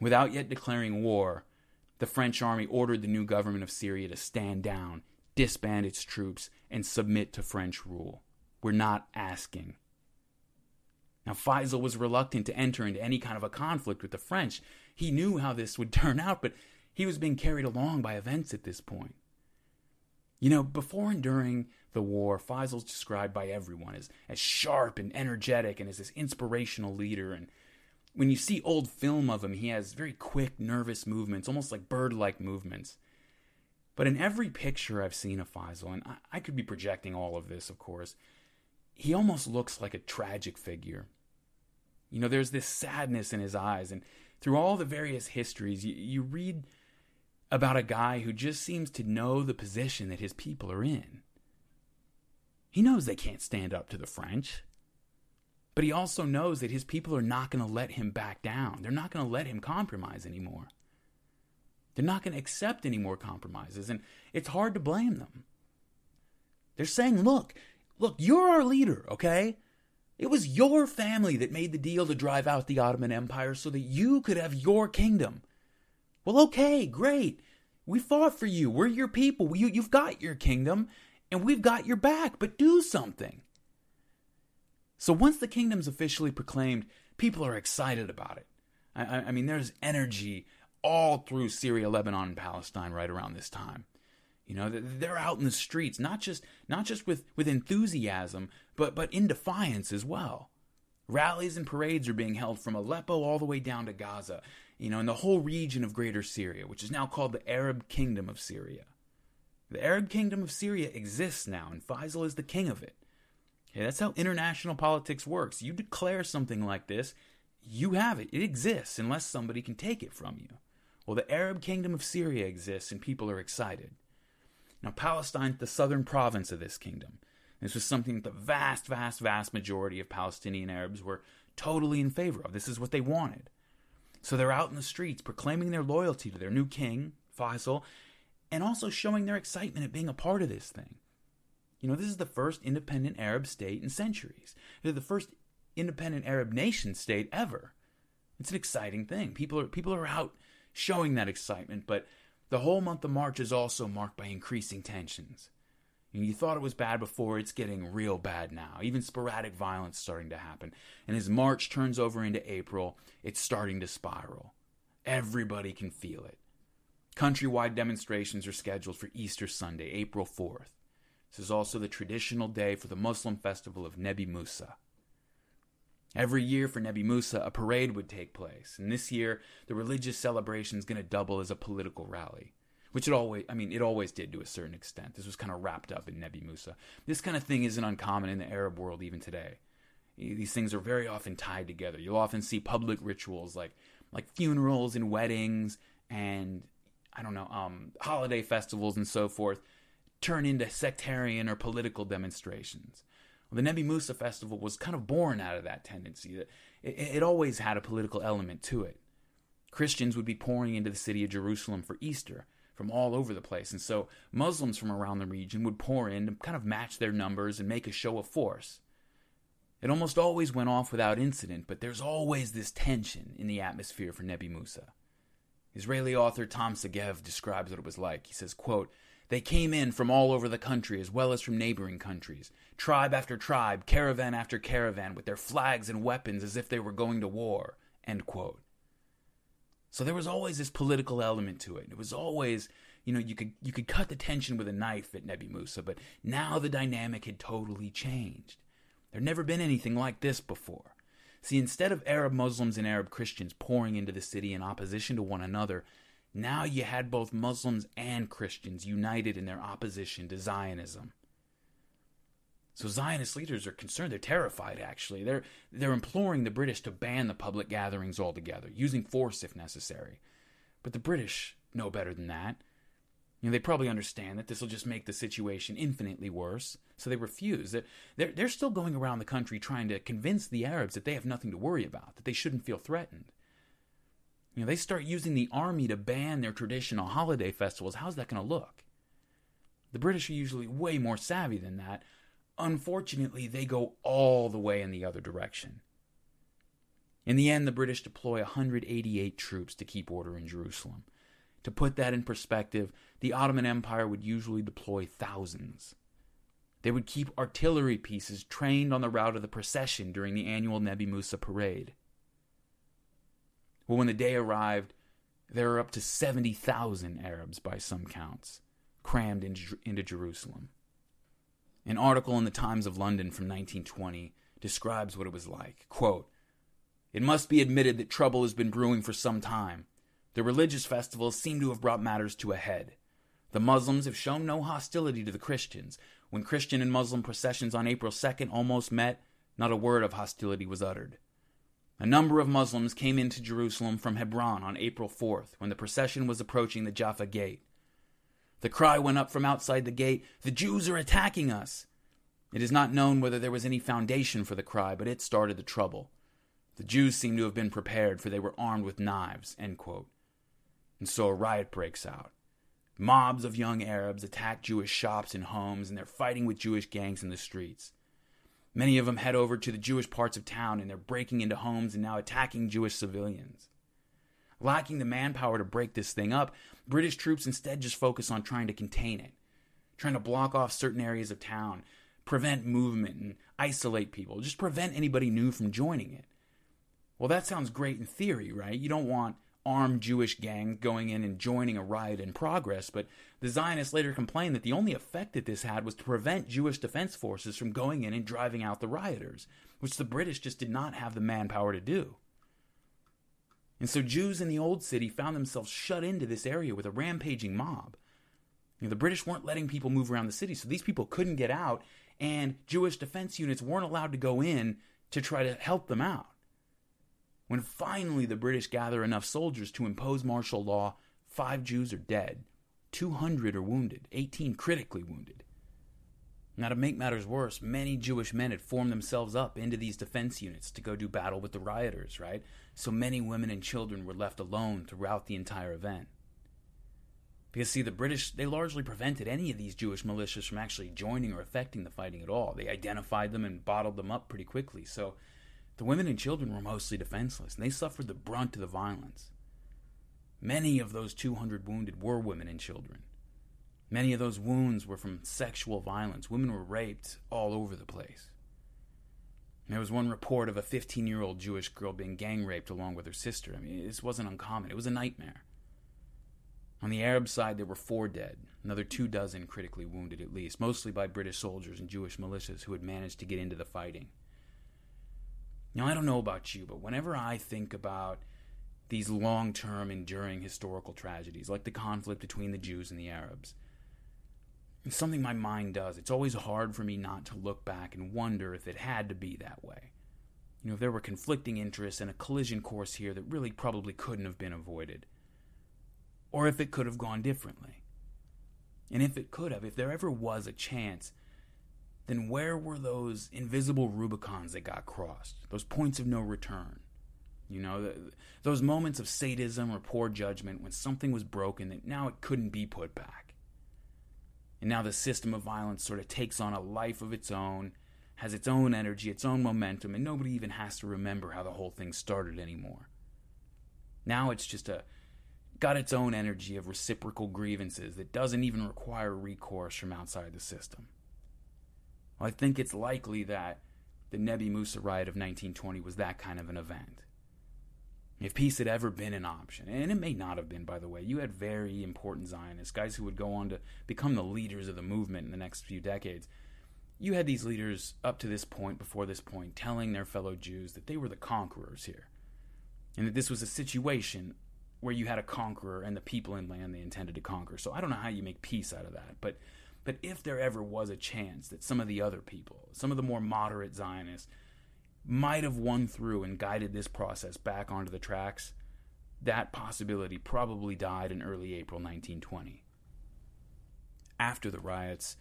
Without yet declaring war, the French army ordered the new government of Syria to stand down, disband its troops, and submit to French rule. We're not asking. Now, Faisal was reluctant to enter into any kind of a conflict with the French. He knew how this would turn out, but he was being carried along by events at this point. You know, before and during the war, Faisal's described by everyone as, as sharp and energetic and as this inspirational leader. And when you see old film of him, he has very quick, nervous movements, almost like bird like movements. But in every picture I've seen of Faisal, and I, I could be projecting all of this, of course, he almost looks like a tragic figure. You know, there's this sadness in his eyes, and through all the various histories, you, you read about a guy who just seems to know the position that his people are in. He knows they can't stand up to the French, but he also knows that his people are not going to let him back down. They're not going to let him compromise anymore. They're not going to accept any more compromises, and it's hard to blame them. They're saying, look, look, you're our leader, okay? It was your family that made the deal to drive out the Ottoman Empire so that you could have your kingdom. Well, okay, great. We fought for you. We're your people. You, you've got your kingdom, and we've got your back, but do something. So once the kingdom's officially proclaimed, people are excited about it. I, I mean, there's energy all through Syria, Lebanon, and Palestine right around this time. You know, they're out in the streets, not just not just with, with enthusiasm, but but in defiance as well. Rallies and parades are being held from Aleppo all the way down to Gaza, you know, in the whole region of Greater Syria, which is now called the Arab Kingdom of Syria. The Arab Kingdom of Syria exists now, and Faisal is the king of it. Okay, that's how international politics works. You declare something like this, you have it. It exists unless somebody can take it from you. Well, the Arab Kingdom of Syria exists, and people are excited. Now, Palestine the southern province of this kingdom. This was something that the vast, vast, vast majority of Palestinian Arabs were totally in favor of. This is what they wanted. So they're out in the streets proclaiming their loyalty to their new king, Faisal, and also showing their excitement at being a part of this thing. You know, this is the first independent Arab state in centuries. They're the first independent Arab nation state ever. It's an exciting thing. People are people are out showing that excitement, but the whole month of March is also marked by increasing tensions. And you thought it was bad before, it's getting real bad now. Even sporadic violence starting to happen. And as March turns over into April, it's starting to spiral. Everybody can feel it. Countrywide demonstrations are scheduled for Easter Sunday, April 4th. This is also the traditional day for the Muslim festival of Nebi Musa. Every year for Nebi Musa, a parade would take place, and this year the religious celebration is going to double as a political rally, which it always, I mean, it always did to a certain extent. This was kind of wrapped up in Nebi Musa. This kind of thing isn't uncommon in the Arab world even today. These things are very often tied together. You'll often see public rituals like like funerals and weddings and I don't know, um, holiday festivals and so forth turn into sectarian or political demonstrations. Well, the Nebi Musa festival was kind of born out of that tendency. That it, it always had a political element to it. Christians would be pouring into the city of Jerusalem for Easter from all over the place, and so Muslims from around the region would pour in to kind of match their numbers and make a show of force. It almost always went off without incident, but there's always this tension in the atmosphere for Nebi Musa. Israeli author Tom Segev describes what it was like. He says, quote, they came in from all over the country as well as from neighboring countries, tribe after tribe, caravan after caravan, with their flags and weapons as if they were going to war. So there was always this political element to it. It was always, you know, you could you could cut the tension with a knife at Nebi Musa, but now the dynamic had totally changed. There'd never been anything like this before. See, instead of Arab Muslims and Arab Christians pouring into the city in opposition to one another, now you had both Muslims and Christians united in their opposition to Zionism. So Zionist leaders are concerned. They're terrified, actually. They're, they're imploring the British to ban the public gatherings altogether, using force if necessary. But the British know better than that. You know, they probably understand that this will just make the situation infinitely worse, so they refuse. They're, they're still going around the country trying to convince the Arabs that they have nothing to worry about, that they shouldn't feel threatened. You know, they start using the army to ban their traditional holiday festivals. How's that going to look? The British are usually way more savvy than that. unfortunately, they go all the way in the other direction. In the end, the British deploy 188 troops to keep order in Jerusalem. To put that in perspective, the Ottoman Empire would usually deploy thousands. They would keep artillery pieces trained on the route of the procession during the annual Nebi Musa parade. Well, when the day arrived, there were up to 70,000 Arabs by some counts, crammed into, into Jerusalem. An article in the Times of London from 1920 describes what it was like. Quote, it must be admitted that trouble has been brewing for some time. The religious festivals seem to have brought matters to a head. The Muslims have shown no hostility to the Christians. When Christian and Muslim processions on April 2nd almost met, not a word of hostility was uttered. A number of Muslims came into Jerusalem from Hebron on April 4th when the procession was approaching the Jaffa Gate. The cry went up from outside the gate The Jews are attacking us! It is not known whether there was any foundation for the cry, but it started the trouble. The Jews seem to have been prepared, for they were armed with knives. And so a riot breaks out. Mobs of young Arabs attack Jewish shops and homes, and they're fighting with Jewish gangs in the streets. Many of them head over to the Jewish parts of town, and they're breaking into homes and now attacking Jewish civilians. Lacking the manpower to break this thing up, British troops instead just focus on trying to contain it, trying to block off certain areas of town, prevent movement, and isolate people, just prevent anybody new from joining it. Well, that sounds great in theory, right? You don't want armed Jewish gangs going in and joining a riot in progress, but the Zionists later complained that the only effect that this had was to prevent Jewish defense forces from going in and driving out the rioters, which the British just did not have the manpower to do. And so Jews in the old city found themselves shut into this area with a rampaging mob. You know, the British weren't letting people move around the city, so these people couldn't get out, and Jewish defense units weren't allowed to go in to try to help them out. When finally the British gather enough soldiers to impose martial law, five Jews are dead, 200 are wounded, 18 critically wounded. Now, to make matters worse, many Jewish men had formed themselves up into these defense units to go do battle with the rioters, right? So many women and children were left alone throughout the entire event. Because, see, the British, they largely prevented any of these Jewish militias from actually joining or affecting the fighting at all. They identified them and bottled them up pretty quickly. So, the women and children were mostly defenseless, and they suffered the brunt of the violence. Many of those 200 wounded were women and children. Many of those wounds were from sexual violence. Women were raped all over the place. There was one report of a 15 year old Jewish girl being gang raped along with her sister. I mean, this wasn't uncommon, it was a nightmare. On the Arab side, there were four dead, another two dozen critically wounded at least, mostly by British soldiers and Jewish militias who had managed to get into the fighting. Now, I don't know about you, but whenever I think about these long term, enduring historical tragedies, like the conflict between the Jews and the Arabs, it's something my mind does. It's always hard for me not to look back and wonder if it had to be that way. You know, if there were conflicting interests and a collision course here that really probably couldn't have been avoided. Or if it could have gone differently. And if it could have, if there ever was a chance then where were those invisible Rubicons that got crossed? Those points of no return? You know, those moments of sadism or poor judgment when something was broken that now it couldn't be put back. And now the system of violence sort of takes on a life of its own, has its own energy, its own momentum, and nobody even has to remember how the whole thing started anymore. Now it's just a got its own energy of reciprocal grievances that doesn't even require recourse from outside the system. Well, I think it's likely that the Nebi Musa riot of 1920 was that kind of an event. If peace had ever been an option, and it may not have been, by the way, you had very important Zionists, guys who would go on to become the leaders of the movement in the next few decades. You had these leaders up to this point, before this point, telling their fellow Jews that they were the conquerors here, and that this was a situation where you had a conqueror and the people in land they intended to conquer. So I don't know how you make peace out of that, but but if there ever was a chance that some of the other people, some of the more moderate Zionists, might have won through and guided this process back onto the tracks, that possibility probably died in early April 1920. After the riots,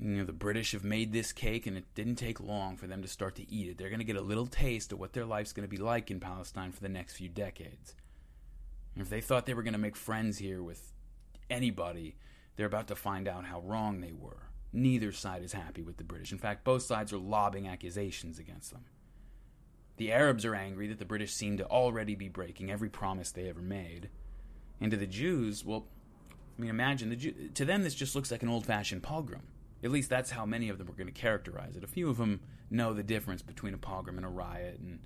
you know, the British have made this cake, and it didn't take long for them to start to eat it. They're going to get a little taste of what their life's going to be like in Palestine for the next few decades. And if they thought they were going to make friends here with anybody, they're about to find out how wrong they were. neither side is happy with the British. In fact, both sides are lobbing accusations against them. The Arabs are angry that the British seem to already be breaking every promise they ever made. And to the Jews, well, I mean, imagine the Jew- to them this just looks like an old-fashioned pogrom. At least that's how many of them are going to characterize it. A few of them know the difference between a pogrom and a riot, and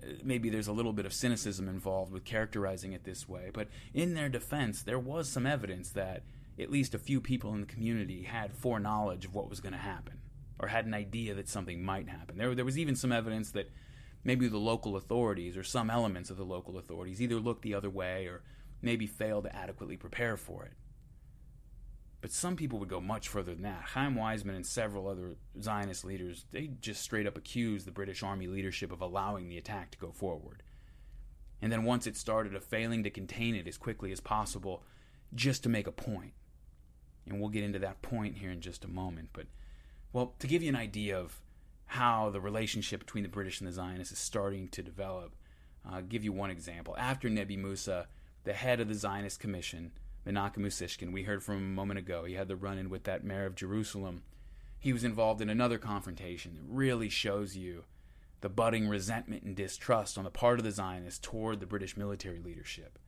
uh, maybe there's a little bit of cynicism involved with characterizing it this way. But in their defense, there was some evidence that at least a few people in the community had foreknowledge of what was going to happen, or had an idea that something might happen. There, there was even some evidence that maybe the local authorities or some elements of the local authorities either looked the other way or maybe failed to adequately prepare for it. But some people would go much further than that. Chaim Weizmann and several other Zionist leaders, they just straight up accused the British Army leadership of allowing the attack to go forward. And then once it started, of failing to contain it as quickly as possible just to make a point. And we'll get into that point here in just a moment. But, well, to give you an idea of how the relationship between the British and the Zionists is starting to develop, uh, give you one example. After Nebi Musa, the head of the Zionist Commission, Menachem Usishkin, we heard from him a moment ago, he had the run in with that mayor of Jerusalem. He was involved in another confrontation that really shows you the budding resentment and distrust on the part of the Zionists toward the British military leadership.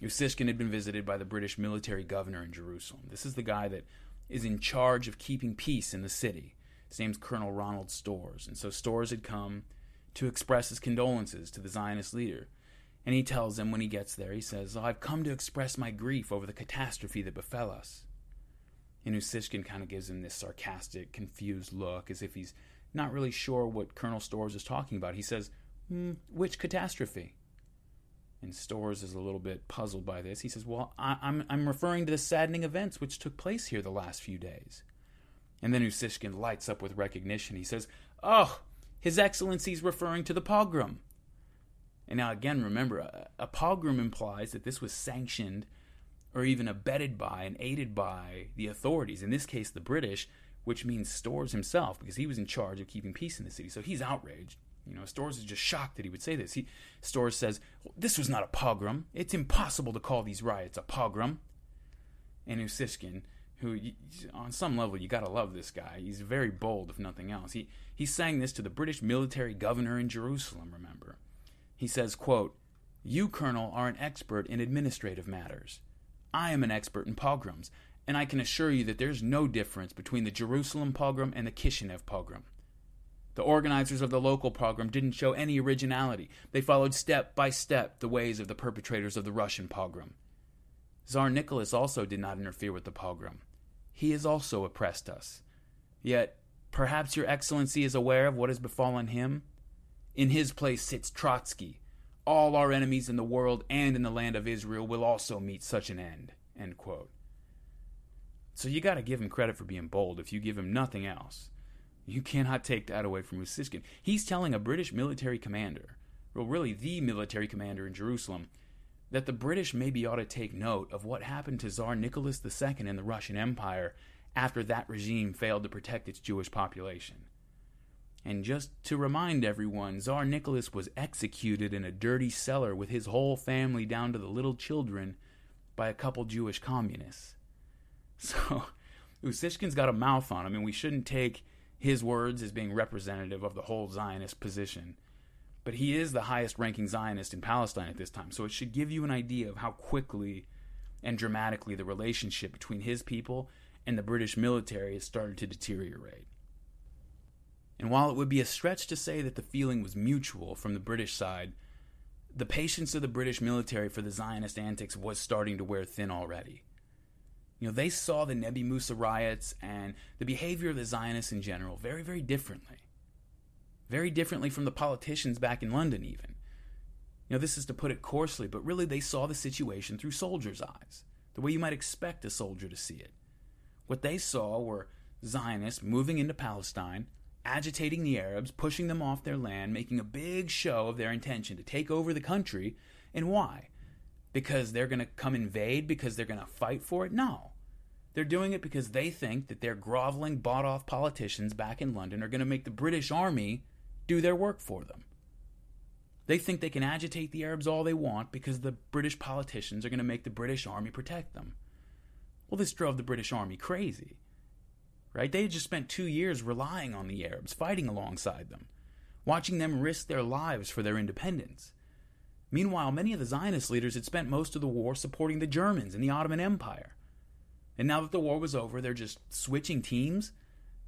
Usishkin had been visited by the British military governor in Jerusalem. This is the guy that is in charge of keeping peace in the city. His name's Colonel Ronald Storrs. And so Storrs had come to express his condolences to the Zionist leader. And he tells them when he gets there, he says, oh, I've come to express my grief over the catastrophe that befell us. And Usishkin kind of gives him this sarcastic, confused look, as if he's not really sure what Colonel Storrs is talking about. He says, mm, Which catastrophe? And Storrs is a little bit puzzled by this. He says, Well, I, I'm, I'm referring to the saddening events which took place here the last few days. And then Usishkin lights up with recognition. He says, Oh, His Excellency's referring to the pogrom. And now, again, remember, a, a pogrom implies that this was sanctioned or even abetted by and aided by the authorities, in this case, the British, which means Storrs himself, because he was in charge of keeping peace in the city. So he's outraged. You know, Storrs is just shocked that he would say this. He Storrs says, well, "This was not a pogrom. It's impossible to call these riots a pogrom." And Usishkin, who on some level you gotta love this guy. He's very bold, if nothing else. He he sang this to the British military governor in Jerusalem. Remember, he says, "quote You, Colonel, are an expert in administrative matters. I am an expert in pogroms." And I can assure you that there's no difference between the Jerusalem pogrom and the Kishinev pogrom. The organizers of the local pogrom didn't show any originality. They followed step by step the ways of the perpetrators of the Russian pogrom. Tsar Nicholas also did not interfere with the pogrom. He has also oppressed us. Yet, perhaps your excellency is aware of what has befallen him? In his place sits Trotsky. All our enemies in the world and in the land of Israel will also meet such an end. End. So you got to give him credit for being bold if you give him nothing else. You cannot take that away from Usishkin. He's telling a British military commander, well, really the military commander in Jerusalem, that the British maybe ought to take note of what happened to Tsar Nicholas II in the Russian Empire after that regime failed to protect its Jewish population. And just to remind everyone, Tsar Nicholas was executed in a dirty cellar with his whole family down to the little children by a couple Jewish communists. So Usishkin's got a mouth on him, and we shouldn't take his words as being representative of the whole Zionist position. But he is the highest ranking Zionist in Palestine at this time, so it should give you an idea of how quickly and dramatically the relationship between his people and the British military has started to deteriorate. And while it would be a stretch to say that the feeling was mutual from the British side, the patience of the British military for the Zionist antics was starting to wear thin already. You know, they saw the Nebi Musa riots and the behavior of the Zionists in general very, very differently. Very differently from the politicians back in London, even. You know, this is to put it coarsely, but really they saw the situation through soldiers' eyes, the way you might expect a soldier to see it. What they saw were Zionists moving into Palestine, agitating the Arabs, pushing them off their land, making a big show of their intention to take over the country. And why? Because they're going to come invade? Because they're going to fight for it? No. They're doing it because they think that their groveling, bought off politicians back in London are going to make the British Army do their work for them. They think they can agitate the Arabs all they want because the British politicians are going to make the British Army protect them. Well, this drove the British Army crazy. right? They had just spent two years relying on the Arabs, fighting alongside them, watching them risk their lives for their independence. Meanwhile, many of the Zionist leaders had spent most of the war supporting the Germans and the Ottoman Empire. And now that the war was over, they're just switching teams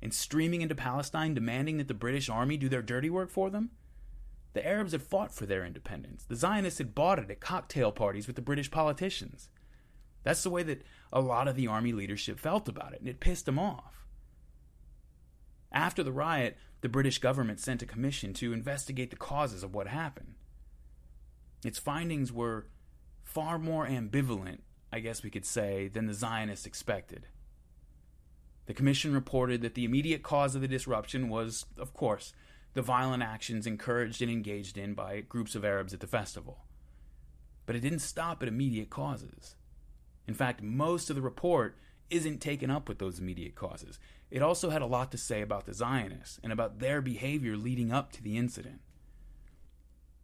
and streaming into Palestine demanding that the British army do their dirty work for them? The Arabs had fought for their independence. The Zionists had bought it at cocktail parties with the British politicians. That's the way that a lot of the army leadership felt about it, and it pissed them off. After the riot, the British government sent a commission to investigate the causes of what happened. Its findings were far more ambivalent, I guess we could say, than the Zionists expected. The commission reported that the immediate cause of the disruption was, of course, the violent actions encouraged and engaged in by groups of Arabs at the festival. But it didn't stop at immediate causes. In fact, most of the report isn't taken up with those immediate causes. It also had a lot to say about the Zionists and about their behavior leading up to the incident.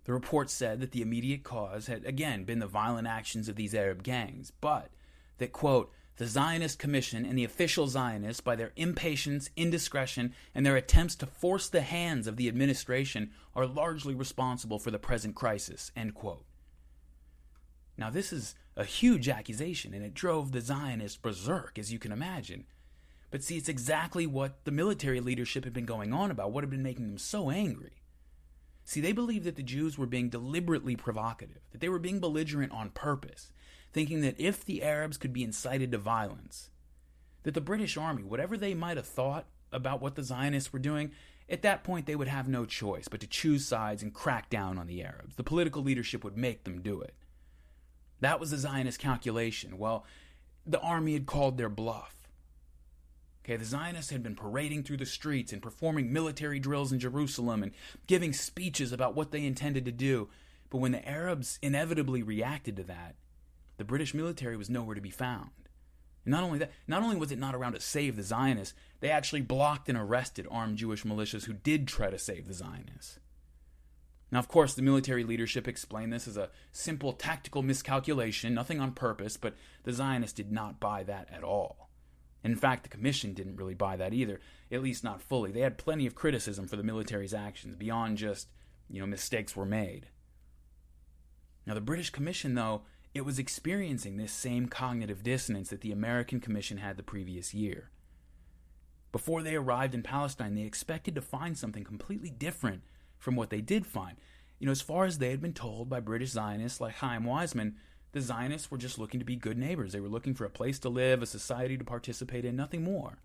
The report said that the immediate cause had again been the violent actions of these Arab gangs, but that, quote, the Zionist Commission and the official Zionists, by their impatience, indiscretion, and their attempts to force the hands of the administration, are largely responsible for the present crisis. Now, this is a huge accusation, and it drove the Zionists berserk, as you can imagine. But see, it's exactly what the military leadership had been going on about, what had been making them so angry. See, they believed that the Jews were being deliberately provocative, that they were being belligerent on purpose, thinking that if the Arabs could be incited to violence, that the British army, whatever they might have thought about what the Zionists were doing, at that point they would have no choice but to choose sides and crack down on the Arabs. The political leadership would make them do it. That was the Zionist calculation. Well, the army had called their bluff. Okay, the Zionists had been parading through the streets and performing military drills in Jerusalem and giving speeches about what they intended to do. But when the Arabs inevitably reacted to that, the British military was nowhere to be found. And not only that, not only was it not around to save the Zionists, they actually blocked and arrested armed Jewish militias who did try to save the Zionists. Now, of course, the military leadership explained this as a simple tactical miscalculation, nothing on purpose, but the Zionists did not buy that at all. In fact, the Commission didn't really buy that either, at least not fully. They had plenty of criticism for the military's actions, beyond just, you know, mistakes were made. Now, the British Commission, though, it was experiencing this same cognitive dissonance that the American Commission had the previous year. Before they arrived in Palestine, they expected to find something completely different from what they did find. You know, as far as they had been told by British Zionists like Chaim Weizmann, the Zionists were just looking to be good neighbors. They were looking for a place to live, a society to participate in, nothing more.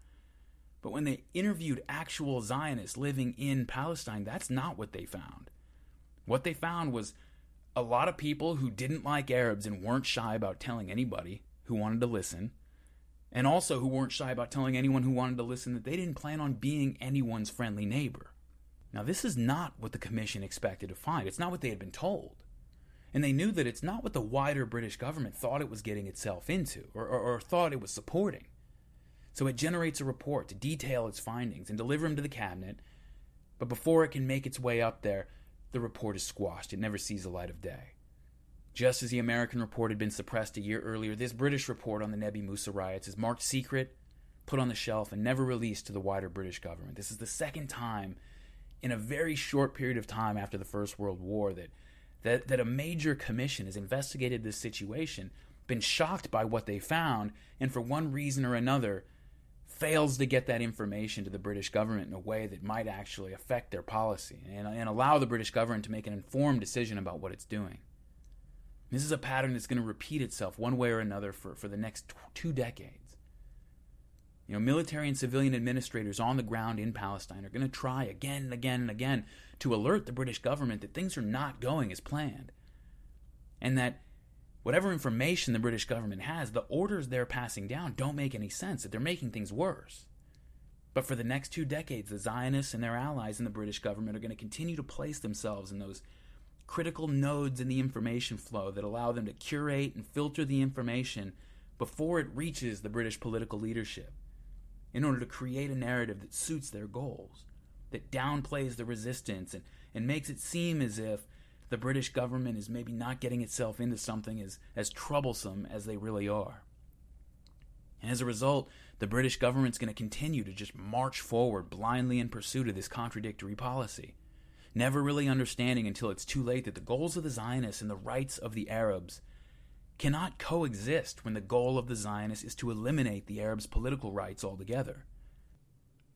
But when they interviewed actual Zionists living in Palestine, that's not what they found. What they found was a lot of people who didn't like Arabs and weren't shy about telling anybody who wanted to listen, and also who weren't shy about telling anyone who wanted to listen that they didn't plan on being anyone's friendly neighbor. Now, this is not what the Commission expected to find. It's not what they had been told. And they knew that it's not what the wider British government thought it was getting itself into or, or, or thought it was supporting. So it generates a report to detail its findings and deliver them to the cabinet. But before it can make its way up there, the report is squashed. It never sees the light of day. Just as the American report had been suppressed a year earlier, this British report on the Nebi Musa riots is marked secret, put on the shelf, and never released to the wider British government. This is the second time in a very short period of time after the First World War that, that, that a major commission has investigated this situation, been shocked by what they found, and for one reason or another, fails to get that information to the British government in a way that might actually affect their policy and, and allow the British government to make an informed decision about what it's doing. This is a pattern that's going to repeat itself one way or another for, for the next two decades. You know, military and civilian administrators on the ground in Palestine are going to try again and again and again to alert the British government that things are not going as planned. And that whatever information the British government has, the orders they're passing down don't make any sense, that they're making things worse. But for the next two decades, the Zionists and their allies in the British government are going to continue to place themselves in those critical nodes in the information flow that allow them to curate and filter the information before it reaches the British political leadership in order to create a narrative that suits their goals, that downplays the resistance and, and makes it seem as if the British government is maybe not getting itself into something as, as troublesome as they really are. And as a result, the British government's going to continue to just march forward blindly in pursuit of this contradictory policy, never really understanding until it's too late that the goals of the Zionists and the rights of the Arabs cannot coexist when the goal of the Zionists is to eliminate the Arabs' political rights altogether.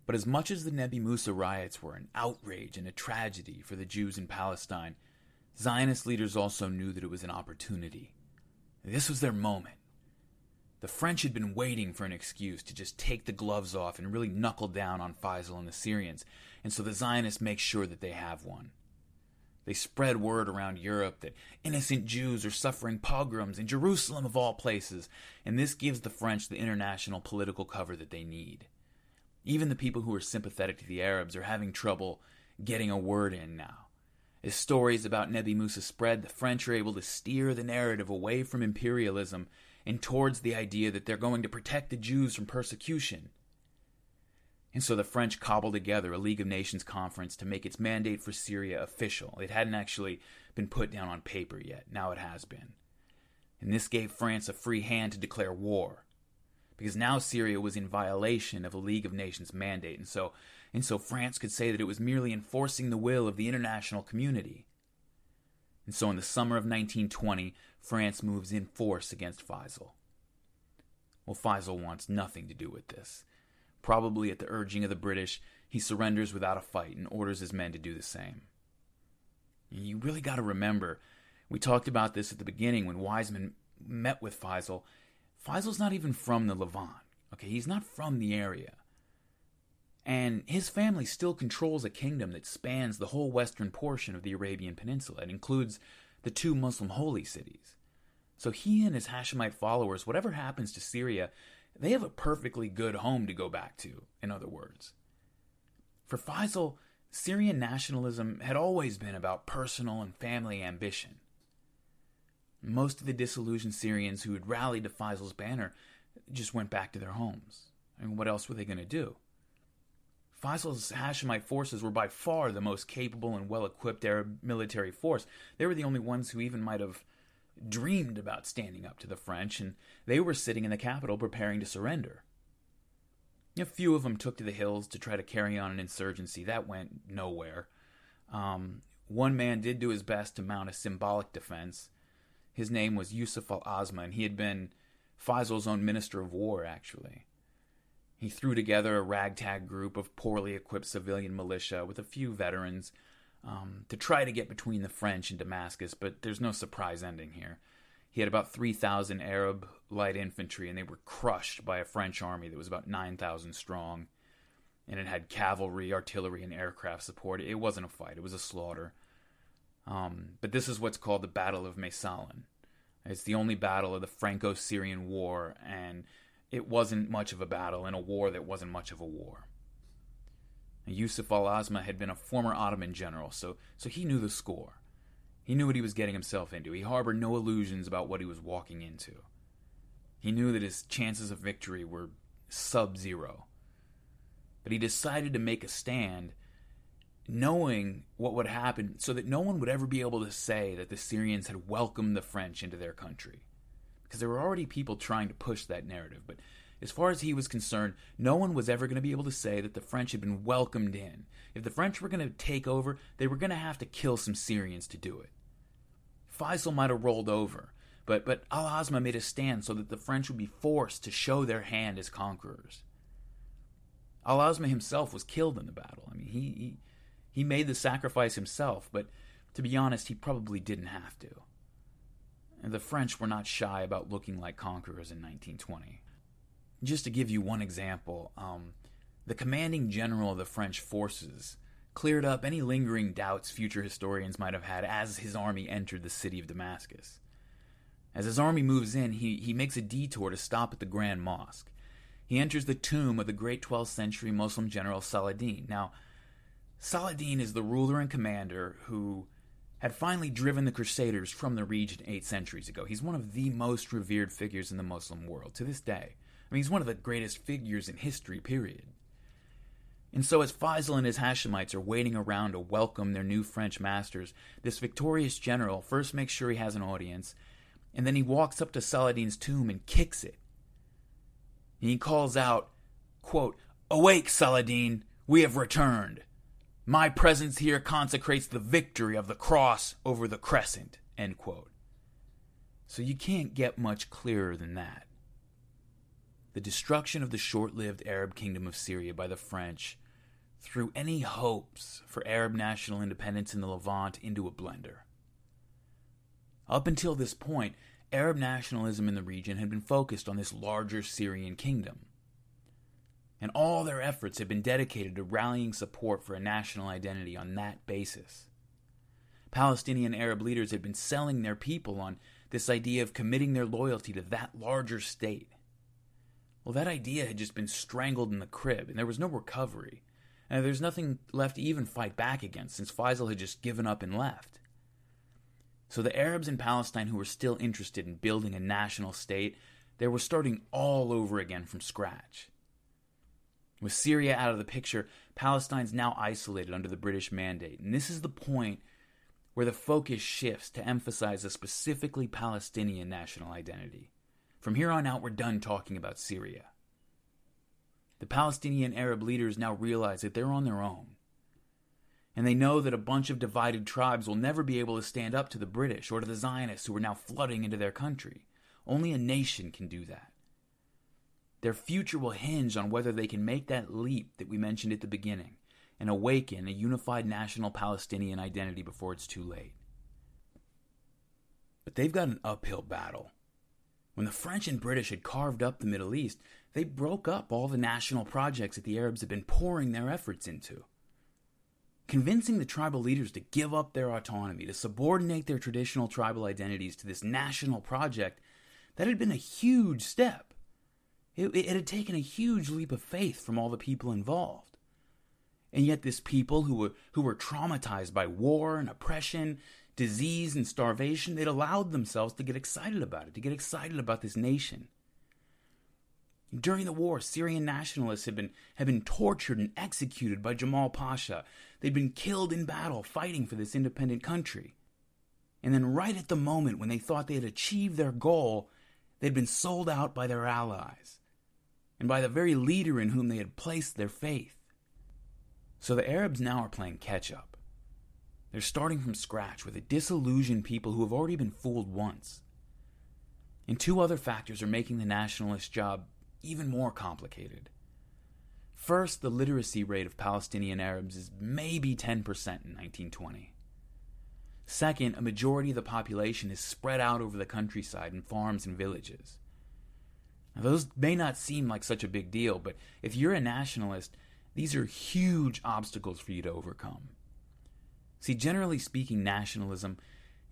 But as much as the Nebi Musa riots were an outrage and a tragedy for the Jews in Palestine, Zionist leaders also knew that it was an opportunity. This was their moment. The French had been waiting for an excuse to just take the gloves off and really knuckle down on Faisal and the Syrians, and so the Zionists make sure that they have one. They spread word around Europe that innocent Jews are suffering pogroms in Jerusalem, of all places, and this gives the French the international political cover that they need. Even the people who are sympathetic to the Arabs are having trouble getting a word in now. As stories about Nebi Musa spread, the French are able to steer the narrative away from imperialism and towards the idea that they're going to protect the Jews from persecution. And so the French cobbled together a League of Nations conference to make its mandate for Syria official. It hadn't actually been put down on paper yet, now it has been. And this gave France a free hand to declare war. Because now Syria was in violation of a League of Nations mandate, and so and so France could say that it was merely enforcing the will of the international community. And so in the summer of 1920, France moves in force against Faisal. Well, Faisal wants nothing to do with this. Probably at the urging of the British, he surrenders without a fight and orders his men to do the same. You really got to remember, we talked about this at the beginning when Weizmann met with Faisal. Faisal's not even from the Levant. Okay, he's not from the area. And his family still controls a kingdom that spans the whole western portion of the Arabian Peninsula. and includes the two Muslim holy cities. So he and his Hashemite followers, whatever happens to Syria, they have a perfectly good home to go back to, in other words. For Faisal, Syrian nationalism had always been about personal and family ambition. Most of the disillusioned Syrians who had rallied to Faisal's banner just went back to their homes. I mean, what else were they going to do? Faisal's Hashemite forces were by far the most capable and well equipped Arab military force. They were the only ones who even might have dreamed about standing up to the French, and they were sitting in the capital preparing to surrender. A few of them took to the hills to try to carry on an insurgency. That went nowhere. Um, one man did do his best to mount a symbolic defense. His name was Yusuf al Azma, and he had been Faisal's own minister of war, actually. He threw together a ragtag group of poorly equipped civilian militia with a few veterans um, to try to get between the French and Damascus, but there's no surprise ending here. He had about 3,000 Arab light infantry, and they were crushed by a French army that was about 9,000 strong. And it had cavalry, artillery, and aircraft support. It wasn't a fight, it was a slaughter. Um, but this is what's called the Battle of Maysalun. It's the only battle of the Franco Syrian War, and it wasn't much of a battle in a war that wasn't much of a war. Yusuf al Azma had been a former Ottoman general, so, so he knew the score. He knew what he was getting himself into. He harbored no illusions about what he was walking into. He knew that his chances of victory were sub zero. But he decided to make a stand knowing what would happen so that no one would ever be able to say that the Syrians had welcomed the French into their country because there were already people trying to push that narrative. But as far as he was concerned, no one was ever going to be able to say that the French had been welcomed in. If the French were going to take over, they were going to have to kill some Syrians to do it. Faisal might have rolled over, but, but Al Azma made a stand so that the French would be forced to show their hand as conquerors. Al Azma himself was killed in the battle. I mean, he, he, he made the sacrifice himself, but to be honest, he probably didn't have to. The French were not shy about looking like conquerors in 1920. Just to give you one example, um, the commanding general of the French forces cleared up any lingering doubts future historians might have had as his army entered the city of Damascus. As his army moves in, he, he makes a detour to stop at the Grand Mosque. He enters the tomb of the great 12th century Muslim general Saladin. Now, Saladin is the ruler and commander who had finally driven the Crusaders from the region eight centuries ago. He's one of the most revered figures in the Muslim world to this day. I mean, he's one of the greatest figures in history, period. And so, as Faisal and his Hashemites are waiting around to welcome their new French masters, this victorious general first makes sure he has an audience, and then he walks up to Saladin's tomb and kicks it. And he calls out, quote, Awake, Saladin, we have returned. My presence here consecrates the victory of the cross over the crescent, end quote. So you can't get much clearer than that. The destruction of the short lived Arab kingdom of Syria by the French threw any hopes for Arab national independence in the Levant into a blender. Up until this point, Arab nationalism in the region had been focused on this larger Syrian kingdom. And all their efforts had been dedicated to rallying support for a national identity on that basis. Palestinian Arab leaders had been selling their people on this idea of committing their loyalty to that larger state. Well, that idea had just been strangled in the crib, and there was no recovery. And there's nothing left to even fight back against since Faisal had just given up and left. So the Arabs in Palestine who were still interested in building a national state, they were starting all over again from scratch. With Syria out of the picture, Palestine's now isolated under the British mandate. And this is the point where the focus shifts to emphasize a specifically Palestinian national identity. From here on out, we're done talking about Syria. The Palestinian Arab leaders now realize that they're on their own. And they know that a bunch of divided tribes will never be able to stand up to the British or to the Zionists who are now flooding into their country. Only a nation can do that. Their future will hinge on whether they can make that leap that we mentioned at the beginning and awaken a unified national Palestinian identity before it's too late. But they've got an uphill battle. When the French and British had carved up the Middle East, they broke up all the national projects that the Arabs had been pouring their efforts into. Convincing the tribal leaders to give up their autonomy, to subordinate their traditional tribal identities to this national project, that had been a huge step. It, it, had taken a huge leap of faith from all the people involved. And yet, this people who were, who were traumatized by war and oppression disease and starvation, they'd allowed themselves to get excited about it, to get excited about this nation. During the war, Syrian nationalists had been, had been tortured and executed by Jamal Pasha. They'd been killed in battle fighting for this independent country. And then, right at the moment when they thought they had achieved their goal, they'd been sold out by their allies and by the very leader in whom they had placed their faith. So the Arabs now are playing catch up. They're starting from scratch with a disillusioned people who have already been fooled once. And two other factors are making the nationalist job even more complicated. First, the literacy rate of Palestinian Arabs is maybe 10% in 1920. Second, a majority of the population is spread out over the countryside in farms and villages. Now, those may not seem like such a big deal, but if you're a nationalist, these are huge obstacles for you to overcome. See, generally speaking, nationalism,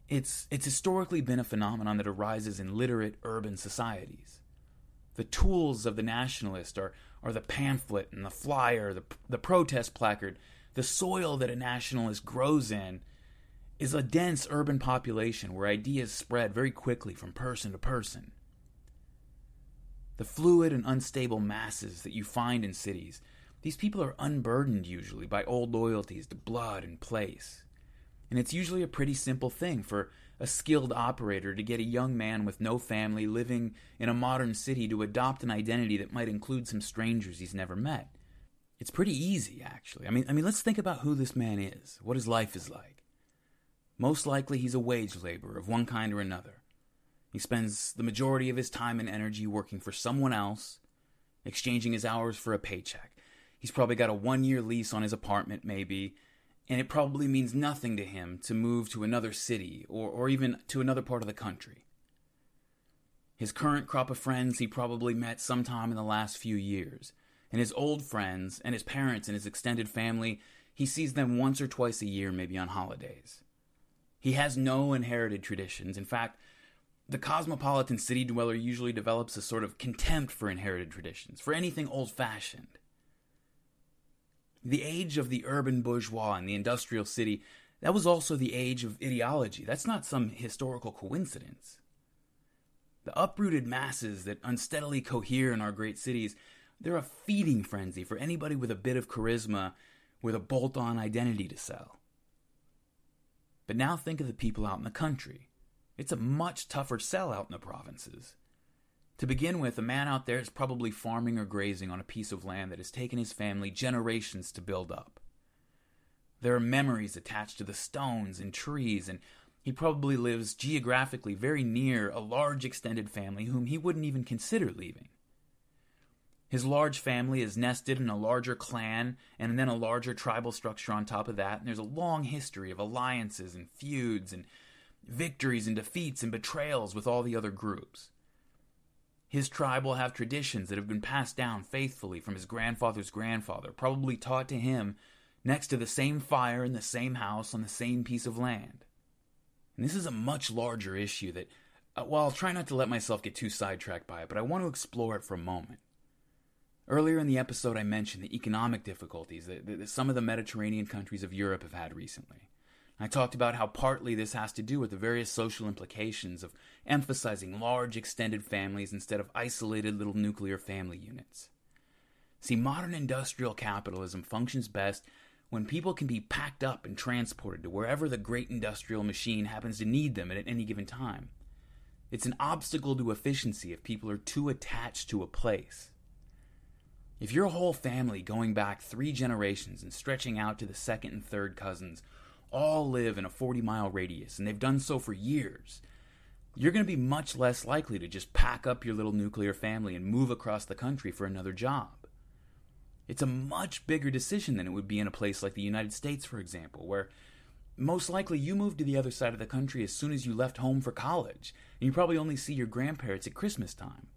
it's, it's historically been a phenomenon that arises in literate urban societies. The tools of the nationalist are, are the pamphlet and the flyer, the, the protest placard. The soil that a nationalist grows in is a dense urban population where ideas spread very quickly from person to person. The fluid and unstable masses that you find in cities these people are unburdened usually by old loyalties to blood and place. And it's usually a pretty simple thing for a skilled operator to get a young man with no family living in a modern city to adopt an identity that might include some strangers he's never met. It's pretty easy, actually. I mean, I mean, let's think about who this man is, what his life is like. Most likely, he's a wage laborer of one kind or another. He spends the majority of his time and energy working for someone else, exchanging his hours for a paycheck. He's probably got a one year lease on his apartment, maybe, and it probably means nothing to him to move to another city or, or even to another part of the country. His current crop of friends he probably met sometime in the last few years, and his old friends and his parents and his extended family, he sees them once or twice a year, maybe on holidays. He has no inherited traditions. In fact, the cosmopolitan city dweller usually develops a sort of contempt for inherited traditions, for anything old fashioned. The age of the urban bourgeois and the industrial city, that was also the age of ideology. That's not some historical coincidence. The uprooted masses that unsteadily cohere in our great cities, they're a feeding frenzy for anybody with a bit of charisma, with a bolt on identity to sell. But now think of the people out in the country. It's a much tougher sell out in the provinces. To begin with, a man out there is probably farming or grazing on a piece of land that has taken his family generations to build up. There are memories attached to the stones and trees, and he probably lives geographically very near a large extended family whom he wouldn't even consider leaving. His large family is nested in a larger clan and then a larger tribal structure on top of that, and there's a long history of alliances and feuds and victories and defeats and betrayals with all the other groups. His tribe will have traditions that have been passed down faithfully from his grandfather's grandfather, probably taught to him next to the same fire in the same house on the same piece of land. And this is a much larger issue that, uh, well, I'll try not to let myself get too sidetracked by it, but I want to explore it for a moment. Earlier in the episode, I mentioned the economic difficulties that, that some of the Mediterranean countries of Europe have had recently. I talked about how partly this has to do with the various social implications of emphasizing large extended families instead of isolated little nuclear family units. See, modern industrial capitalism functions best when people can be packed up and transported to wherever the great industrial machine happens to need them at any given time. It's an obstacle to efficiency if people are too attached to a place. If your whole family, going back three generations and stretching out to the second and third cousins, all live in a 40 mile radius and they've done so for years, you're going to be much less likely to just pack up your little nuclear family and move across the country for another job. It's a much bigger decision than it would be in a place like the United States, for example, where most likely you moved to the other side of the country as soon as you left home for college, and you probably only see your grandparents at Christmas time.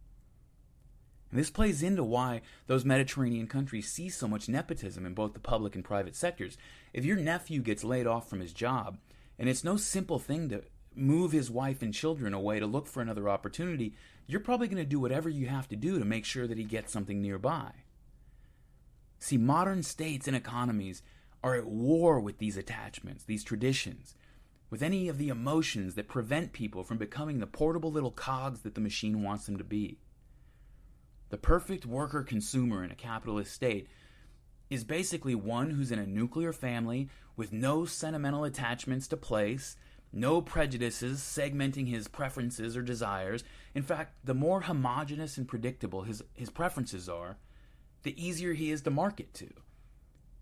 And this plays into why those Mediterranean countries see so much nepotism in both the public and private sectors. If your nephew gets laid off from his job, and it's no simple thing to move his wife and children away to look for another opportunity, you're probably going to do whatever you have to do to make sure that he gets something nearby. See, modern states and economies are at war with these attachments, these traditions, with any of the emotions that prevent people from becoming the portable little cogs that the machine wants them to be. The perfect worker consumer in a capitalist state is basically one who's in a nuclear family with no sentimental attachments to place, no prejudices segmenting his preferences or desires. In fact, the more homogenous and predictable his, his preferences are, the easier he is to market to.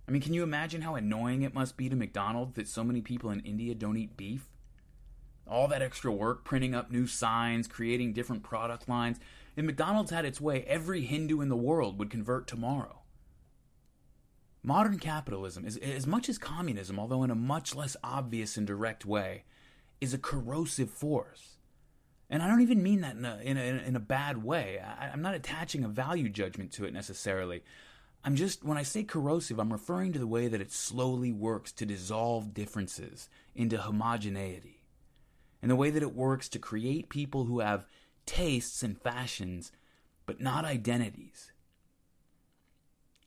I mean, can you imagine how annoying it must be to McDonald's that so many people in India don't eat beef? All that extra work printing up new signs, creating different product lines. If McDonald's had its way, every Hindu in the world would convert tomorrow. Modern capitalism, is, as much as communism, although in a much less obvious and direct way, is a corrosive force. And I don't even mean that in a, in a, in a bad way. I, I'm not attaching a value judgment to it necessarily. I'm just, when I say corrosive, I'm referring to the way that it slowly works to dissolve differences into homogeneity. And the way that it works to create people who have tastes and fashions, but not identities.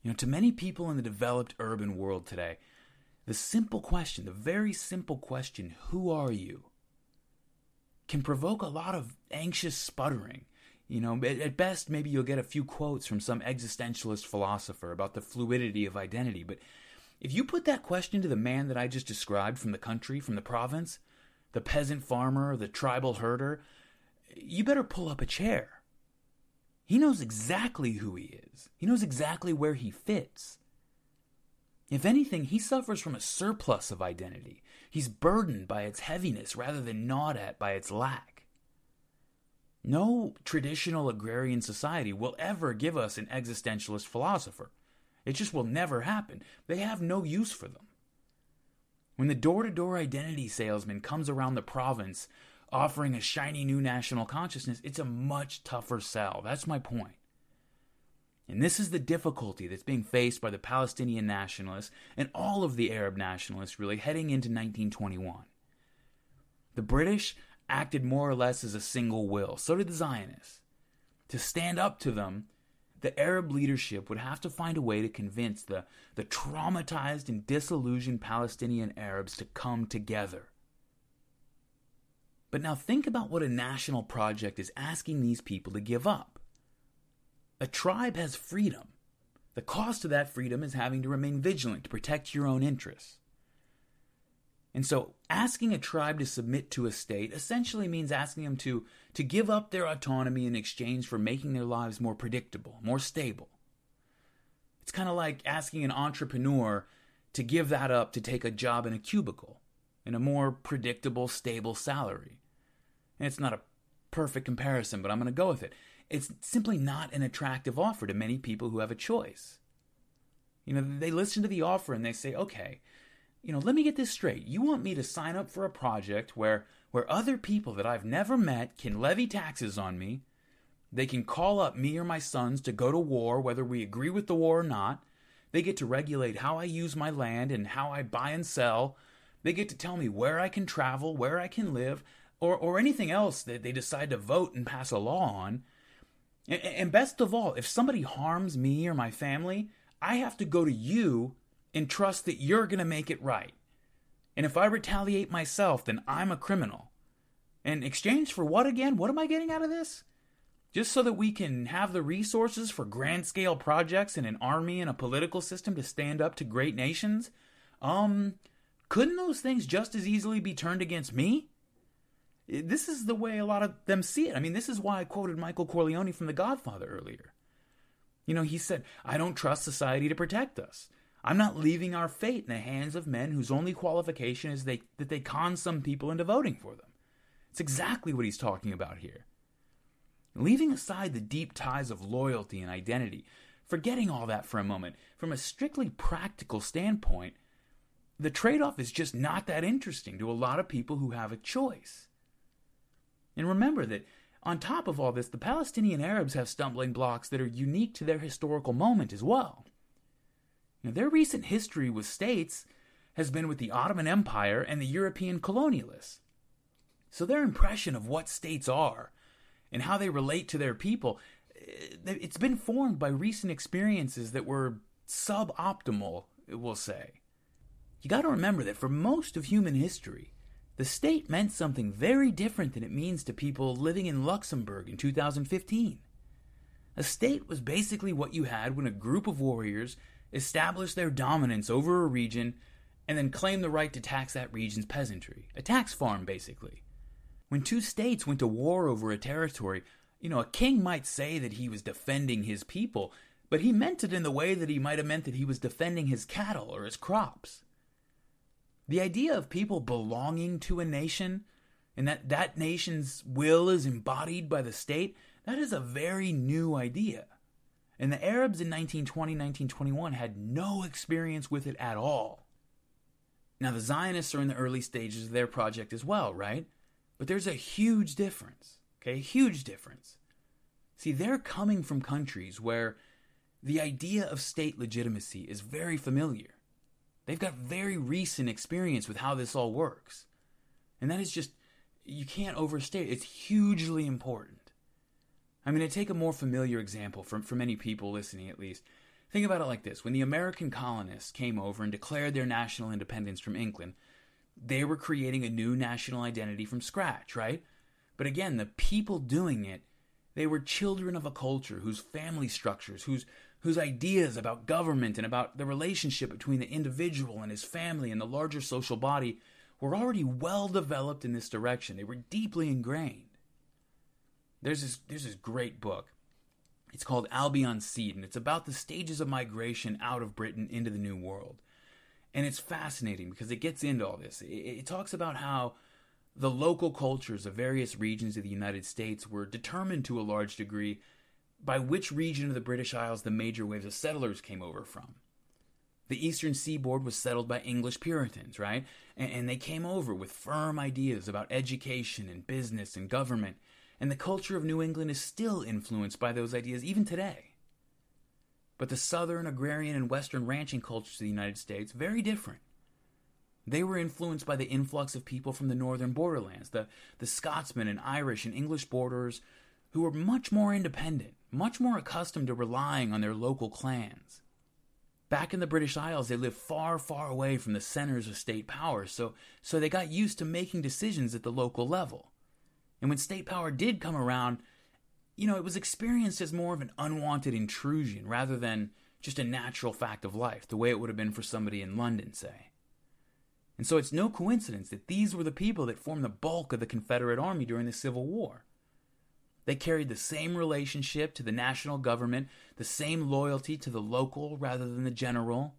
You know, to many people in the developed urban world today, the simple question, the very simple question, who are you, can provoke a lot of anxious sputtering. You know, at best, maybe you'll get a few quotes from some existentialist philosopher about the fluidity of identity. But if you put that question to the man that I just described from the country, from the province, the peasant farmer, the tribal herder, you better pull up a chair. He knows exactly who he is, he knows exactly where he fits. If anything, he suffers from a surplus of identity. He's burdened by its heaviness rather than gnawed at by its lack. No traditional agrarian society will ever give us an existentialist philosopher. It just will never happen. They have no use for them. When the door to door identity salesman comes around the province offering a shiny new national consciousness, it's a much tougher sell. That's my point. And this is the difficulty that's being faced by the Palestinian nationalists and all of the Arab nationalists really heading into 1921. The British acted more or less as a single will, so did the Zionists. To stand up to them, the Arab leadership would have to find a way to convince the, the traumatized and disillusioned Palestinian Arabs to come together. But now think about what a national project is asking these people to give up. A tribe has freedom. The cost of that freedom is having to remain vigilant to protect your own interests. And so asking a tribe to submit to a state essentially means asking them to, to give up their autonomy in exchange for making their lives more predictable, more stable. It's kind of like asking an entrepreneur to give that up to take a job in a cubicle in a more predictable, stable salary. And it's not a perfect comparison, but I'm going to go with it. It's simply not an attractive offer to many people who have a choice. You know, they listen to the offer and they say, okay, you know, let me get this straight. You want me to sign up for a project where where other people that I've never met can levy taxes on me. They can call up me or my sons to go to war whether we agree with the war or not. They get to regulate how I use my land and how I buy and sell. They get to tell me where I can travel, where I can live, or, or anything else that they decide to vote and pass a law on. And, and best of all, if somebody harms me or my family, I have to go to you and trust that you're going to make it right. And if I retaliate myself, then I'm a criminal. In exchange for what again? What am I getting out of this? Just so that we can have the resources for grand scale projects and an army and a political system to stand up to great nations? Um, couldn't those things just as easily be turned against me? This is the way a lot of them see it. I mean, this is why I quoted Michael Corleone from The Godfather earlier. You know, he said, I don't trust society to protect us. I'm not leaving our fate in the hands of men whose only qualification is they, that they con some people into voting for them. It's exactly what he's talking about here. Leaving aside the deep ties of loyalty and identity, forgetting all that for a moment, from a strictly practical standpoint, the trade off is just not that interesting to a lot of people who have a choice. And remember that on top of all this, the Palestinian Arabs have stumbling blocks that are unique to their historical moment as well. Now, their recent history with states has been with the Ottoman Empire and the European colonialists. So their impression of what states are and how they relate to their people, eh, it's been formed by recent experiences that were suboptimal, we'll say. You got to remember that for most of human history, the state meant something very different than it means to people living in Luxembourg in 2015. A state was basically what you had when a group of warriors established their dominance over a region and then claimed the right to tax that region's peasantry. A tax farm, basically. When two states went to war over a territory, you know, a king might say that he was defending his people, but he meant it in the way that he might have meant that he was defending his cattle or his crops. The idea of people belonging to a nation and that that nation's will is embodied by the state, that is a very new idea. And the Arabs in 1920, 1921 had no experience with it at all. Now, the Zionists are in the early stages of their project as well, right? But there's a huge difference, okay? Huge difference. See, they're coming from countries where the idea of state legitimacy is very familiar. They've got very recent experience with how this all works. And that is just, you can't overstate. It's hugely important. I mean, to take a more familiar example from, for many people listening at least, think about it like this. When the American colonists came over and declared their national independence from England, they were creating a new national identity from scratch, right? But again, the people doing it, they were children of a culture whose family structures, whose whose ideas about government and about the relationship between the individual and his family and the larger social body were already well developed in this direction. They were deeply ingrained. There's this, there's this great book. It's called Albion's Seed, and it's about the stages of migration out of Britain into the New World. And it's fascinating because it gets into all this. It, it talks about how the local cultures of various regions of the United States were determined to a large degree by which region of the British Isles the major waves of settlers came over from. The eastern seaboard was settled by English Puritans, right? And, and, they came over with firm ideas about education and business and government, and the culture of New England is still influenced by those ideas even today. But the southern agrarian and western ranching cultures of the United States, very different. They were influenced by the influx of people from the northern borderlands, the, the Scotsmen and Irish and English borderers who were much more independent, much more accustomed to relying on their local clans. Back in the British Isles, they lived far, far away from the centers of state power, so, so they got used to making decisions at the local level. And when state power did come around, you know, it was experienced as more of an unwanted intrusion rather than just a natural fact of life, the way it would have been for somebody in London, say. And so it's no coincidence that these were the people that formed the bulk of the Confederate Army during the Civil War. They carried the same relationship to the national government, the same loyalty to the local rather than the general.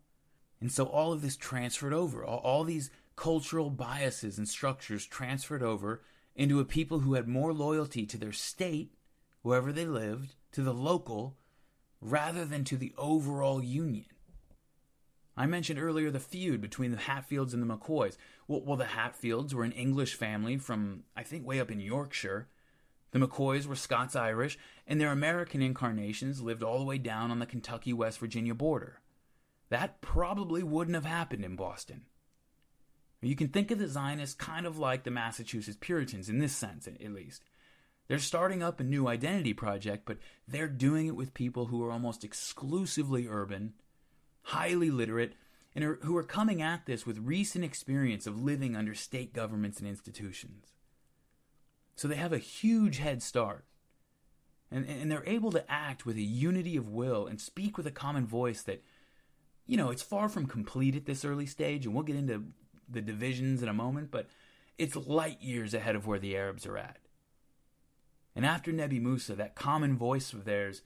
And so all of this transferred over. All, all these cultural biases and structures transferred over into a people who had more loyalty to their state, wherever they lived, to the local, rather than to the overall Union. I mentioned earlier the feud between the Hatfields and the McCoys. Well, well, the Hatfields were an English family from, I think, way up in Yorkshire. The McCoys were Scots Irish, and their American incarnations lived all the way down on the Kentucky West Virginia border. That probably wouldn't have happened in Boston. You can think of the Zionists kind of like the Massachusetts Puritans in this sense, at least. They're starting up a new identity project, but they're doing it with people who are almost exclusively urban highly literate, and are, who are coming at this with recent experience of living under state governments and institutions. So they have a huge head start. And, and they're able to act with a unity of will and speak with a common voice that, you know, it's far from complete at this early stage, and we'll get into the divisions in a moment, but it's light years ahead of where the Arabs are at. And after Nebi Musa, that common voice of theirs,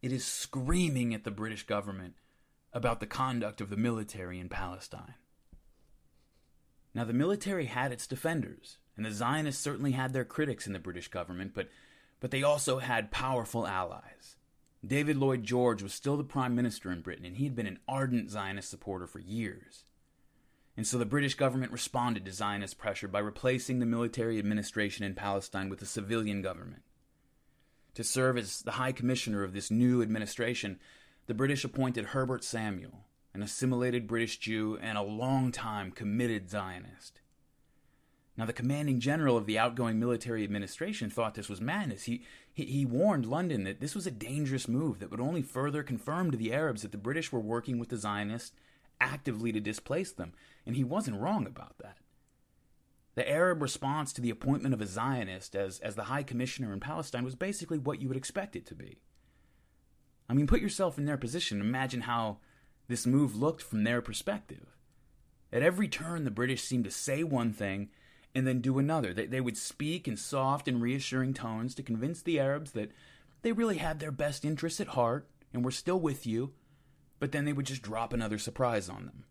it is screaming at the British government about the conduct of the military in Palestine. Now, the military had its defenders, and the Zionists certainly had their critics in the British government, but, but they also had powerful allies. David Lloyd George was still the prime minister in Britain, and he had been an ardent Zionist supporter for years. And so the British government responded to Zionist pressure by replacing the military administration in Palestine with a civilian government. To serve as the High Commissioner of this new administration, the British appointed Herbert Samuel, an assimilated British Jew and a long-time committed Zionist. Now, the commanding general of the outgoing military administration thought this was madness. He, he, he, warned London that this was a dangerous move that would only further confirm to the Arabs that the British were working with the Zionists actively to displace them, and he wasn't wrong about that. The Arab response to the appointment of a Zionist as, as the High Commissioner in Palestine was basically what you would expect it to be. I mean, put yourself in their position. Imagine how this move looked from their perspective. At every turn, the British seemed to say one thing and then do another. They, they would speak in soft and reassuring tones to convince the Arabs that they really had their best interests at heart and were still with you, but then they would just drop another surprise on them.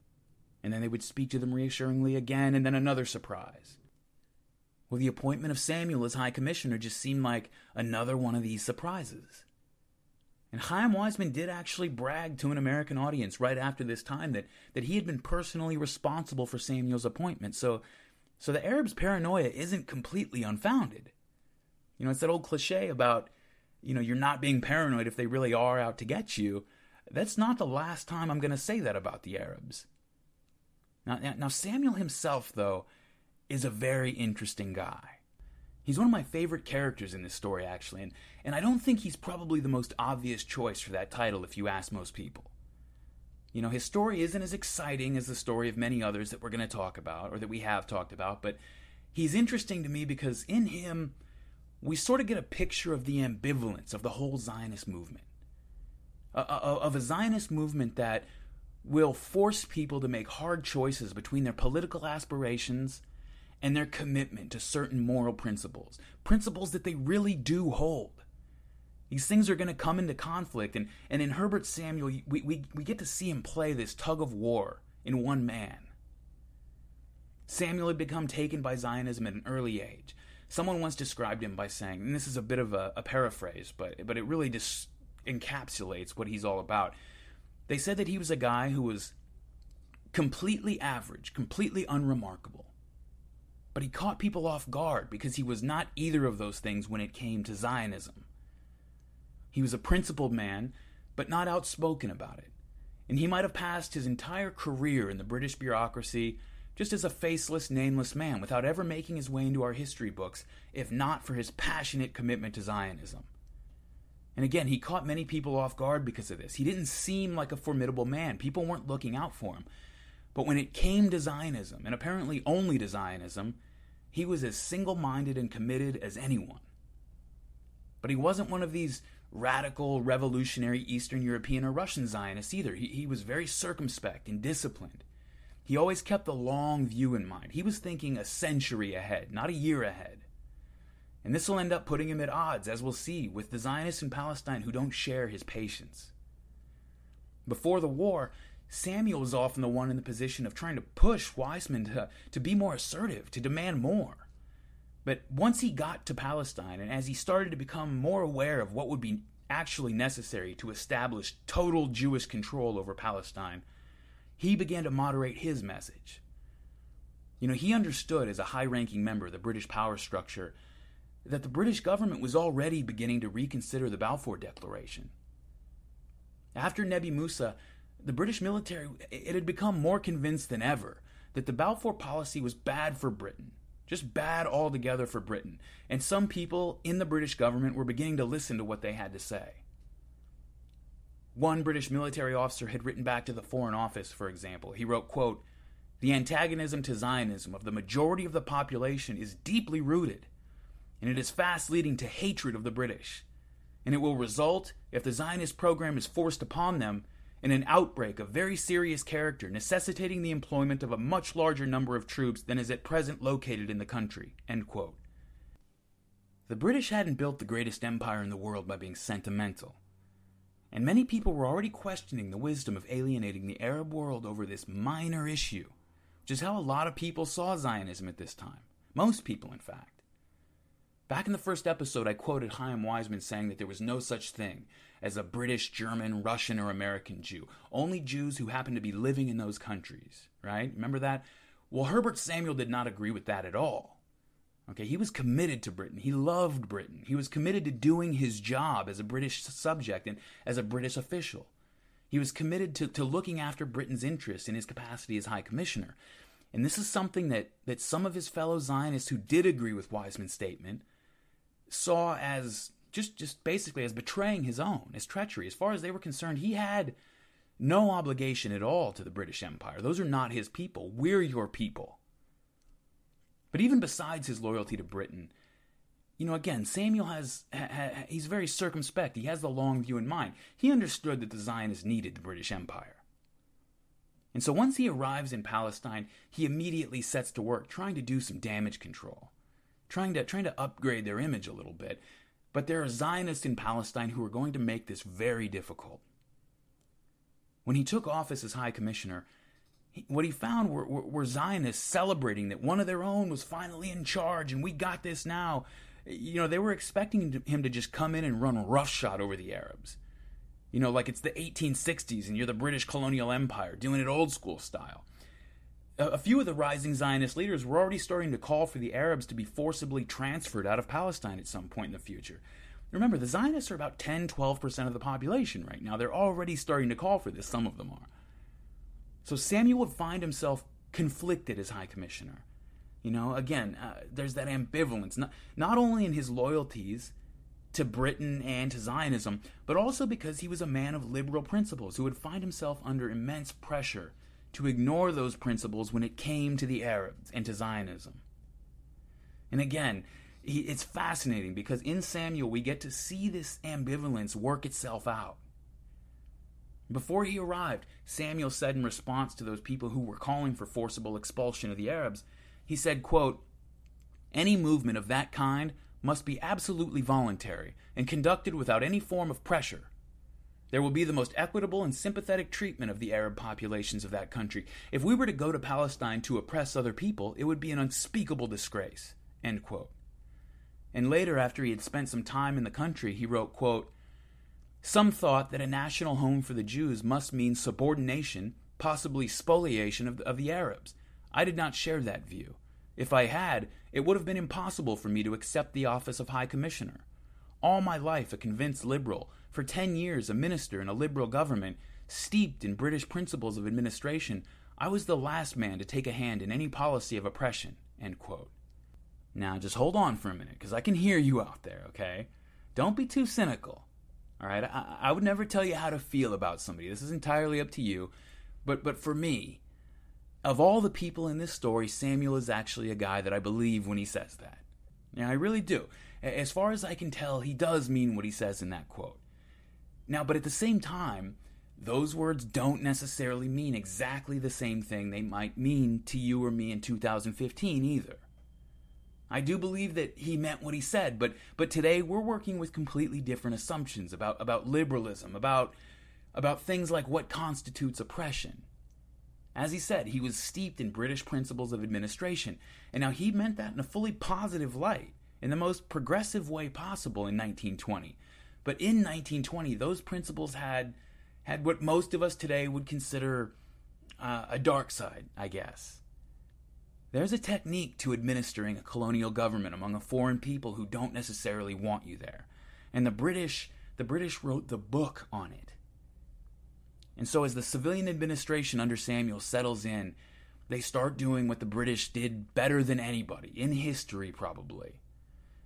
And then they would speak to them reassuringly again, and then another surprise. Well, the appointment of Samuel as High Commissioner just seemed like another one of these surprises. And Chaim Weizmann did actually brag to an American audience right after this time that, that he had been personally responsible for Samuel's appointment. So, so the Arabs' paranoia isn't completely unfounded. You know, it's that old cliche about, you know, you're not being paranoid if they really are out to get you. That's not the last time I'm going to say that about the Arabs. Now, now, Samuel himself, though, is a very interesting guy. He's one of my favorite characters in this story, actually, and, and I don't think he's probably the most obvious choice for that title if you ask most people. You know, his story isn't as exciting as the story of many others that we're going to talk about, or that we have talked about, but he's interesting to me because in him, we sort of get a picture of the ambivalence of the whole Zionist movement. of a Zionist movement that will force people to make hard choices between their political aspirations and their commitment to certain moral principles, principles that they really do hold. These things are going to come into conflict, and, and in Herbert Samuel, we, we, we get to see him play this tug of war in one man. Samuel had become taken by Zionism at an early age. Someone once described him by saying, and this is a bit of a, a paraphrase, but, but it really just encapsulates what he's all about. They said that he was a guy who was completely average, completely unremarkable but he caught people off guard because he was not either of those things when it came to Zionism. He was a principled man, but not outspoken about it, and he might have passed his entire career in the British bureaucracy just as a faceless, nameless man without ever making his way into our history books, if not for his passionate commitment to Zionism. And again, he caught many people off guard because of this. He didn't seem like a formidable man. People weren't looking out for him. But when it came to Zionism, and apparently only to Zionism, he was as single minded and committed as anyone. But he wasn't one of these radical, revolutionary Eastern European or Russian Zionist either. He, he was very circumspect and disciplined. He always kept the long view in mind. He was thinking a century ahead, not a year ahead. And this will end up putting him at odds, as we'll see, with the Zionists in Palestine who don't share his patience. Before the war, Samuel was often the one in the position of trying to push Weizmann to, to be more assertive, to demand more. But once he got to Palestine, and as he started to become more aware of what would be actually necessary to establish total Jewish control over Palestine, he began to moderate his message. You know, he understood as a high ranking member of the British power structure that the British government was already beginning to reconsider the Balfour Declaration. After Nebi Musa, the British military it had become more convinced than ever that the Balfour policy was bad for Britain, just bad altogether for Britain, and some people in the British government were beginning to listen to what they had to say. One British military officer had written back to the Foreign Office, for example. He wrote, quote, "The antagonism to Zionism of the majority of the population is deeply rooted, and it is fast leading to hatred of the British. And it will result, if the Zionist program is forced upon them, in an outbreak of very serious character, necessitating the employment of a much larger number of troops than is at present located in the country." The British hadn't built the greatest empire in the world by being sentimental and many people were already questioning the wisdom of alienating the Arab world over this minor issue, which is how a lot of people saw Zionism at this time. Most people, in fact. Back in the first episode, I quoted Chaim Weizmann saying that there was no such thing as a British, German, Russian, or American Jew. Only Jews who happen to be living in those countries, right? Remember that? Well, Herbert Samuel did not agree with that at all. Okay, he was committed to Britain. He loved Britain. He was committed to doing his job as a British subject and as a British official. He was committed to, to looking after Britain's interests in his capacity as High Commissioner. And this is something that, that some of his fellow Zionists who did agree with Weizmann's statement saw as just, just basically as betraying his own, as treachery. As far as they were concerned, he had no obligation at all to the British Empire. Those are not his people. We're your people. But even besides his loyalty to Britain, you know, again, Samuel has, ha, ha, he's very circumspect. He has the long view in mind. He understood that the Zionists needed the British Empire. And so once he arrives in Palestine, he immediately sets to work trying to do some damage control, trying to, trying to upgrade their image a little bit. But there are Zionists in Palestine who are going to make this very difficult. When he took office as High Commissioner, what he found were, were, were, Zionists celebrating that one of their own was finally in charge and we got this now. You know, they were expecting him to just come in and run roughshod over the Arabs. You know, like it's the 1860s and you're the British colonial empire, doing it old school style. A, few of the rising Zionist leaders were already starting to call for the Arabs to be forcibly transferred out of Palestine at some point in the future. Remember, the Zionists are about 10 12% of the population right now. They're already starting to call for this, some of them are. So Samuel would find himself conflicted as High Commissioner. You know, again, uh, there's that ambivalence, not, not only in his loyalties to Britain and to Zionism, but also because he was a man of liberal principles who would find himself under immense pressure to ignore those principles when it came to the Arabs and to Zionism. And again, he, it's fascinating because in Samuel we get to see this ambivalence work itself out. Before he arrived, Samuel said in response to those people who were calling for forcible expulsion of the Arabs, he said, quote, Any movement of that kind must be absolutely voluntary and conducted without any form of pressure. There will be the most equitable and sympathetic treatment of the Arab populations of that country. If we were to go to Palestine to oppress other people, it would be an unspeakable disgrace. And later, after he had spent some time in the country, he wrote, quote, some thought that a national home for the Jews must mean subordination, possibly spoliation of of the Arabs. I did not share that view. If I had, it would have been impossible for me to accept the office of High Commissioner. All my life a convinced liberal, for ten years a minister in a liberal government, steeped in British principles of administration, I was the last man to take a hand in any policy of oppression. Now, just hold on for a minute, because I can hear you out there, okay? Don't be too cynical. All right, I, I would never tell you how to feel about somebody. This is entirely up to you. But but for me, of all the people in this story, Samuel is actually a guy that I believe when he says that. Yeah, I really do. As far as I can tell, he does mean what he says in that quote. Now, but at the same time, those words don't necessarily mean exactly the same thing they might mean to you or me in 2015 either. I do believe that he meant what he said, but but today we're working with completely different assumptions about about liberalism, about about things like what constitutes oppression. As he said, he was steeped in British principles of administration, and now he meant that in a fully positive light, in the most progressive way possible in 1920. But in 1920, those principles had had what most of us today would consider uh, a dark side, I guess. There's a technique to administering a colonial government among a foreign people who don't necessarily want you there. And the British, the British wrote the book on it. And so as the civilian administration under Samuel settles in, they start doing what the British did better than anybody in history probably.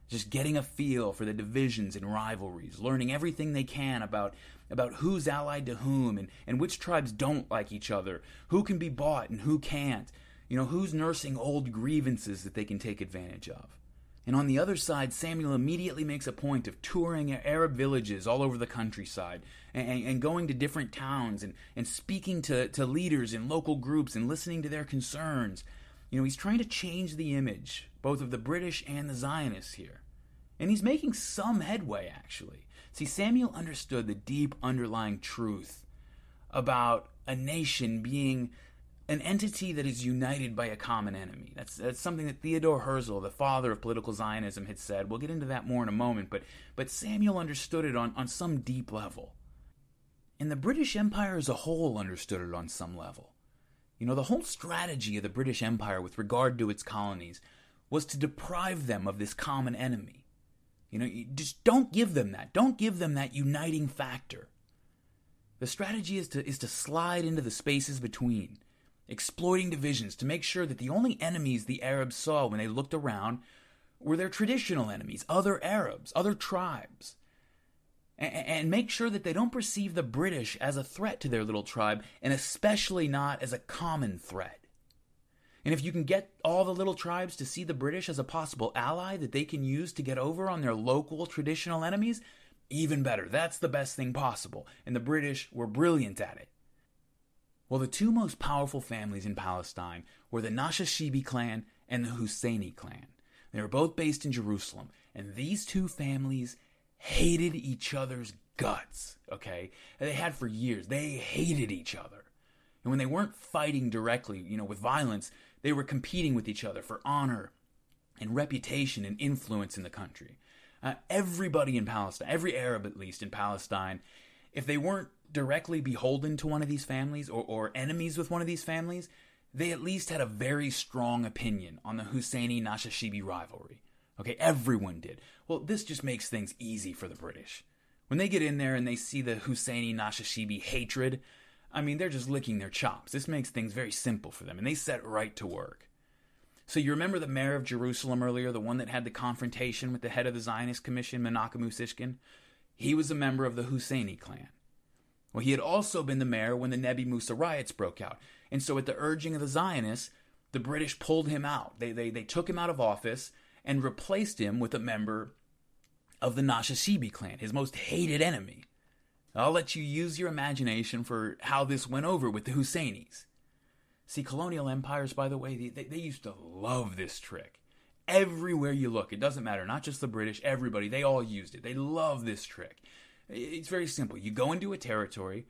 Just getting a feel for the divisions and rivalries, learning everything they can about about who's allied to whom and, and which tribes don't like each other, who can be bought and who can't, you know, who's nursing old grievances that they can take advantage of. And on the other side, Samuel immediately makes a point of touring Arab villages all over the countryside and, and going to different towns and, and speaking to, to leaders in local groups and listening to their concerns. You know, he's trying to change the image, both of the British and the Zionists here. And he's making some headway, actually. See, Samuel understood the deep underlying truth about a nation being an entity that is united by a common enemy. That's, that's something that Theodore Herzl, the father of political Zionism, had said. We'll get into that more in a moment, but, but Samuel understood it on, on some deep level. And the British Empire as a whole understood it on some level. You know, the whole strategy of the British Empire with regard to its colonies was to deprive them of this common enemy. You know, you just don't give them that. Don't give them that uniting factor. The strategy is to, is to slide into the spaces between exploiting divisions to make sure that the only enemies the Arabs saw when they looked around were their traditional enemies, other Arabs, other tribes. And make sure that they don't perceive the British as a threat to their little tribe, and especially not as a common threat. And if you can get all the little tribes to see the British as a possible ally that they can use to get over on their local traditional enemies, even better. That's the best thing possible. And the British were brilliant at it. Well, the two most powerful families in Palestine were the Nashashibi clan and the Husseini clan. They were both based in Jerusalem, and these two families hated each other's guts, okay? They had for years. They hated each other. And when they weren't fighting directly, you know, with violence, they were competing with each other for honor and reputation and influence in the country. Uh, everybody in Palestine, every Arab at least in Palestine, if they weren't directly beholden to one of these families or, or enemies with one of these families, they at least had a very strong opinion on the Husseini Nashashibi rivalry. Okay, everyone did. Well, this just makes things easy for the British. When they get in there and they see the Husseini Nashashibi hatred, I mean, they're just licking their chops. This makes things very simple for them, and they set right to work. So, you remember the mayor of Jerusalem earlier, the one that had the confrontation with the head of the Zionist Commission, Menachem Usishkin? He was a member of the Husseini clan. Well, he had also been the mayor when the Nebi Musa riots broke out. And so, at the urging of the Zionists, the British pulled him out. They, they, they took him out of office and replaced him with a member of the Nashashibi clan, his most hated enemy. I'll let you use your imagination for how this went over with the Husseinis. See, colonial empires, by the way, they, they used to love this trick. Everywhere you look, it doesn't matter, not just the British, everybody, they all used it. They love this trick. It's very simple. You go into a territory,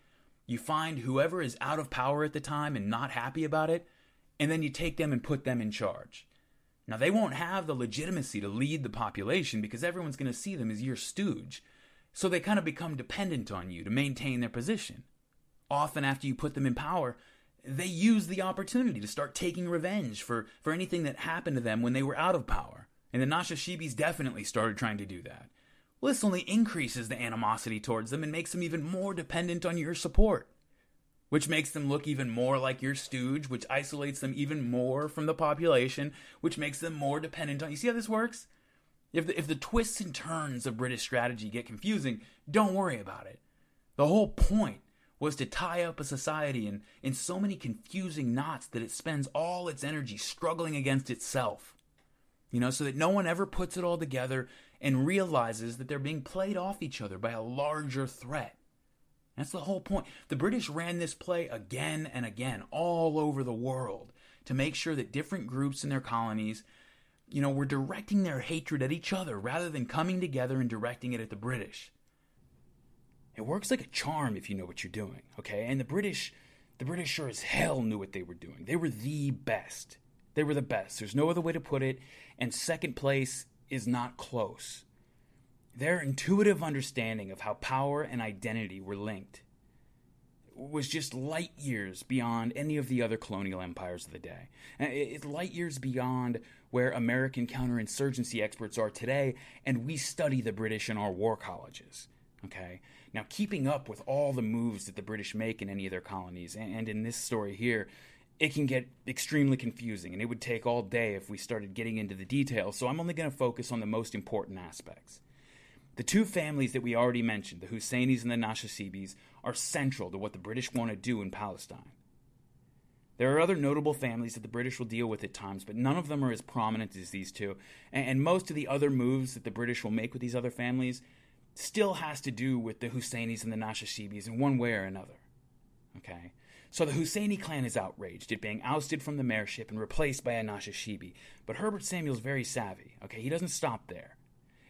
you find whoever is out of power at the time and not happy about it, and then you take them and put them in charge. Now, they won't have the legitimacy to lead the population because everyone's going to see them as your stooge. So they kind of become dependent on you to maintain their position. Often, after you put them in power, they use the opportunity to start taking revenge for, for anything that happened to them when they were out of power. And the Nashashibis definitely started trying to do that. Well, this only increases the animosity towards them and makes them even more dependent on your support, which makes them look even more like your stooge, which isolates them even more from the population, which makes them more dependent on you. See how this works? If the, if the twists and turns of British strategy get confusing, don't worry about it. The whole point was to tie up a society in, in so many confusing knots that it spends all its energy struggling against itself. You know, so that no one ever puts it all together and realizes that they're being played off each other by a larger threat. That's the whole point. The British ran this play again and again all over the world to make sure that different groups in their colonies, you know, were directing their hatred at each other rather than coming together and directing it at the British. It works like a charm if you know what you're doing, okay? And the British, the British sure as hell knew what they were doing. They were the best. They were the best. There's no other way to put it. And second place is not close. Their intuitive understanding of how power and identity were linked was just light years beyond any of the other colonial empires of the day. Uh, it's light years beyond where American counterinsurgency experts are today, and we study the British in our war colleges. Okay? Now, keeping up with all the moves that the British make in any of their colonies, and in this story here, it can get extremely confusing, and it would take all day if we started getting into the details, so I'm only going to focus on the most important aspects. The two families that we already mentioned, the Husseinis and the Nashashibis, are central to what the British want to do in Palestine. There are other notable families that the British will deal with at times, but none of them are as prominent as these two. And most of the other moves that the British will make with these other families still has to do with the Husseinis and the Nashashibis in one way or another. Okay? So the Husseini clan is outraged at being ousted from the mayorship and replaced by a Nashashibi. But Herbert Samuel's very savvy. Okay? He doesn't stop there.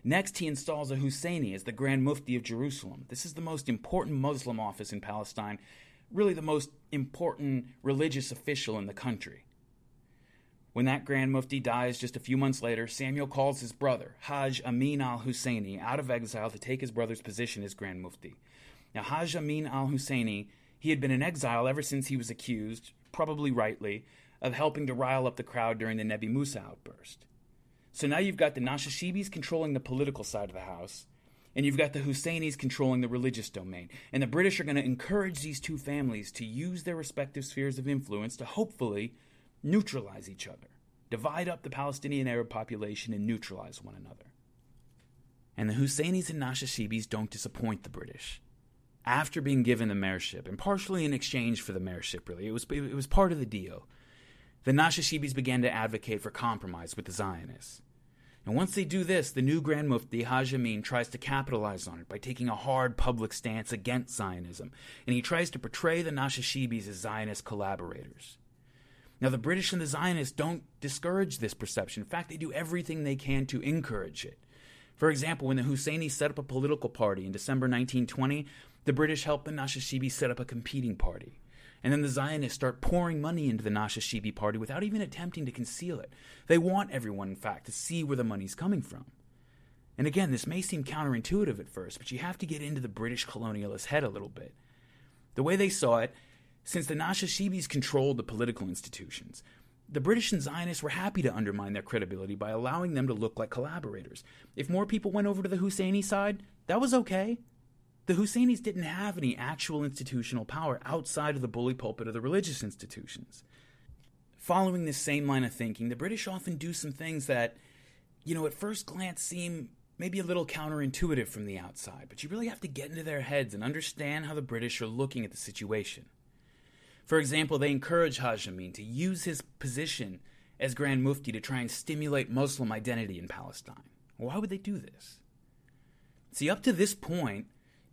Next, he installs a Husseini as the Grand Mufti of Jerusalem. This is the most important Muslim office in Palestine, really the most important religious official in the country. When that Grand Mufti dies just a few months later, Samuel calls his brother, Hajj Amin al Husseini, out of exile to take his brother's position as Grand Mufti. Now, Hajj Amin al Husseini, he had been in exile ever since he was accused, probably rightly, of helping to rile up the crowd during the Nebi Musa outburst. So now you've got the Nashashibis controlling the political side of the house, and you've got the Husseinis controlling the religious domain. And the British are going to encourage these two families to use their respective spheres of influence to hopefully neutralize each other, divide up the Palestinian Arab population, and neutralize one another. And the Husseinis and Nashashibis don't disappoint the British. After being given the mayorship, and partially in exchange for the mayorship, really, it was, it was part of the deal the Nashashibis began to advocate for compromise with the Zionists. And once they do this, the new Grand Mufti, Haj Amin, tries to capitalize on it by taking a hard public stance against Zionism, and he tries to portray the Nashashibis as Zionist collaborators. Now, the British and the Zionists don't discourage this perception. In fact, they do everything they can to encourage it. For example, when the Husseinis set up a political party in December 1920, the British helped the Nashashibis set up a competing party. And then the Zionists start pouring money into the Nashashibi party without even attempting to conceal it. They want everyone, in fact, to see where the money's coming from. And again, this may seem counterintuitive at first, but you have to get into the British colonialist head a little bit. The way they saw it, since the Nashashibis controlled the political institutions, the British and Zionists were happy to undermine their credibility by allowing them to look like collaborators. If more people went over to the Husseini side, that was okay. The Husseinis didn't have any actual institutional power outside of the bully pulpit of the religious institutions. Following this same line of thinking, the British often do some things that, you know, at first glance seem maybe a little counterintuitive from the outside, but you really have to get into their heads and understand how the British are looking at the situation. For example, they encourage Haj Amin to use his position as Grand Mufti to try and stimulate Muslim identity in Palestine. Why would they do this? See, up to this point,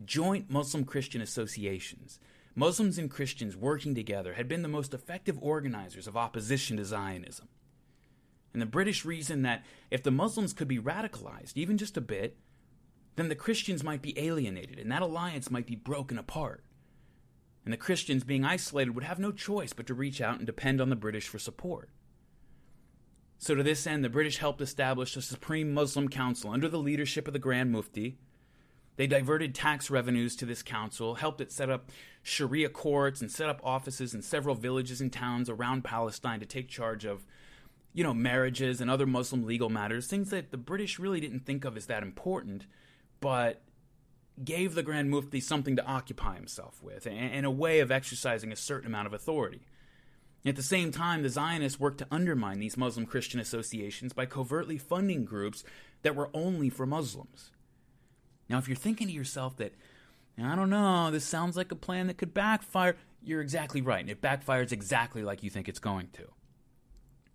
joint Muslim Christian associations, Muslims and Christians working together, had been the most effective organizers of opposition to Zionism. And the British reasoned that if the Muslims could be radicalized, even just a bit, then the Christians might be alienated, and that alliance might be broken apart. And the Christians, being isolated, would have no choice but to reach out and depend on the British for support. So, to this end, the British helped establish a Supreme Muslim Council under the leadership of the Grand Mufti, they diverted tax revenues to this council, helped it set up Sharia courts, and set up offices in several villages and towns around Palestine to take charge of, you know, marriages and other Muslim legal matters, things that the British really didn't think of as that important, but gave the Grand Mufti something to occupy himself with, and a way of exercising a certain amount of authority. At the same time, the Zionists worked to undermine these Muslim Christian associations by covertly funding groups that were only for Muslims. Now, if you're thinking to yourself that, I don't know, this sounds like a plan that could backfire, you're exactly right. And it backfires exactly like you think it's going to.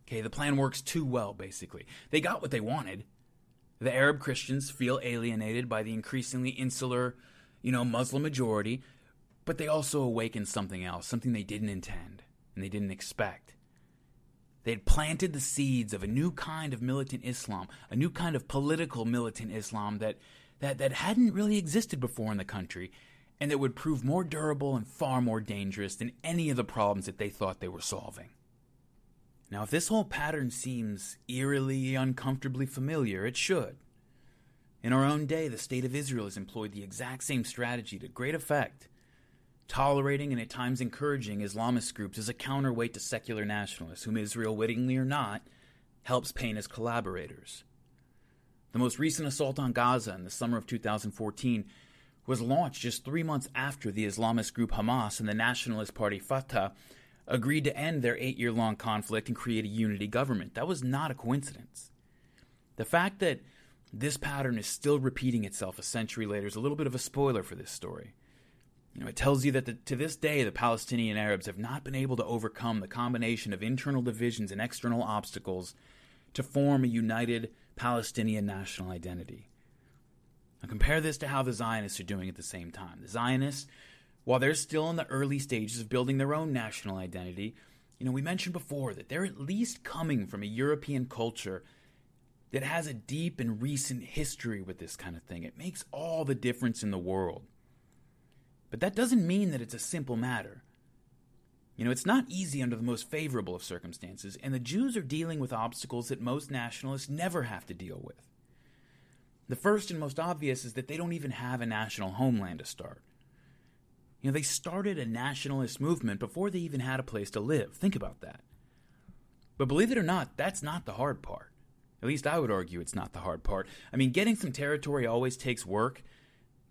Okay, the plan works too well, basically. They got what they wanted. The Arab Christians feel alienated by the increasingly insular, you know, Muslim majority. But they also awakened something else, something they didn't intend and they didn't expect. They had planted the seeds of a new kind of militant Islam, a new kind of political militant Islam that, that, that hadn't really existed before in the country, and that would prove more durable and far more dangerous than any of the problems that they thought they were solving. Now, if this whole pattern seems eerily, uncomfortably familiar, it should. In our own day, the State of Israel has employed the exact same strategy to great effect, tolerating and at times encouraging Islamist groups as a counterweight to secular nationalists, whom Israel, wittingly or not, helps paint as collaborators. The most recent assault on Gaza in the summer of 2014 was launched just three months after the Islamist group Hamas and the nationalist party Fatah agreed to end their eight year long conflict and create a unity government. That was not a coincidence. The fact that this pattern is still repeating itself a century later is a little bit of a spoiler for this story. You know, it tells you that the, to this day, the Palestinian Arabs have not been able to overcome the combination of internal divisions and external obstacles to form a united Palestinian national identity. Now, compare this to how the Zionists are doing at the same time. The Zionists, while they're still in the early stages of building their own national identity, you know, we mentioned before that they're at least coming from a European culture that has a deep and recent history with this kind of thing. It makes all the difference in the world. But that doesn't mean that it's a simple matter. You know, it's not easy under the most favorable of circumstances, and the Jews are dealing with obstacles that most nationalists never have to deal with. The first and most obvious is that they don't even have a national homeland to start. You know, they started a nationalist movement before they even had a place to live. Think about that. But believe it or not, that's not the hard part. At least I would argue it's not the hard part. I mean, getting some territory always takes work,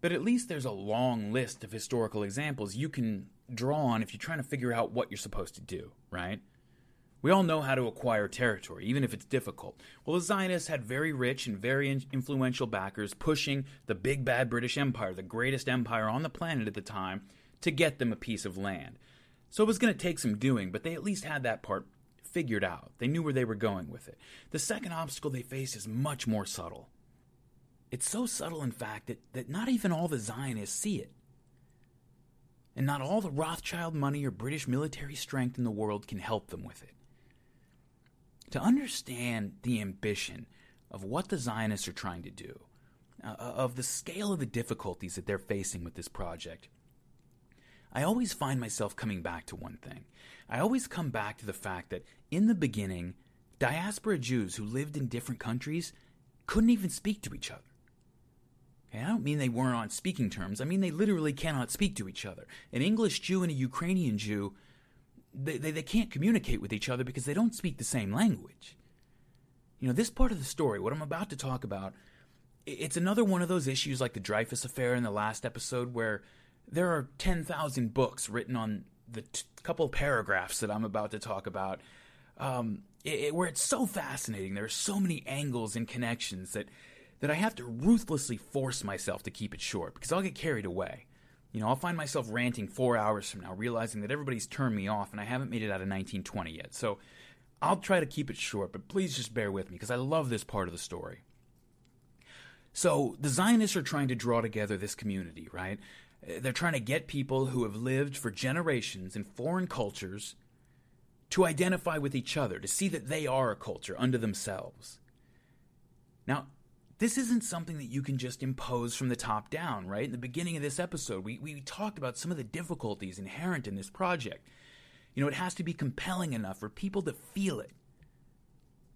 but at least there's a long list of historical examples you can draw on if you're trying to figure out what you're supposed to do, right? We all know how to acquire territory, even if it's difficult. Well, the Zionists had very rich and very influential backers pushing the big bad British Empire, the greatest empire on the planet at the time, to get them a piece of land. So it was going to take some doing, but they at least had that part figured out. They knew where they were going with it. The second obstacle they faced is much more subtle. It's so subtle, in fact, that, that not even all the Zionists see it. And not all the Rothschild money or British military strength in the world can help them with it to understand the ambition of what the Zionists are trying to do, uh, of the scale of the difficulties that they're facing with this project, I always find myself coming back to one thing. I always come back to the fact that in the beginning, diaspora Jews who lived in different countries couldn't even speak to each other. I don't mean they weren't on speaking terms. I mean they literally cannot speak to each other. An English Jew and a Ukrainian Jew they, they, they can't communicate with each other because they don't speak the same language. You know, this part of the story, what I'm about to talk about, it's another one of those issues like the Dreyfus Affair in the last episode where there are 10,000 books written on the t- couple paragraphs that I'm about to talk about, um, it, it, where it's so fascinating. There are so many angles and connections that, that I have to ruthlessly force myself to keep it short because I'll get carried away. You know, I'll find myself ranting four hours from now, realizing that everybody's turned me off and I haven't made it out of 1920 yet. So I'll try to keep it short, but please just bear with me because I love this part of the story. So the Zionists are trying to draw together this community, right? They're trying to get people who have lived for generations in foreign cultures to identify with each other, to see that they are a culture unto themselves. Now, this isn't something that you can just impose from the top down, right? In the beginning of this episode, we, we talked about some of the difficulties inherent in this project. You know, it has to be compelling enough for people to feel it.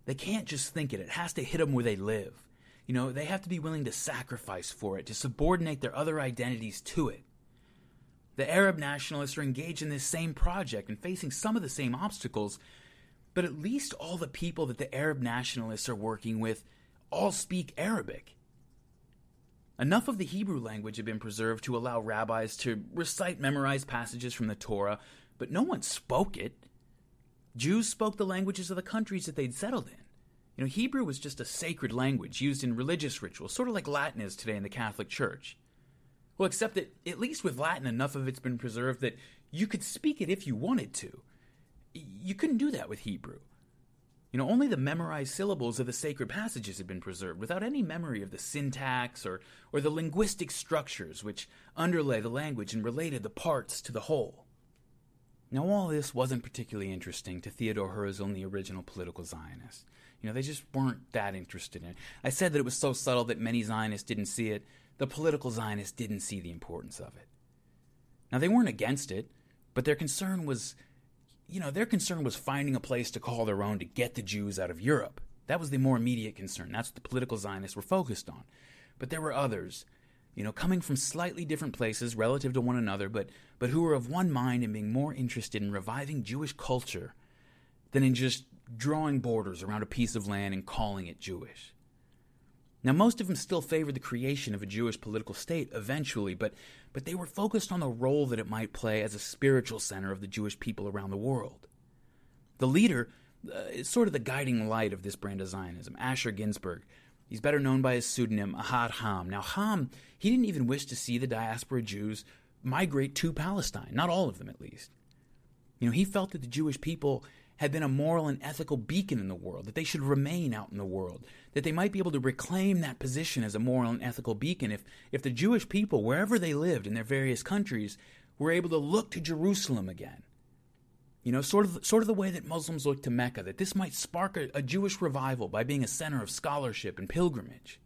They can't just think it, it has to hit them where they live. You know, they have to be willing to sacrifice for it, to subordinate their other identities to it. The Arab nationalists are engaged in this same project and facing some of the same obstacles, but at least all the people that the Arab nationalists are working with all speak Arabic. Enough of the Hebrew language had been preserved to allow rabbis to recite memorized passages from the Torah, but no one spoke it. Jews spoke the languages of the countries that they'd settled in. You know, Hebrew was just a sacred language used in religious rituals, sort of like Latin is today in the Catholic Church. Well, except that, at least with Latin, enough of it's been preserved that you could speak it if you wanted to. You couldn't do that with Hebrew. You know, only the memorized syllables of the sacred passages had been preserved, without any memory of the syntax or, or the linguistic structures which underlay the language and related the parts to the whole. Now, all this wasn't particularly interesting to Theodore Herzl and the original political Zionists. You know, they just weren't that interested in it. I said that it was so subtle that many Zionists didn't see it. The political Zionists didn't see the importance of it. Now, they weren't against it, but their concern was you know, their concern was finding a place to call their own to get the Jews out of Europe. That was the more immediate concern. That's what the political Zionists were focused on. But there were others, you know, coming from slightly different places relative to one another, but, but who were of one mind and being more interested in reviving Jewish culture than in just drawing borders around a piece of land and calling it Jewish. Now, most of them still favored the creation of a Jewish political state eventually, but, but they were focused on the role that it might play as a spiritual center of the Jewish people around the world. The leader uh, is sort of the guiding light of this brand of Zionism, Asher Ginsburg. He's better known by his pseudonym Ahad Ha'am. Now, Ha'am, he didn't even wish to see the diaspora Jews migrate to Palestine, not all of them at least. You know, he felt that the Jewish people had been a moral and ethical beacon in the world, that they should remain out in the world, that they might be able to reclaim that position as a moral and ethical beacon if, if the Jewish people, wherever they lived in their various countries, were able to look to Jerusalem again. You know, sort of, sort of the way that Muslims look to Mecca, that this might spark a, a Jewish revival by being a center of scholarship and pilgrimage.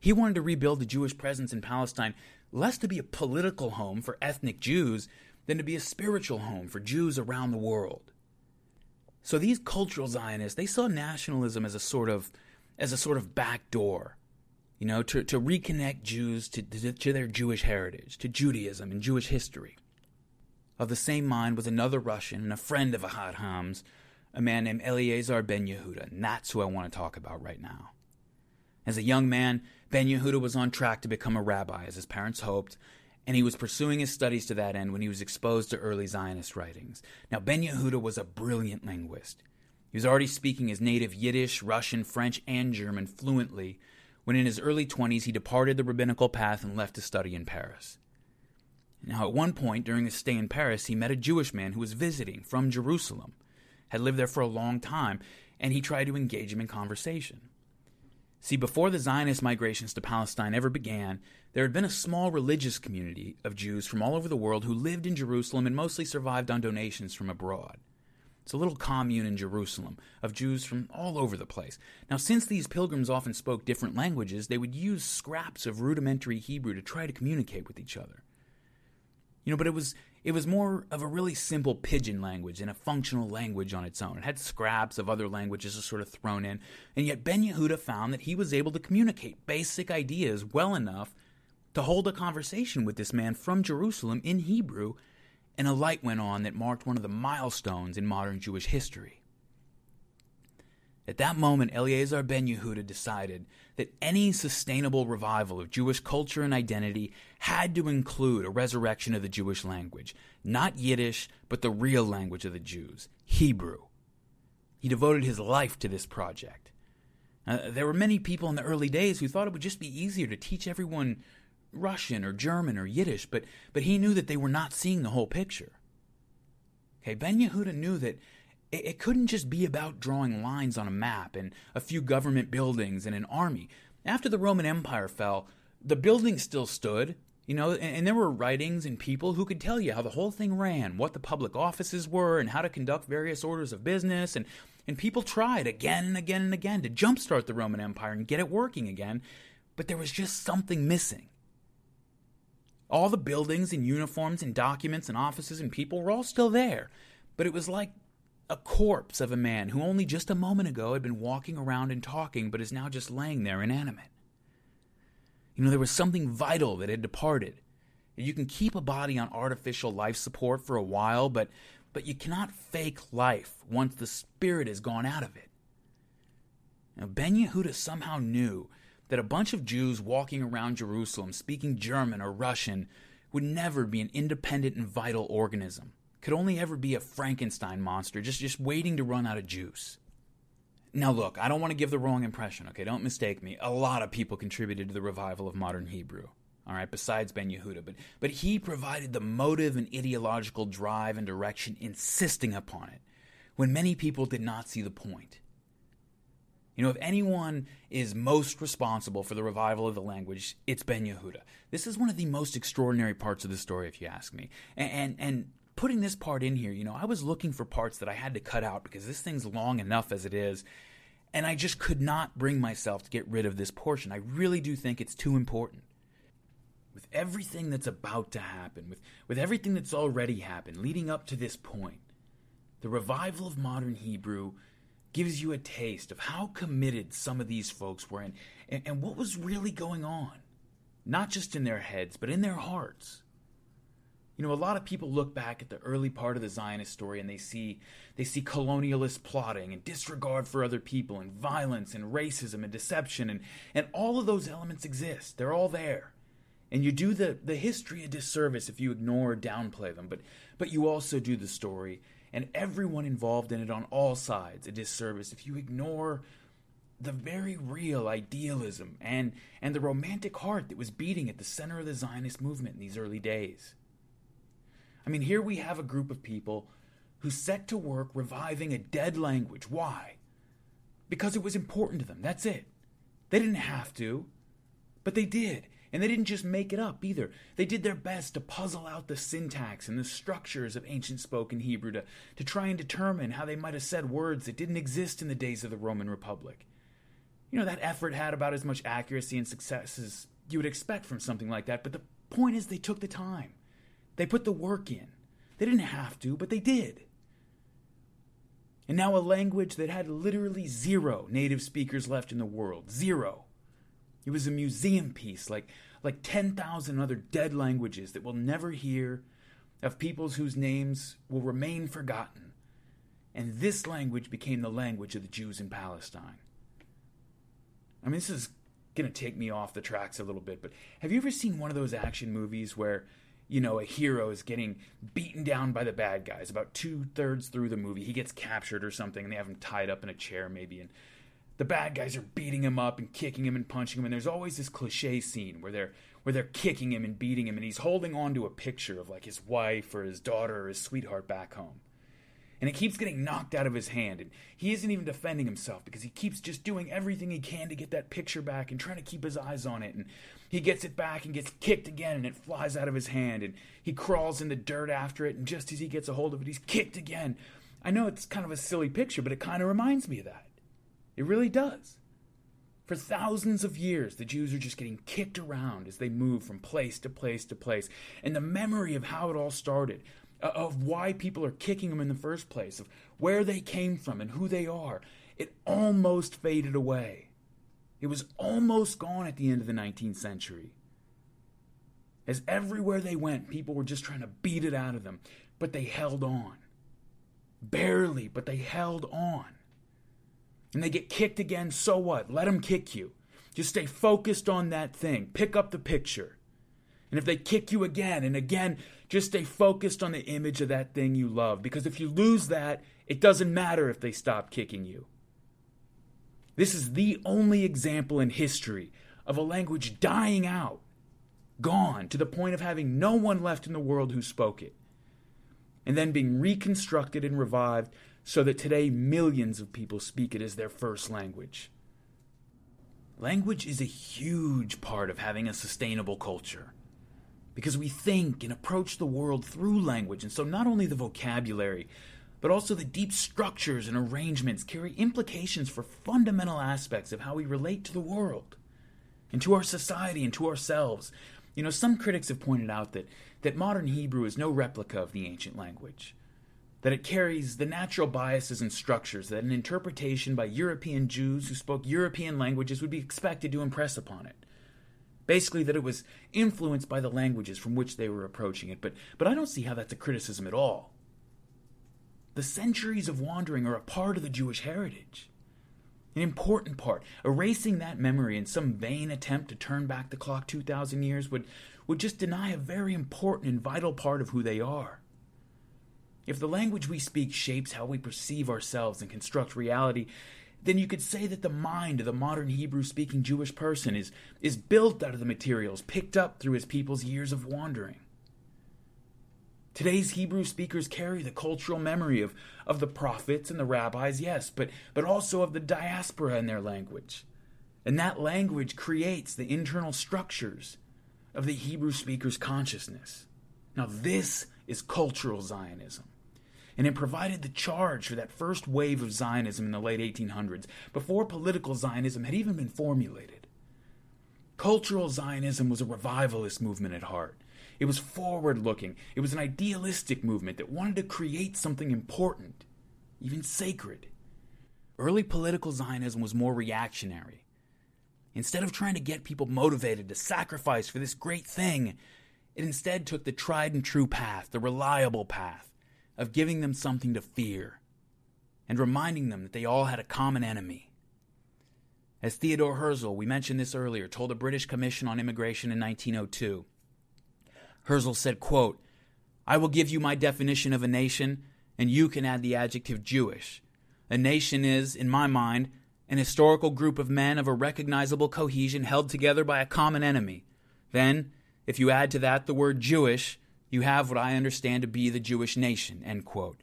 He wanted to rebuild the Jewish presence in Palestine less to be a political home for ethnic Jews than to be a spiritual home for Jews around the world. So these cultural Zionists, they saw nationalism as a sort of as a sort of back door, you know, to, to reconnect Jews to, to, to their Jewish heritage, to Judaism and Jewish history. Of the same mind was another Russian and a friend of Ahad Ha'am's, a man named Eliezer ben Yehuda, and that's who I want to talk about right now. As a young man, ben Yehuda was on track to become a rabbi, as his parents hoped, and he was pursuing his studies to that end when he was exposed to early Zionist writings. Now, Ben Yehuda was a brilliant linguist. He was already speaking his native Yiddish, Russian, French, and German fluently when in his early 20s he departed the rabbinical path and left to study in Paris. Now, at one point during his stay in Paris, he met a Jewish man who was visiting from Jerusalem, had lived there for a long time, and he tried to engage him in conversation. See, before the Zionist migrations to Palestine ever began, there had been a small religious community of Jews from all over the world who lived in Jerusalem and mostly survived on donations from abroad. It's a little commune in Jerusalem of Jews from all over the place. Now, since these pilgrims often spoke different languages, they would use scraps of rudimentary Hebrew to try to communicate with each other. You know, but it was it was more of a really simple pidgin language and a functional language on its own. It had scraps of other languages just sort of thrown in, and yet Ben Yehuda found that he was able to communicate basic ideas well enough to hold a conversation with this man from Jerusalem in Hebrew, and a light went on that marked one of the milestones in modern Jewish history. At that moment, Eliezer ben Yehuda decided that any sustainable revival of Jewish culture and identity had to include a resurrection of the Jewish language, not Yiddish, but the real language of the Jews, Hebrew. He devoted his life to this project. Uh, there were many people in the early days who thought it would just be easier to teach everyone Russian or German or Yiddish, but, but he knew that they were not seeing the whole picture. Okay, Ben Yehuda knew that it, it couldn't just be about drawing lines on a map and a few government buildings and an army. After the Roman Empire fell, the buildings still stood, you know, and, and, there were writings and people who could tell you how the whole thing ran, what the public offices were, and how to conduct various orders of business. And, and people tried again and again and again to jumpstart the Roman Empire and get it working again, but there was just something missing. All the buildings and uniforms and documents and offices and people were all still there, but it was like a corpse of a man who only just a moment ago had been walking around and talking, but is now just laying there inanimate. You know, there was something vital that had departed. You can keep a body on artificial life support for a while, but, but you cannot fake life once the spirit has gone out of it. Now, Ben Yehuda somehow knew that a bunch of Jews walking around Jerusalem speaking German or Russian would never be an independent and vital organism could only ever be a Frankenstein monster just, just waiting to run out of juice. Now, look, I don't want to give the wrong impression, okay? Don't mistake me. A lot of people contributed to the revival of modern Hebrew, all right, besides Ben Yehuda. But, but he provided the motive and ideological drive and direction, insisting upon it. when many people did not see the point. You know, if anyone is most responsible for the revival of the language, it's Ben Yehuda. This is one of the most extraordinary parts of the story, if you ask me. And, and, and putting this part in here, you know, I was looking for parts that I had to cut out because this thing's long enough as it is, and I just could not bring myself to get rid of this portion. I really do think it's too important. With everything that's about to happen, with, with everything that's already happened leading up to this point, the revival of modern Hebrew gives you a taste of how committed some of these folks were and, and, and what was really going on. Not just in their heads, but in their hearts. You know, a lot of people look back at the early part of the Zionist story and they see they see colonialist plotting and disregard for other people and violence and racism and deception and, and all of those elements exist. They're all there. And you do the, the history a disservice if you ignore or downplay them, but but you also do the story and everyone involved in it on all sides a disservice if you ignore the very real idealism and, and the romantic heart that was beating at the center of the Zionist movement in these early days. I mean, here we have a group of people who set to work reviving a dead language. Why? Because it was important to them. That's it. They didn't have to, but they did. And they didn't just make it up either. They did their best to puzzle out the syntax and the structures of ancient spoken Hebrew to, to try and determine how they might have said words that didn't exist in the days of the Roman Republic. You know, that effort had about as much accuracy and success as you would expect from something like that, but the point is they took the time. They put the work in. They didn't have to, but they did. And now a language that had literally zero native speakers left in the world. Zero it was a museum piece, like, like 10,000 other dead languages that we'll never hear, of peoples whose names will remain forgotten. And this language became the language of the Jews in Palestine. I mean, this is going to take me off the tracks a little bit, but have you ever seen one of those action movies where, you know, a hero is getting beaten down by the bad guys? About two thirds through the movie, he gets captured or something, and they have him tied up in a chair, maybe, and the bad guys are beating him up and kicking him and punching him and there's always this cliche scene where they're where they're kicking him and beating him and he's holding on to a picture of like his wife or his daughter or his sweetheart back home and it keeps getting knocked out of his hand and he isn't even defending himself because he keeps just doing everything he can to get that picture back and trying to keep his eyes on it and he gets it back and gets kicked again and it flies out of his hand and he crawls in the dirt after it and just as he gets a hold of it he's kicked again i know it's kind of a silly picture but it kind of reminds me of that it really does. For thousands of years, the Jews are just getting kicked around as they move from place to place to place. And the memory of how it all started, uh, of why people are kicking them in the first place, of where they came from and who they are, it almost faded away. It was almost gone at the end of the 19th century. As everywhere they went, people were just trying to beat it out of them, but they held on. Barely, but they held on and they get kicked again, so what? Let them kick you. Just stay focused on that thing. Pick up the picture. And if they kick you again and again, just stay focused on the image of that thing you love. Because if you lose that, it doesn't matter if they stop kicking you. This is the only example in history of a language dying out, gone to the point of having no one left in the world who spoke it, and then being reconstructed and revived so that today millions of people speak it as their first language. Language is a huge part of having a sustainable culture because we think and approach the world through language, and so not only the vocabulary, but also the deep structures and arrangements carry implications for fundamental aspects of how we relate to the world and to our society and to ourselves. You know, some critics have pointed out that, that modern Hebrew is no replica of the ancient language that it carries the natural biases and structures that an interpretation by European Jews who spoke European languages would be expected to impress upon it. Basically, that it was influenced by the languages from which they were approaching it, but, but I don't see how that's a criticism at all. The centuries of wandering are a part of the Jewish heritage, an important part. Erasing that memory in some vain attempt to turn back the clock 2,000 years would, would just deny a very important and vital part of who they are. If the language we speak shapes how we perceive ourselves and construct reality, then you could say that the mind of the modern Hebrew speaking Jewish person is, is built out of the materials picked up through his people's years of wandering. Today's Hebrew speakers carry the cultural memory of, of the prophets and the rabbis, yes, but, but also of the diaspora in their language. And that language creates the internal structures of the Hebrew speaker's consciousness. Now, this is cultural Zionism. And it provided the charge for that first wave of Zionism in the late 1800s, before political Zionism had even been formulated. Cultural Zionism was a revivalist movement at heart. It was forward looking. It was an idealistic movement that wanted to create something important, even sacred. Early political Zionism was more reactionary. Instead of trying to get people motivated to sacrifice for this great thing, it instead took the tried and true path, the reliable path, of giving them something to fear and reminding them that they all had a common enemy. As Theodore Herzl, we mentioned this earlier, told the British Commission on Immigration in 1902, Herzl said, quote, I will give you my definition of a nation, and you can add the adjective Jewish. A nation is, in my mind, an historical group of men of a recognizable cohesion held together by a common enemy. Then, if you add to that the word Jewish, you have what I understand to be the Jewish nation. End quote.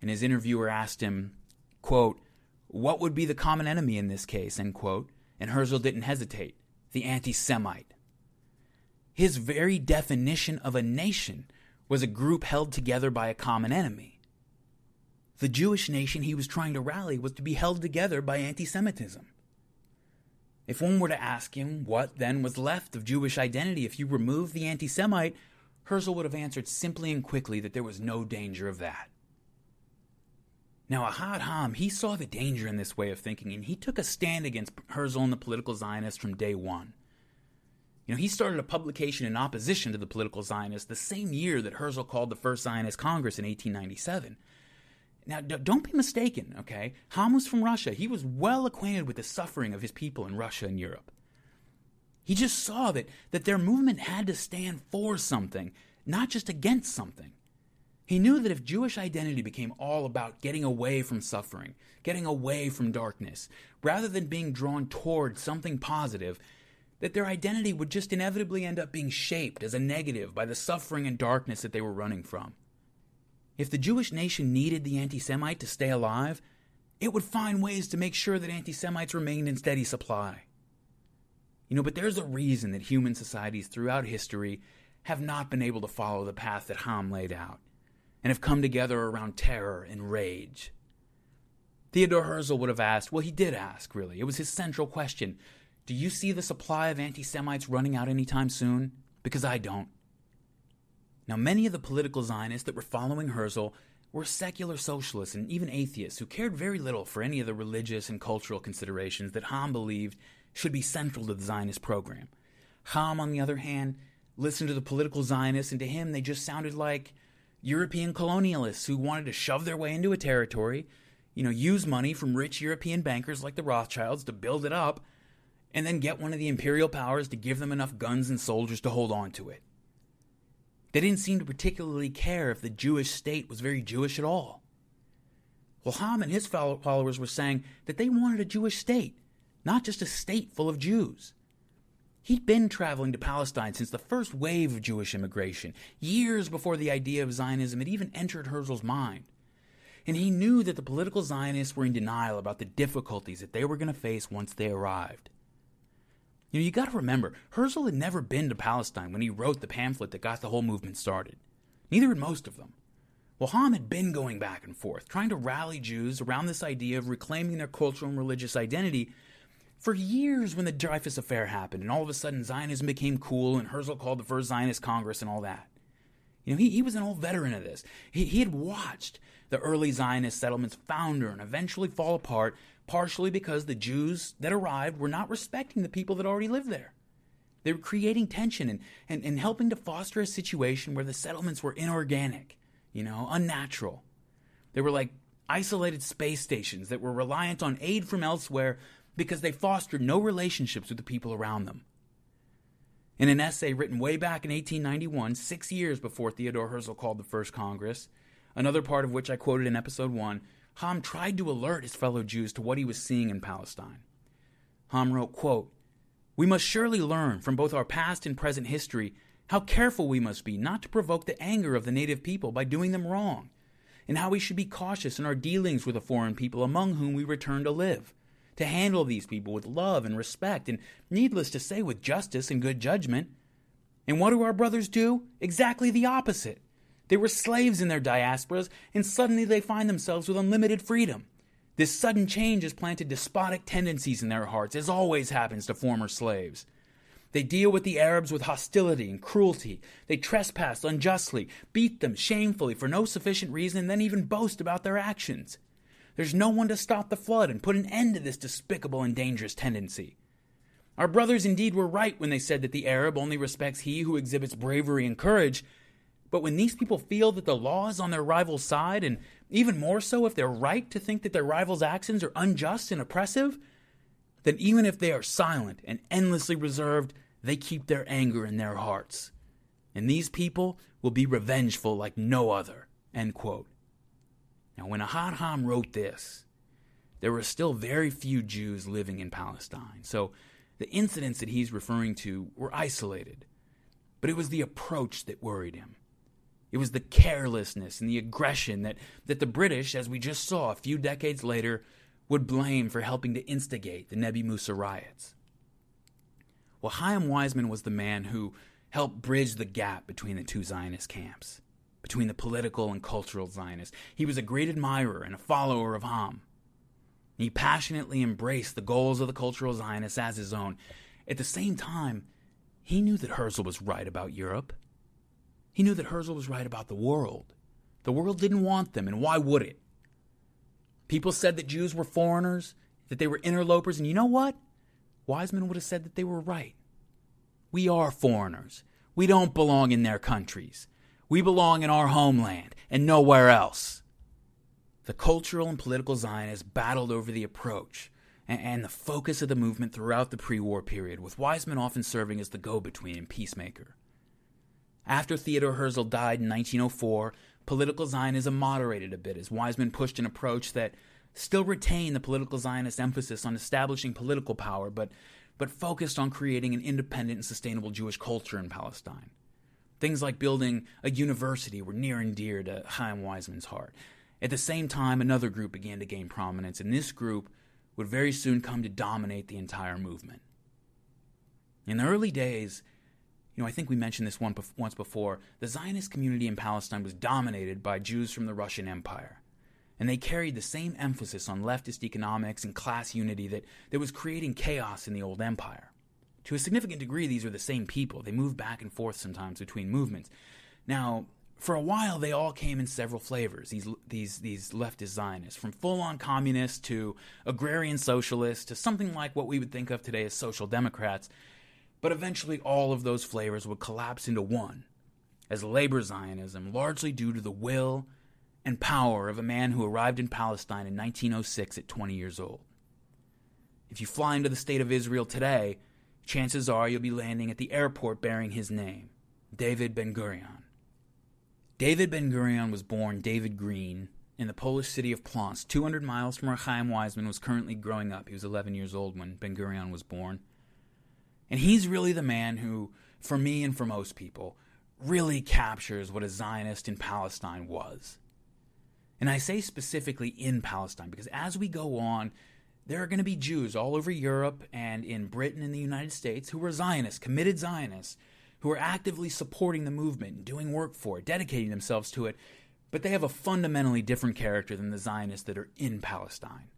And his interviewer asked him, quote, What would be the common enemy in this case? End quote. And Herzl didn't hesitate. The anti Semite. His very definition of a nation was a group held together by a common enemy. The Jewish nation he was trying to rally was to be held together by anti Semitism. If one were to ask him what then was left of Jewish identity if you removed the anti Semite, Herzl would have answered simply and quickly that there was no danger of that. Now, Ahad Ha'am, he saw the danger in this way of thinking, and he took a stand against Herzl and the political Zionists from day one. Know, he started a publication in opposition to the political Zionists the same year that Herzl called the First Zionist Congress in 1897. Now, don't be mistaken, okay? Ha'am was from Russia. He was well acquainted with the suffering of his people in Russia and Europe. He just saw that, that their movement had to stand for something, not just against something. He knew that if Jewish identity became all about getting away from suffering, getting away from darkness, rather than being drawn toward something positive, that their identity would just inevitably end up being shaped as a negative by the suffering and darkness that they were running from. If the Jewish nation needed the anti Semite to stay alive, it would find ways to make sure that anti Semites remained in steady supply. You know, but there's a reason that human societies throughout history have not been able to follow the path that Ha'am laid out, and have come together around terror and rage. Theodore Herzl would have asked, well, he did ask, really. It was his central question do you see the supply of anti Semites running out anytime soon? Because I don't. Now, many of the political Zionists that were following Herzl were secular socialists and even atheists who cared very little for any of the religious and cultural considerations that Ha'am believed should be central to the Zionist program. Ha'am, on the other hand, listened to the political Zionists, and to him they just sounded like European colonialists who wanted to shove their way into a territory, you know, use money from rich European bankers like the Rothschilds to build it up, and then get one of the imperial powers to give them enough guns and soldiers to hold on to it. They didn't seem to particularly care if the Jewish state was very Jewish at all. Well, Ha'am and his followers were saying that they wanted a Jewish state, not just a state full of Jews. He'd been traveling to Palestine since the first wave of Jewish immigration, years before the idea of Zionism had even entered Herzl's mind. And he knew that the political Zionists were in denial about the difficulties that they were going to face once they arrived. You know, you got to remember, Herzl had never been to Palestine when he wrote the pamphlet that got the whole movement started. Neither had most of them. Well, Ha'am had been going back and forth, trying to rally Jews around this idea of reclaiming their cultural and religious identity for years when the Dreyfus Affair happened, and all of a sudden Zionism became cool, and Herzl called the first Zionist Congress and all that. You know, he, he was an old veteran of this. He, he had watched the early Zionist settlements founder and eventually fall apart partially because the Jews that arrived were not respecting the people that already lived there. They were creating tension and, and, and helping to foster a situation where the settlements were inorganic, you know, unnatural. They were like isolated space stations that were reliant on aid from elsewhere because they fostered no relationships with the people around them. In an essay written way back in 1891, six years before Theodore Herzl called the First Congress, another part of which I quoted in episode 1, Ha'am tried to alert his fellow Jews to what he was seeing in Palestine. Ha'am wrote, quote, We must surely learn from both our past and present history how careful we must be not to provoke the anger of the native people by doing them wrong, and how we should be cautious in our dealings with the foreign people among whom we return to live, to handle these people with love and respect, and needless to say, with justice and good judgment. And what do our brothers do? Exactly the opposite. They were slaves in their diasporas, and suddenly they find themselves with unlimited freedom. This sudden change has planted despotic tendencies in their hearts, as always happens to former slaves. They deal with the Arabs with hostility and cruelty. They trespass unjustly, beat them shamefully for no sufficient reason, and then even boast about their actions. There's no one to stop the flood and put an end to this despicable and dangerous tendency. Our brothers indeed were right when they said that the Arab only respects he who exhibits bravery and courage. But when these people feel that the law is on their rival's side, and even more so if they're right to think that their rival's actions are unjust and oppressive, then even if they are silent and endlessly reserved, they keep their anger in their hearts. And these people will be revengeful like no other. End quote. Now, when Ahad Ha'am wrote this, there were still very few Jews living in Palestine. So the incidents that he's referring to were isolated. But it was the approach that worried him. It was the carelessness and the aggression that, that the British, as we just saw a few decades later, would blame for helping to instigate the Nebi Musa riots. Well, Chaim Weizmann was the man who helped bridge the gap between the two Zionist camps, between the political and cultural Zionists. He was a great admirer and a follower of Ha'am. He passionately embraced the goals of the cultural Zionists as his own. At the same time, he knew that Herzl was right about Europe. He knew that Herzl was right about the world. The world didn't want them, and why would it? People said that Jews were foreigners, that they were interlopers, and you know what? Weizmann would have said that they were right. We are foreigners. We don't belong in their countries. We belong in our homeland and nowhere else. The cultural and political Zionists battled over the approach and the focus of the movement throughout the pre war period, with Weizmann often serving as the go between and peacemaker. After Theodor Herzl died in 1904, political Zionism moderated a bit as Weizmann pushed an approach that still retained the political Zionist emphasis on establishing political power, but, but focused on creating an independent and sustainable Jewish culture in Palestine. Things like building a university were near and dear to Chaim Weizmann's heart. At the same time, another group began to gain prominence, and this group would very soon come to dominate the entire movement. In the early days, you know, I think we mentioned this one once before, the Zionist community in Palestine was dominated by Jews from the Russian Empire and they carried the same emphasis on leftist economics and class unity that, that was creating chaos in the old empire. To a significant degree, these were the same people. They moved back and forth sometimes between movements. Now, for a while, they all came in several flavors, these, these, these leftist Zionists, from full on communists to agrarian socialists to something like what we would think of today as social democrats. But eventually, all of those flavors would collapse into one as labor Zionism, largely due to the will and power of a man who arrived in Palestine in 1906 at 20 years old. If you fly into the state of Israel today, chances are you'll be landing at the airport bearing his name, David Ben Gurion. David Ben Gurion was born David Green in the Polish city of Plonsk, 200 miles from where Chaim Weizmann was currently growing up. He was 11 years old when Ben Gurion was born. And he's really the man who, for me and for most people, really captures what a Zionist in Palestine was. And I say specifically in Palestine because as we go on, there are going to be Jews all over Europe and in Britain and the United States who are Zionists, committed Zionists, who are actively supporting the movement and doing work for it, dedicating themselves to it, but they have a fundamentally different character than the Zionists that are in Palestine.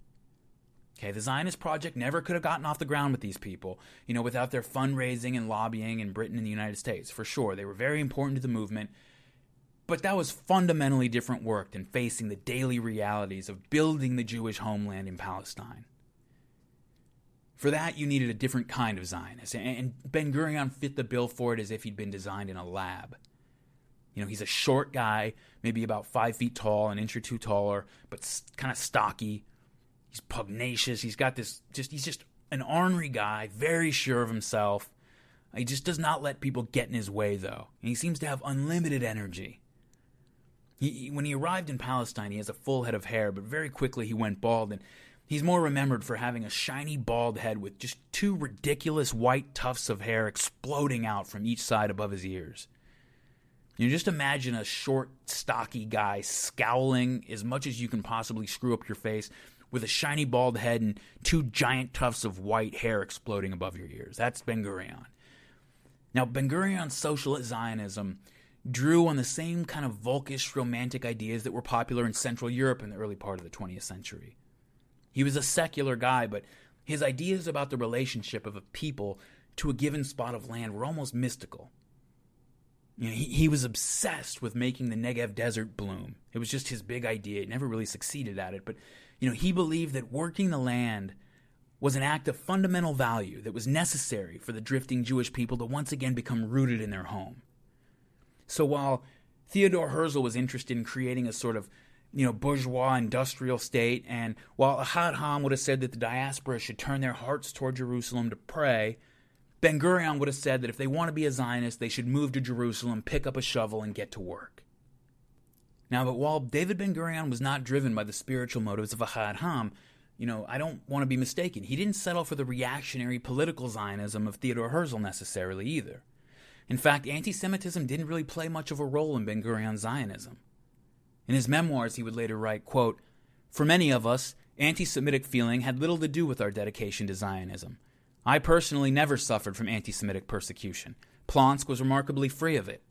Okay, the Zionist project never could have gotten off the ground with these people, you know, without their fundraising and lobbying in Britain and the United States, for sure. They were very important to the movement, but that was fundamentally different work than facing the daily realities of building the Jewish homeland in Palestine. For that, you needed a different kind of Zionist, and Ben Gurion fit the bill for it as if he'd been designed in a lab. You know, he's a short guy, maybe about five feet tall, an inch or two taller, but kind of stocky. He's pugnacious. He's got this just, he's just an ornery guy, very sure of himself. He just does not let people get in his way, though. And he seems to have unlimited energy. He, when he arrived in Palestine, he has a full head of hair, but very quickly he went bald. And He's more remembered for having a shiny bald head with just two ridiculous white tufts of hair exploding out from each side above his ears. You just imagine a short, stocky guy scowling as much as you can possibly screw up your face with a shiny bald head and two giant tufts of white hair exploding above your ears. That's Ben Gurion. Now, Ben Gurion's socialist Zionism drew on the same kind of Volkish romantic ideas that were popular in Central Europe in the early part of the 20th century. He was a secular guy, but his ideas about the relationship of a people to a given spot of land were almost mystical. You know, he, he was obsessed with making the Negev desert bloom. It was just his big idea. He never really succeeded at it, but you know, he believed that working the land was an act of fundamental value that was necessary for the drifting Jewish people to once again become rooted in their home. So while Theodore Herzl was interested in creating a sort of you know, bourgeois industrial state, and while Ahad Ha'am would have said that the diaspora should turn their hearts toward Jerusalem to pray, Ben Gurion would have said that if they want to be a Zionist, they should move to Jerusalem, pick up a shovel, and get to work. Now, but while David Ben Gurion was not driven by the spiritual motives of Ahad Ha'am, you know, I don't want to be mistaken. He didn't settle for the reactionary political Zionism of Theodore Herzl necessarily either. In fact, anti Semitism didn't really play much of a role in Ben Gurion's Zionism. In his memoirs, he would later write, quote, For many of us, anti Semitic feeling had little to do with our dedication to Zionism. I personally never suffered from anti Semitic persecution. Plonsk was remarkably free of it.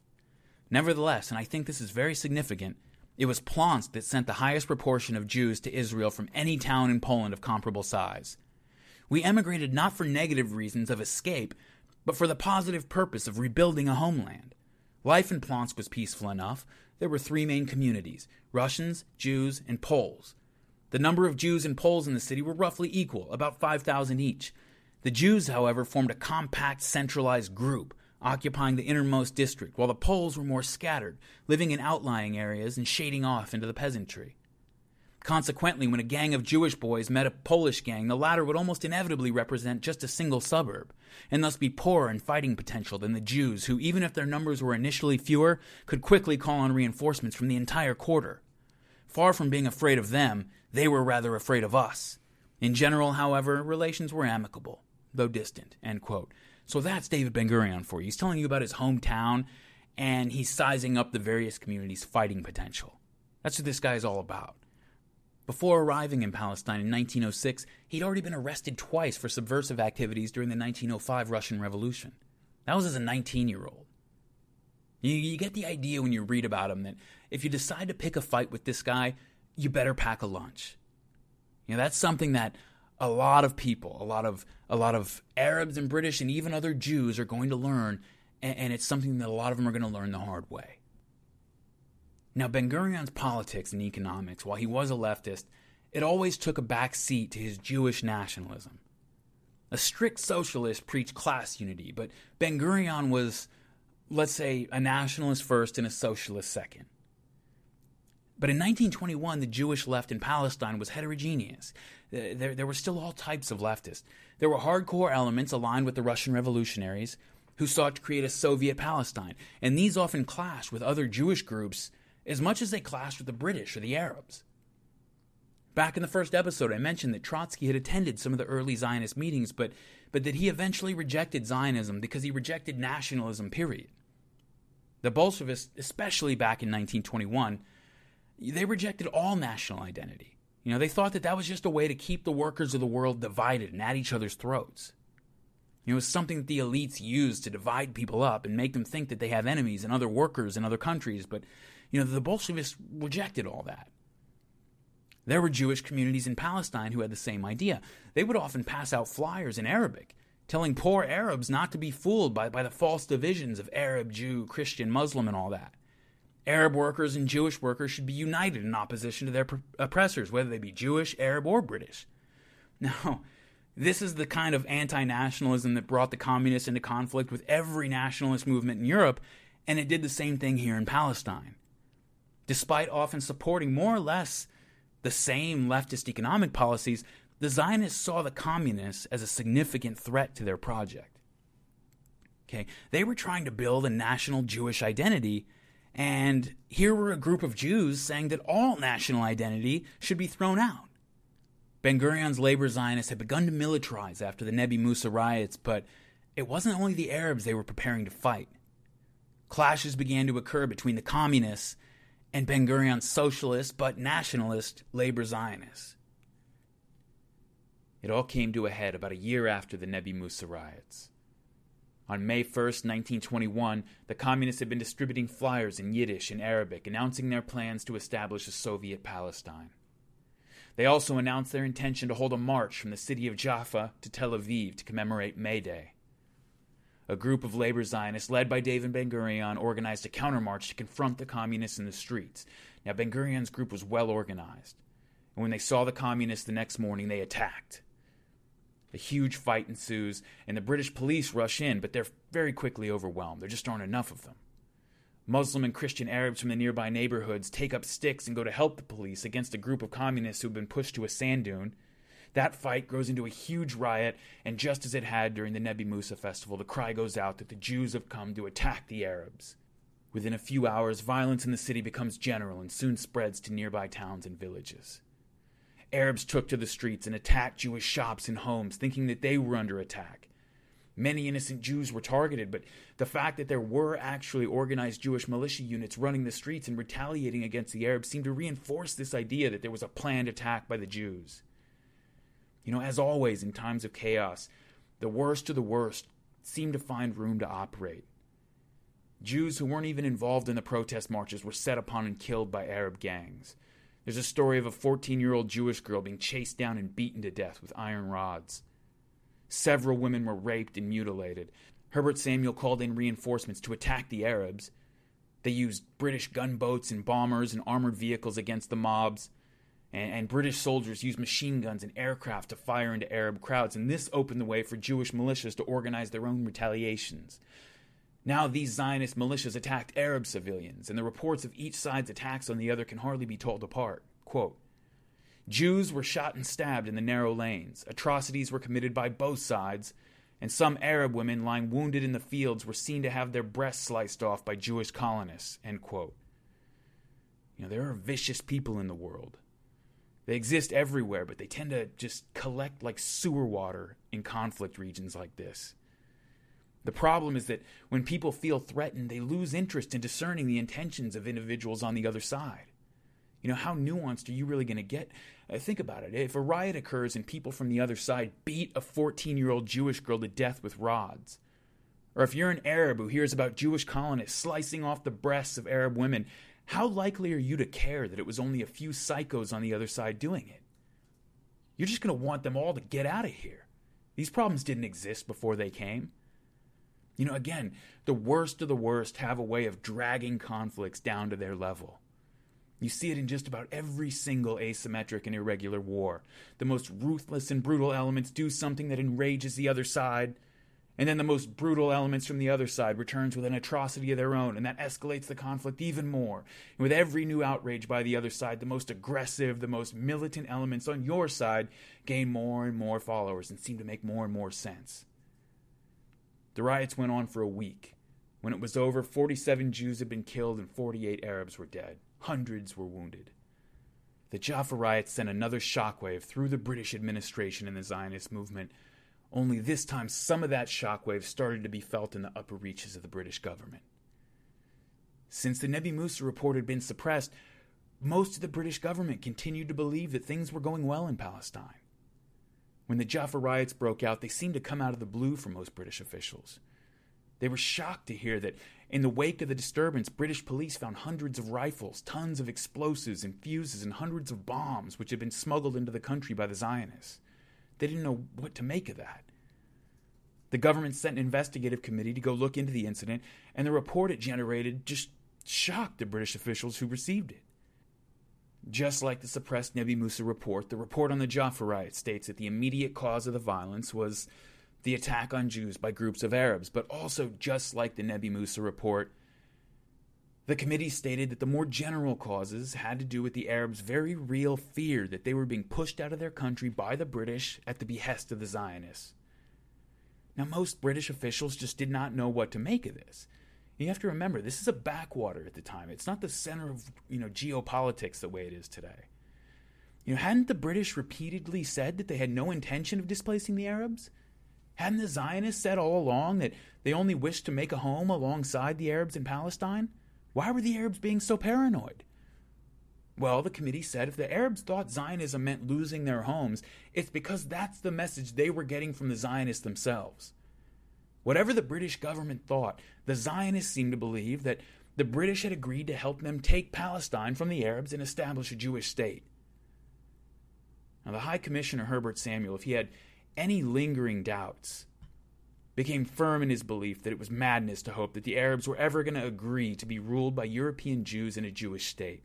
Nevertheless, and I think this is very significant, it was Plonsk that sent the highest proportion of Jews to Israel from any town in Poland of comparable size. We emigrated not for negative reasons of escape, but for the positive purpose of rebuilding a homeland. Life in Plonsk was peaceful enough. There were three main communities Russians, Jews, and Poles. The number of Jews and Poles in the city were roughly equal, about 5,000 each. The Jews, however, formed a compact, centralized group, occupying the innermost district, while the Poles were more scattered, living in outlying areas and shading off into the peasantry. Consequently, when a gang of Jewish boys met a Polish gang, the latter would almost inevitably represent just a single suburb, and thus be poorer in fighting potential than the Jews, who, even if their numbers were initially fewer, could quickly call on reinforcements from the entire quarter. Far from being afraid of them, they were rather afraid of us. In general, however, relations were amicable, though distant. So that's David Ben Gurion for you. He's telling you about his hometown, and he's sizing up the various communities' fighting potential. That's what this guy is all about. Before arriving in Palestine in 1906, he'd already been arrested twice for subversive activities during the 1905 Russian Revolution. That was as a 19 year old. You, you, get the idea when you read about him that if you decide to pick a fight with this guy, you better pack a lunch. You know, that's something that a lot of people, a lot of a lot of Arabs and British and even other Jews are going to learn, and, and it's something that a lot of them are going to learn the hard way. Now, Ben Gurion's politics and economics, while he was a leftist, it always took a back seat to his Jewish nationalism. A strict socialist preached class unity, but Ben Gurion was, let's say, a nationalist first and a socialist second. But in 1921, the Jewish left in Palestine was heterogeneous. Uh, there, there were still all types of leftists. There were hardcore elements aligned with the Russian revolutionaries who sought to create a Soviet Palestine, and these often clashed with other Jewish groups as much as they clashed with the British or the Arabs. Back in the first episode, I mentioned that Trotsky had attended some of the early Zionist meetings, but, but that he eventually rejected Zionism because he rejected nationalism, period. The Bolsheviks, especially back in 1921, they rejected all national identity. You know, they thought that that was just a way to keep the workers of the world divided and at each other's throats. You know, it was something that the elites used to divide people up and make them think that they have enemies and other workers in other countries, but you know, the Bolsheviks rejected all that. There were Jewish communities in Palestine who had the same idea. They would often pass out flyers in Arabic, telling poor Arabs not to be fooled by, by the false divisions of Arab, Jew, Christian, Muslim, and all that. Arab workers and Jewish workers should be united in opposition to their oppressors, whether they be Jewish, Arab, or British. Now, this is the kind of anti nationalism that brought the communists into conflict with every nationalist movement in Europe, and it did the same thing here in Palestine despite often supporting more or less the same leftist economic policies, the Zionists saw the communists as a significant threat to their project. Okay, they were trying to build a national Jewish identity, and here were a group of Jews saying that all national identity should be thrown out. Ben Gurion's labor Zionists had begun to militarize after the Nebi Musa riots, but it wasn't only the Arabs they were preparing to fight. Clashes began to occur between the communists and Ben Gurion's socialist but nationalist labor Zionists. It all came to a head about a year after the Nebi Musa riots. On May 1, 1921, the communists had been distributing flyers in Yiddish and Arabic announcing their plans to establish a Soviet Palestine. They also announced their intention to hold a march from the city of Jaffa to Tel Aviv to commemorate May Day. A group of labor Zionists led by David Ben Gurion organized a countermarch to confront the communists in the streets. Now, Ben Gurion's group was well organized, and when they saw the communists the next morning, they attacked. A huge fight ensues, and the British police rush in, but they're very quickly overwhelmed. There just aren't enough of them. Muslim and Christian Arabs from the nearby neighborhoods take up sticks and go to help the police against a group of communists who've been pushed to a sand dune. That fight grows into a huge riot, and just as it had during the Nebi Musa festival, the cry goes out that the Jews have come to attack the Arabs. Within a few hours, violence in the city becomes general and soon spreads to nearby towns and villages. Arabs took to the streets and attacked Jewish shops and homes, thinking that they were under attack. Many innocent Jews were targeted, but the fact that there were actually organized Jewish militia units running the streets and retaliating against the Arabs seemed to reinforce this idea that there was a planned attack by the Jews. You know, as always in times of chaos, the worst of the worst seemed to find room to operate. Jews who weren't even involved in the protest marches were set upon and killed by Arab gangs. There's a story of a 14 year old Jewish girl being chased down and beaten to death with iron rods. Several women were raped and mutilated. Herbert Samuel called in reinforcements to attack the Arabs. They used British gunboats and bombers and armored vehicles against the mobs. And, and, British soldiers used machine guns and aircraft to fire into Arab crowds, and this opened the way for Jewish militias to organize their own retaliations. Now, these Zionist militias attacked Arab civilians, and the reports of each side's attacks on the other can hardly be told apart. Quote, Jews were shot and stabbed in the narrow lanes. Atrocities were committed by both sides, and some Arab women lying wounded in the fields were seen to have their breasts sliced off by Jewish colonists. End quote. You know, there are vicious people in the world. They exist everywhere, but they tend to just collect like sewer water in conflict regions like this. The problem is that when people feel threatened, they lose interest in discerning the intentions of individuals on the other side. You know, how nuanced are you really going to get? Uh, think about it. If a riot occurs and people from the other side beat a 14 year old Jewish girl to death with rods, or if you're an Arab who hears about Jewish colonists slicing off the breasts of Arab women, how likely are you to care that it was only a few psychos on the other side doing it? You're just going to want them all to get out of here. These problems didn't exist before they came. You know, again, the worst of the worst have a way of dragging conflicts down to their level. You see it in just about every single asymmetric and irregular war. The most ruthless and brutal elements do something that enrages the other side, and then the most brutal elements from the other side returns with an atrocity of their own, and that escalates the conflict even more. And with every new outrage by the other side, the most aggressive, the most militant elements on your side gain more and more followers and seem to make more and more sense. The riots went on for a week. When it was over, 47 Jews had been killed and 48 Arabs were dead. Hundreds were wounded. The Jaffa riots sent another shockwave through the British administration and the Zionist movement, only this time some of that shockwave started to be felt in the upper reaches of the British government. Since the Nebi Musa report had been suppressed, most of the British government continued to believe that things were going well in Palestine. When the Jaffa riots broke out, they seemed to come out of the blue for most British officials. They were shocked to hear that in the wake of the disturbance, British police found hundreds of rifles, tons of explosives and fuses, and hundreds of bombs which had been smuggled into the country by the Zionists. They didn't know what to make of that. The government sent an investigative committee to go look into the incident, and the report it generated just shocked the British officials who received it. Just like the suppressed Nebi Musa report, the report on the Jaffa riot states that the immediate cause of the violence was the attack on Jews by groups of Arabs, but also, just like the Nebi Musa report, the committee stated that the more general causes had to do with the Arabs' very real fear that they were being pushed out of their country by the British at the behest of the Zionists. Now, most British officials just did not know what to make of this. You have to remember, this is a backwater at the time. It's not the center of you know geopolitics the way it is today. You know, hadn't the British repeatedly said that they had no intention of displacing the Arabs? Hadn't the Zionists said all along that they only wished to make a home alongside the Arabs in Palestine? Why were the Arabs being so paranoid? Well, the committee said if the Arabs thought Zionism meant losing their homes, it's because that's the message they were getting from the Zionists themselves. Whatever the British government thought, the Zionists seemed to believe that the British had agreed to help them take Palestine from the Arabs and establish a Jewish state. Now, the High Commissioner Herbert Samuel, if he had any lingering doubts, became firm in his belief that it was madness to hope that the Arabs were ever going to agree to be ruled by European Jews in a Jewish state.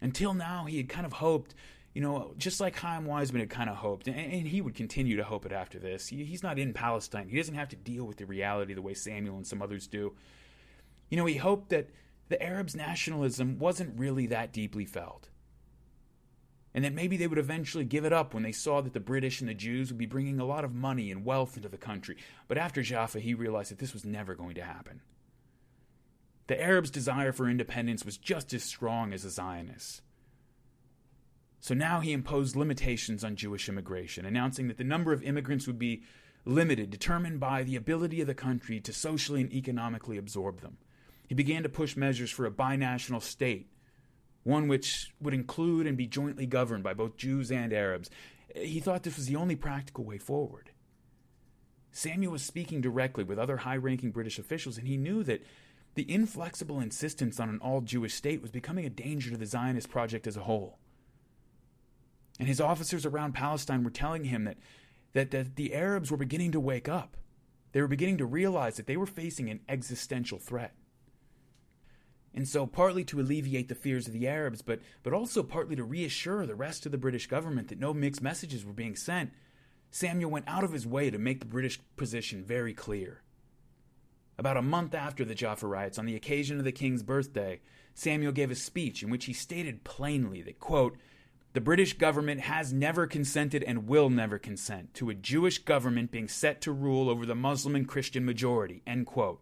Until now, he had kind of hoped, you know, just like Chaim Weizmann had kind of hoped, and, he would continue to hope it after this. He, he's not in Palestine. He doesn't have to deal with the reality the way Samuel and some others do. You know, he hoped that the Arabs' nationalism wasn't really that deeply felt and that maybe they would eventually give it up when they saw that the British and the Jews would be bringing a lot of money and wealth into the country. But after Jaffa, he realized that this was never going to happen. The Arabs' desire for independence was just as strong as the Zionists. So now he imposed limitations on Jewish immigration, announcing that the number of immigrants would be limited, determined by the ability of the country to socially and economically absorb them. He began to push measures for a binational state one which would include and be jointly governed by both Jews and Arabs. He thought this was the only practical way forward. Samuel was speaking directly with other high ranking British officials, and he knew that the inflexible insistence on an all Jewish state was becoming a danger to the Zionist project as a whole. And his officers around Palestine were telling him that, that, that the Arabs were beginning to wake up. They were beginning to realize that they were facing an existential threat. And so, partly to alleviate the fears of the Arabs, but, but also partly to reassure the rest of the British government that no mixed messages were being sent, Samuel went out of his way to make the British position very clear. About a month after the Jaffa riots, on the occasion of the king's birthday, Samuel gave a speech in which he stated plainly that, quote, the British government has never consented and will never consent to a Jewish government being set to rule over the Muslim and Christian majority, end quote.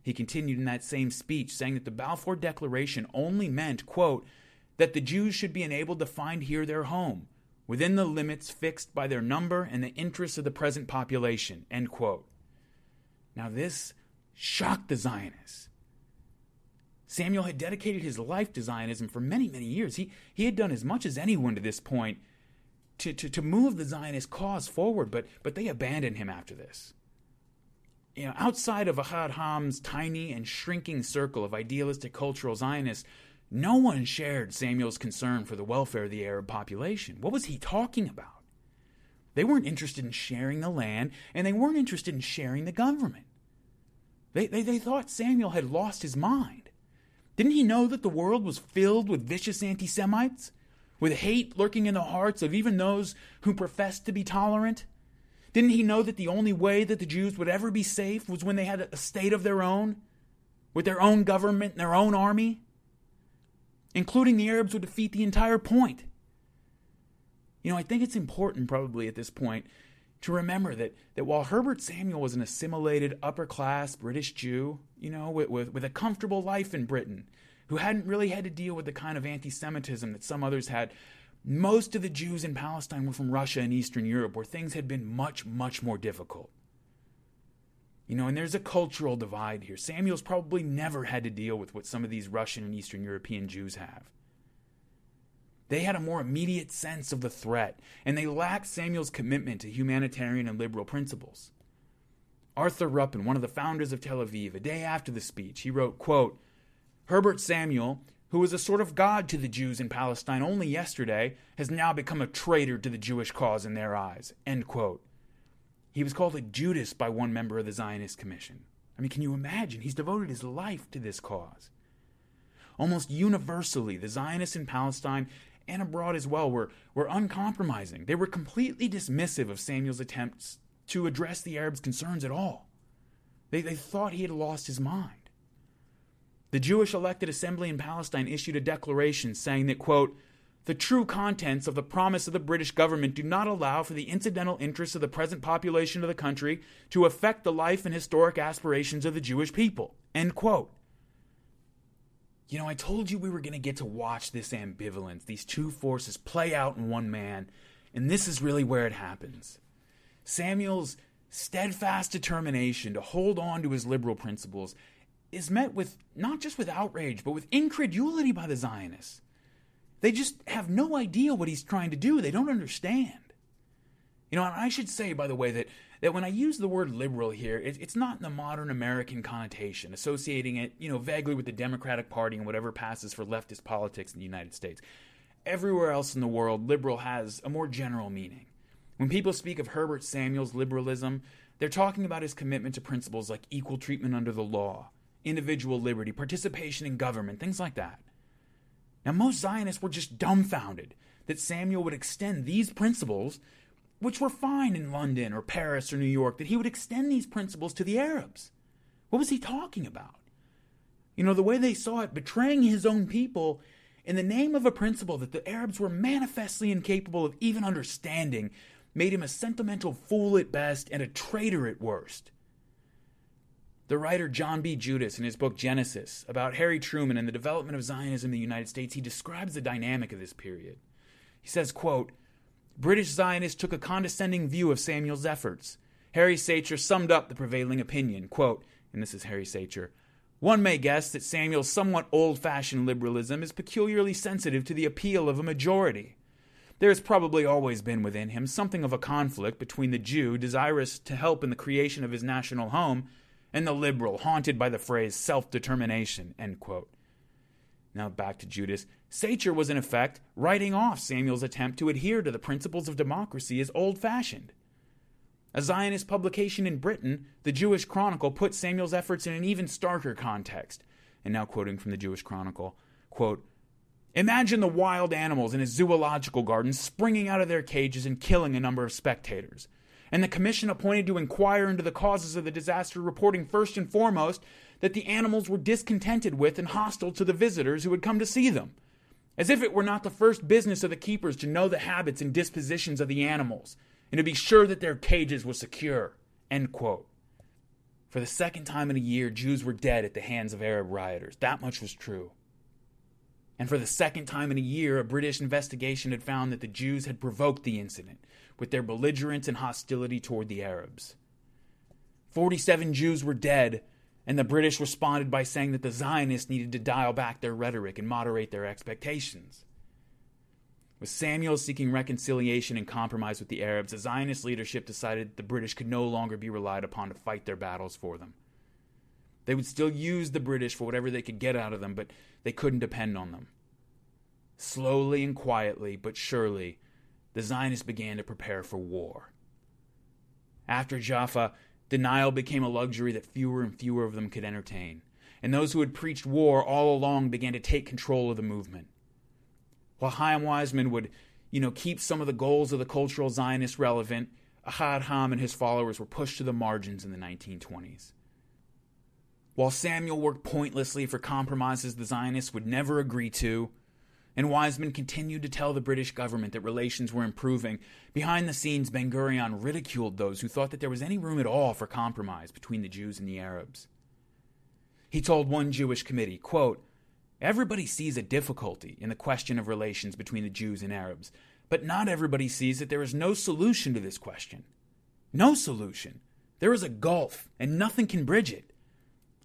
He continued in that same speech, saying that the Balfour Declaration only meant, quote, that the Jews should be enabled to find here their home, within the limits fixed by their number and the interests of the present population, end quote. Now, this shocked the Zionists. Samuel had dedicated his life to Zionism for many, many years. He, he had done as much as anyone to this point to, to, to move the Zionist cause forward, but, but they abandoned him after this you know, outside of Ahad Ha'am's tiny and shrinking circle of idealistic cultural Zionists, no one shared Samuel's concern for the welfare of the Arab population. What was he talking about? They weren't interested in sharing the land, and they weren't interested in sharing the government. They, they, they thought Samuel had lost his mind. Didn't he know that the world was filled with vicious anti Semites? With hate lurking in the hearts of even those who professed to be tolerant? Didn't he know that the only way that the Jews would ever be safe was when they had a state of their own, with their own government and their own army? Including the Arabs would defeat the entire point. You know, I think it's important, probably at this point, to remember that, that while Herbert Samuel was an assimilated upper class British Jew, you know, with, with, with a comfortable life in Britain, who hadn't really had to deal with the kind of anti Semitism that some others had, most of the Jews in Palestine were from Russia and Eastern Europe, where things had been much, much more difficult. You know, and there's a cultural divide here. Samuel's probably never had to deal with what some of these Russian and Eastern European Jews have. They had a more immediate sense of the threat, and they lacked Samuel's commitment to humanitarian and liberal principles. Arthur Ruppin, one of the founders of Tel Aviv, a day after the speech, he wrote, quote, Herbert Samuel, who was a sort of god to the Jews in Palestine only yesterday, has now become a traitor to the Jewish cause in their eyes. End quote. He was called a Judas by one member of the Zionist Commission. I mean, can you imagine? He's devoted his life to this cause. Almost universally, the Zionists in Palestine and abroad as well were, were uncompromising. They were completely dismissive of Samuel's attempts to address the Arabs' concerns at all. They, they thought he had lost his mind. The Jewish elected assembly in Palestine issued a declaration saying that, quote, the true contents of the promise of the British government do not allow for the incidental interests of the present population of the country to affect the life and historic aspirations of the Jewish people. End quote. You know, I told you we were going to get to watch this ambivalence, these two forces play out in one man, and this is really where it happens. Samuel's steadfast determination to hold on to his liberal principles is met with not just with outrage, but with incredulity by the Zionists. They just have no idea what he's trying to do. They don't understand. You know, I should say, by the way, that, that when I use the word liberal here, it, it's not in the modern American connotation, associating it, you know, vaguely with the Democratic Party and whatever passes for leftist politics in the United States. Everywhere else in the world, liberal has a more general meaning. When people speak of Herbert Samuel's liberalism, they're talking about his commitment to principles like equal treatment under the law, individual liberty, participation in government, things like that. Now, most Zionists were just dumbfounded that Samuel would extend these principles, which were fine in London or Paris or New York, that he would extend these principles to the Arabs. What was he talking about? You know, the way they saw it, betraying his own people in the name of a principle that the Arabs were manifestly incapable of even understanding made him a sentimental fool at best and a traitor at worst. The writer John B. Judis, in his book Genesis, about Harry Truman and the development of Zionism in the United States, he describes the dynamic of this period. He says, quote, British Zionists took a condescending view of Samuel's efforts. Harry Sacher summed up the prevailing opinion, quote, and this is Harry Sacher, one may guess that Samuel's somewhat old fashioned liberalism is peculiarly sensitive to the appeal of a majority. There has probably always been within him something of a conflict between the Jew, desirous to help in the creation of his national home, and the liberal, haunted by the phrase self determination. Now back to Judis. Sacher was in effect writing off Samuel's attempt to adhere to the principles of democracy as old fashioned. A Zionist publication in Britain, the Jewish Chronicle, put Samuel's efforts in an even starker context. And now quoting from the Jewish Chronicle, quote, Imagine the wild animals in a zoological garden springing out of their cages and killing a number of spectators and the commission appointed to inquire into the causes of the disaster reporting first and foremost that the animals were discontented with and hostile to the visitors who had come to see them. As if it were not the first business of the keepers to know the habits and dispositions of the animals, and to be sure that their cages were secure. For the second time in a year, Jews were dead at the hands of Arab rioters. That much was true. And for the second time in a year, a British investigation had found that the Jews had provoked the incident with their belligerence and hostility toward the Arabs. 47 Jews were dead, and the British responded by saying that the Zionists needed to dial back their rhetoric and moderate their expectations. With Samuel seeking reconciliation and compromise with the Arabs, the Zionist leadership decided the British could no longer be relied upon to fight their battles for them. They would still use the British for whatever they could get out of them, but they couldn't depend on them. Slowly and quietly, but surely, the Zionists began to prepare for war. After Jaffa, denial became a luxury that fewer and fewer of them could entertain, and those who had preached war all along began to take control of the movement. While Chaim Weizmann would, you know, keep some of the goals of the cultural Zionists relevant, Ahad Ha'am and his followers were pushed to the margins in the 1920s. While Samuel worked pointlessly for compromises the Zionists would never agree to, and Weizmann continued to tell the British government that relations were improving. Behind the scenes, Ben Gurion ridiculed those who thought that there was any room at all for compromise between the Jews and the Arabs. He told one Jewish committee, quote, Everybody sees a difficulty in the question of relations between the Jews and Arabs, but not everybody sees that there is no solution to this question. No solution. There is a gulf, and nothing can bridge it.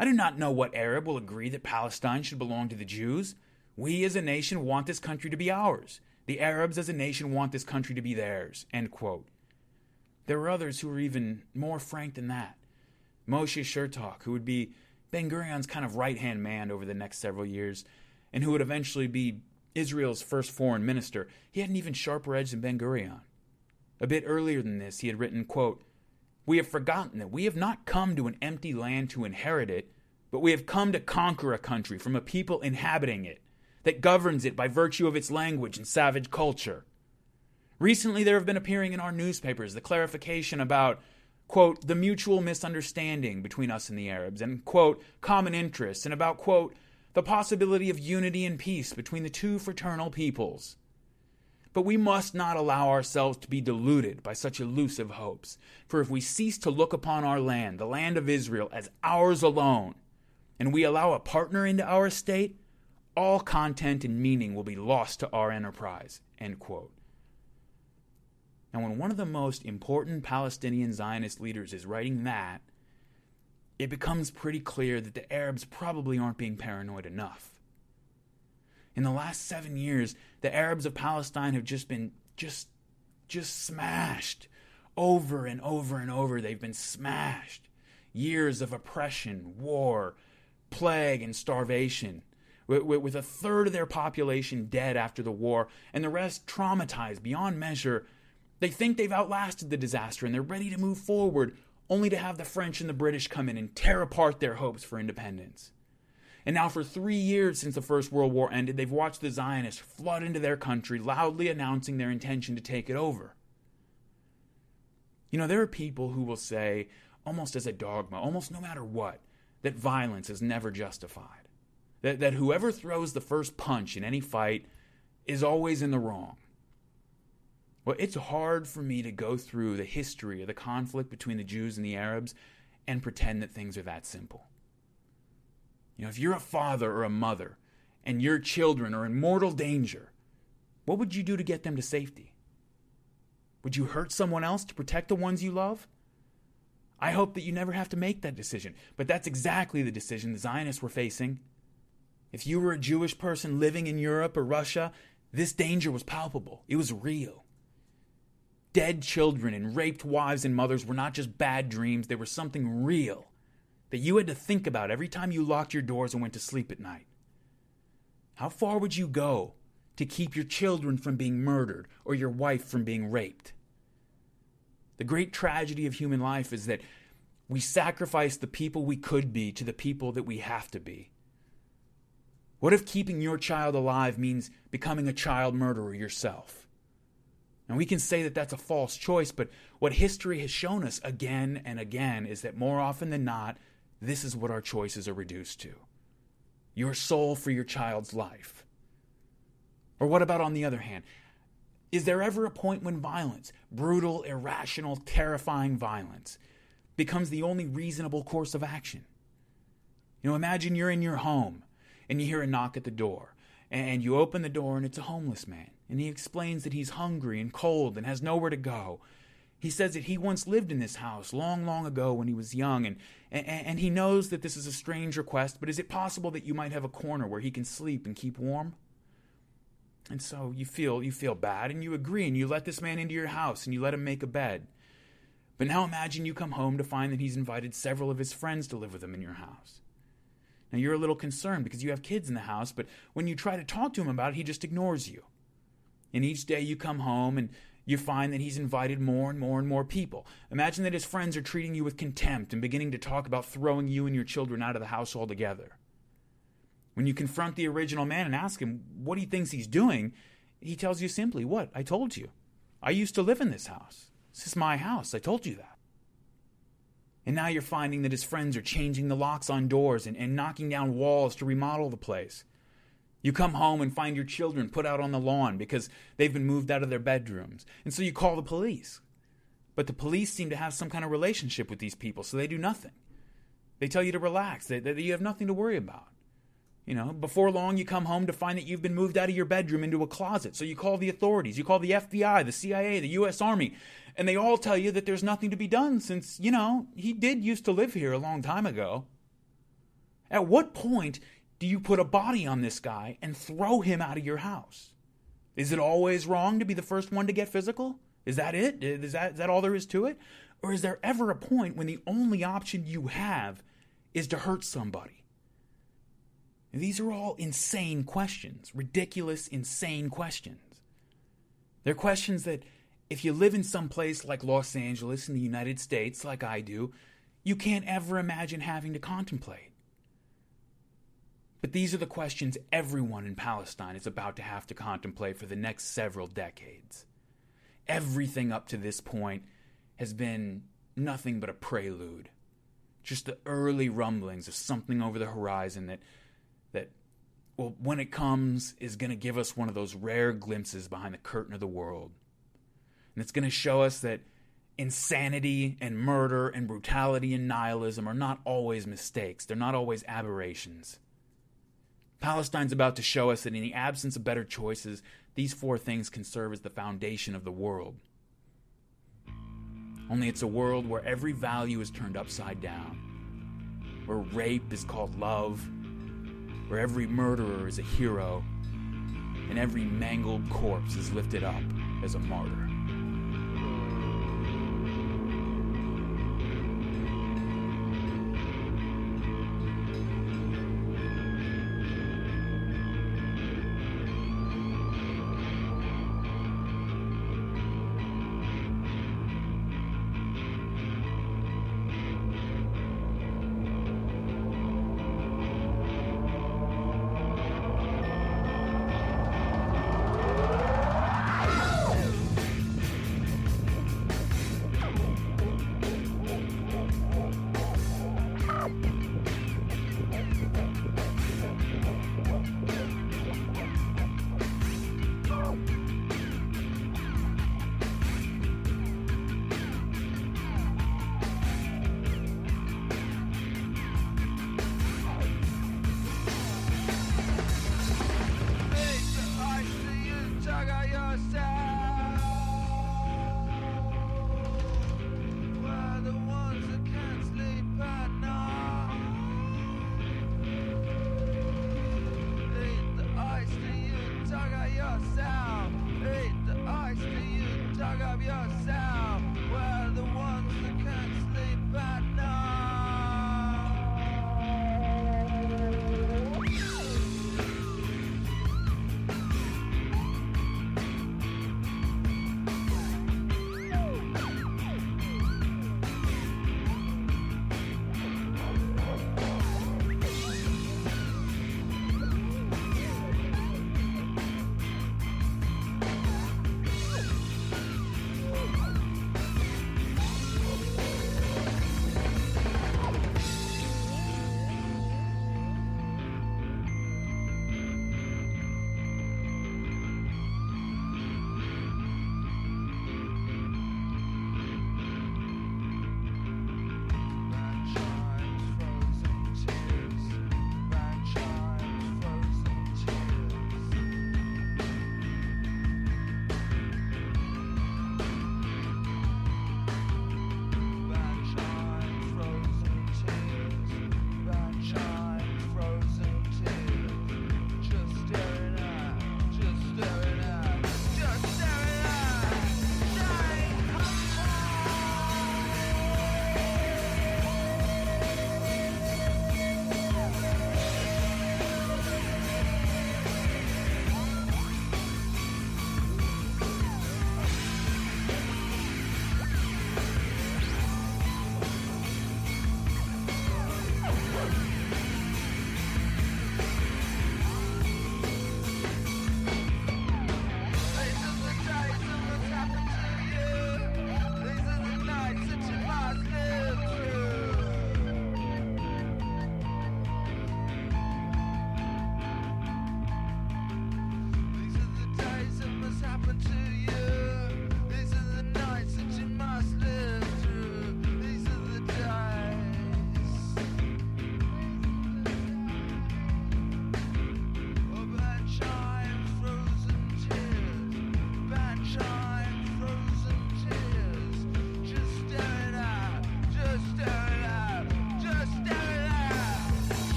I do not know what Arab will agree that Palestine should belong to the Jews. We as a nation want this country to be ours. The Arabs as a nation want this country to be theirs. End quote. There were others who were even more frank than that. Moshe Chertok, who would be Ben Gurion's kind of right hand man over the next several years, and who would eventually be Israel's first foreign minister, he had an even sharper edge than Ben Gurion. A bit earlier than this, he had written, quote, We have forgotten that we have not come to an empty land to inherit it, but we have come to conquer a country from a people inhabiting it that governs it by virtue of its language and savage culture. Recently, there have been appearing in our newspapers the clarification about, quote, the mutual misunderstanding between us and the Arabs, and, quote, common interests, and about, quote, the possibility of unity and peace between the two fraternal peoples. But we must not allow ourselves to be deluded by such elusive hopes, for if we cease to look upon our land, the land of Israel, as ours alone, and we allow a partner into our state, All content and meaning will be lost to our enterprise. End quote. Now, when one of the most important Palestinian Zionist leaders is writing that, it becomes pretty clear that the Arabs probably aren't being paranoid enough. In the last seven years, the Arabs of Palestine have just been just just smashed over and over and over. They've been smashed. Years of oppression, war, plague, and starvation. With, a third of their population dead after the war, and the rest traumatized beyond measure they think they've outlasted the disaster and they're ready to move forward, only to have the French and the British come in and tear apart their hopes for independence. And now, for three years since the First World War ended, they've watched the Zionists flood into their country, loudly announcing their intention to take it over. You know, there are people who will say, almost as a dogma, almost no matter what, that violence is never justified. That, that whoever throws the first punch in any fight is always in the wrong. Well, it's hard for me to go through the history of the conflict between the Jews and the Arabs and pretend that things are that simple. You know, if you're a father or a mother and your children are in mortal danger, what would you do to get them to safety? Would you hurt someone else to protect the ones you love? I hope that you never have to make that decision, but that's exactly the decision the Zionists were facing. If you were a Jewish person living in Europe or Russia, this danger was palpable. It was real. Dead children and raped wives and mothers were not just bad dreams, they were something real that you had to think about every time you locked your doors and went to sleep at night. How far would you go to keep your children from being murdered or your wife from being raped? The great tragedy of human life is that we sacrifice the people we could be to the people that we have to be. What if keeping your child alive means becoming a child murderer yourself? And we can say that that's a false choice, but what history has shown us again and again is that more often than not, this is what our choices are reduced to your soul for your child's life. Or what about on the other hand? Is there ever a point when violence, brutal, irrational, terrifying violence, becomes the only reasonable course of action? You know, imagine you're in your home and you hear a knock at the door, and you open the door and it's a homeless man and he explains that he's hungry and cold and has nowhere to go. He says that he once lived in this house long, long ago when he was young, and, and, and he knows that this is a strange request, but is it possible that you might have a corner where he can sleep and keep warm? And so you feel you feel bad and you agree and you let this man into your house and you let him make a bed. But now imagine you come home to find that he's invited several of his friends to live with him in your house. Now you're a little concerned because you have kids in the house, but when you try to talk to him about it, he just ignores you. And each day you come home and you find that he's invited more and more and more people. Imagine that his friends are treating you with contempt and beginning to talk about throwing you and your children out of the house altogether. When you confront the original man and ask him what he thinks he's doing, he tells you simply, What? I told you. I used to live in this house. This is my house. I told you that. And now you're finding that his friends are changing the locks on doors and, and knocking down walls to remodel the place. You come home and find your children put out on the lawn because they've been moved out of their bedrooms. And so you call the police. But the police seem to have some kind of relationship with these people, so they do nothing. They tell you to relax, that, that you have nothing to worry about. You know, before long, you come home to find that you've been moved out of your bedroom into a closet. So you call the authorities, you call the FBI, the CIA, the U.S. Army, and they all tell you that there's nothing to be done since, you know, he did used to live here a long time ago. At what point do you put a body on this guy and throw him out of your house? Is it always wrong to be the first one to get physical? Is that it? Is that, is that all there is to it? Or is there ever a point when the only option you have is to hurt somebody? These are all insane questions, ridiculous, insane questions. They're questions that, if you live in some place like Los Angeles in the United States, like I do, you can't ever imagine having to contemplate. But these are the questions everyone in Palestine is about to have to contemplate for the next several decades. Everything up to this point has been nothing but a prelude. Just the early rumblings of something over the horizon that that well when it comes is going to give us one of those rare glimpses behind the curtain of the world. And it's going to show us that insanity and murder and brutality and nihilism are not always mistakes. They're not always aberrations Palestine's about to show us that in the absence of better choices, these four things can serve as the foundation of the world. Only it's a world where every value is turned upside down, where rape is called love, where every murderer is a hero, and every mangled corpse is lifted up as a martyr.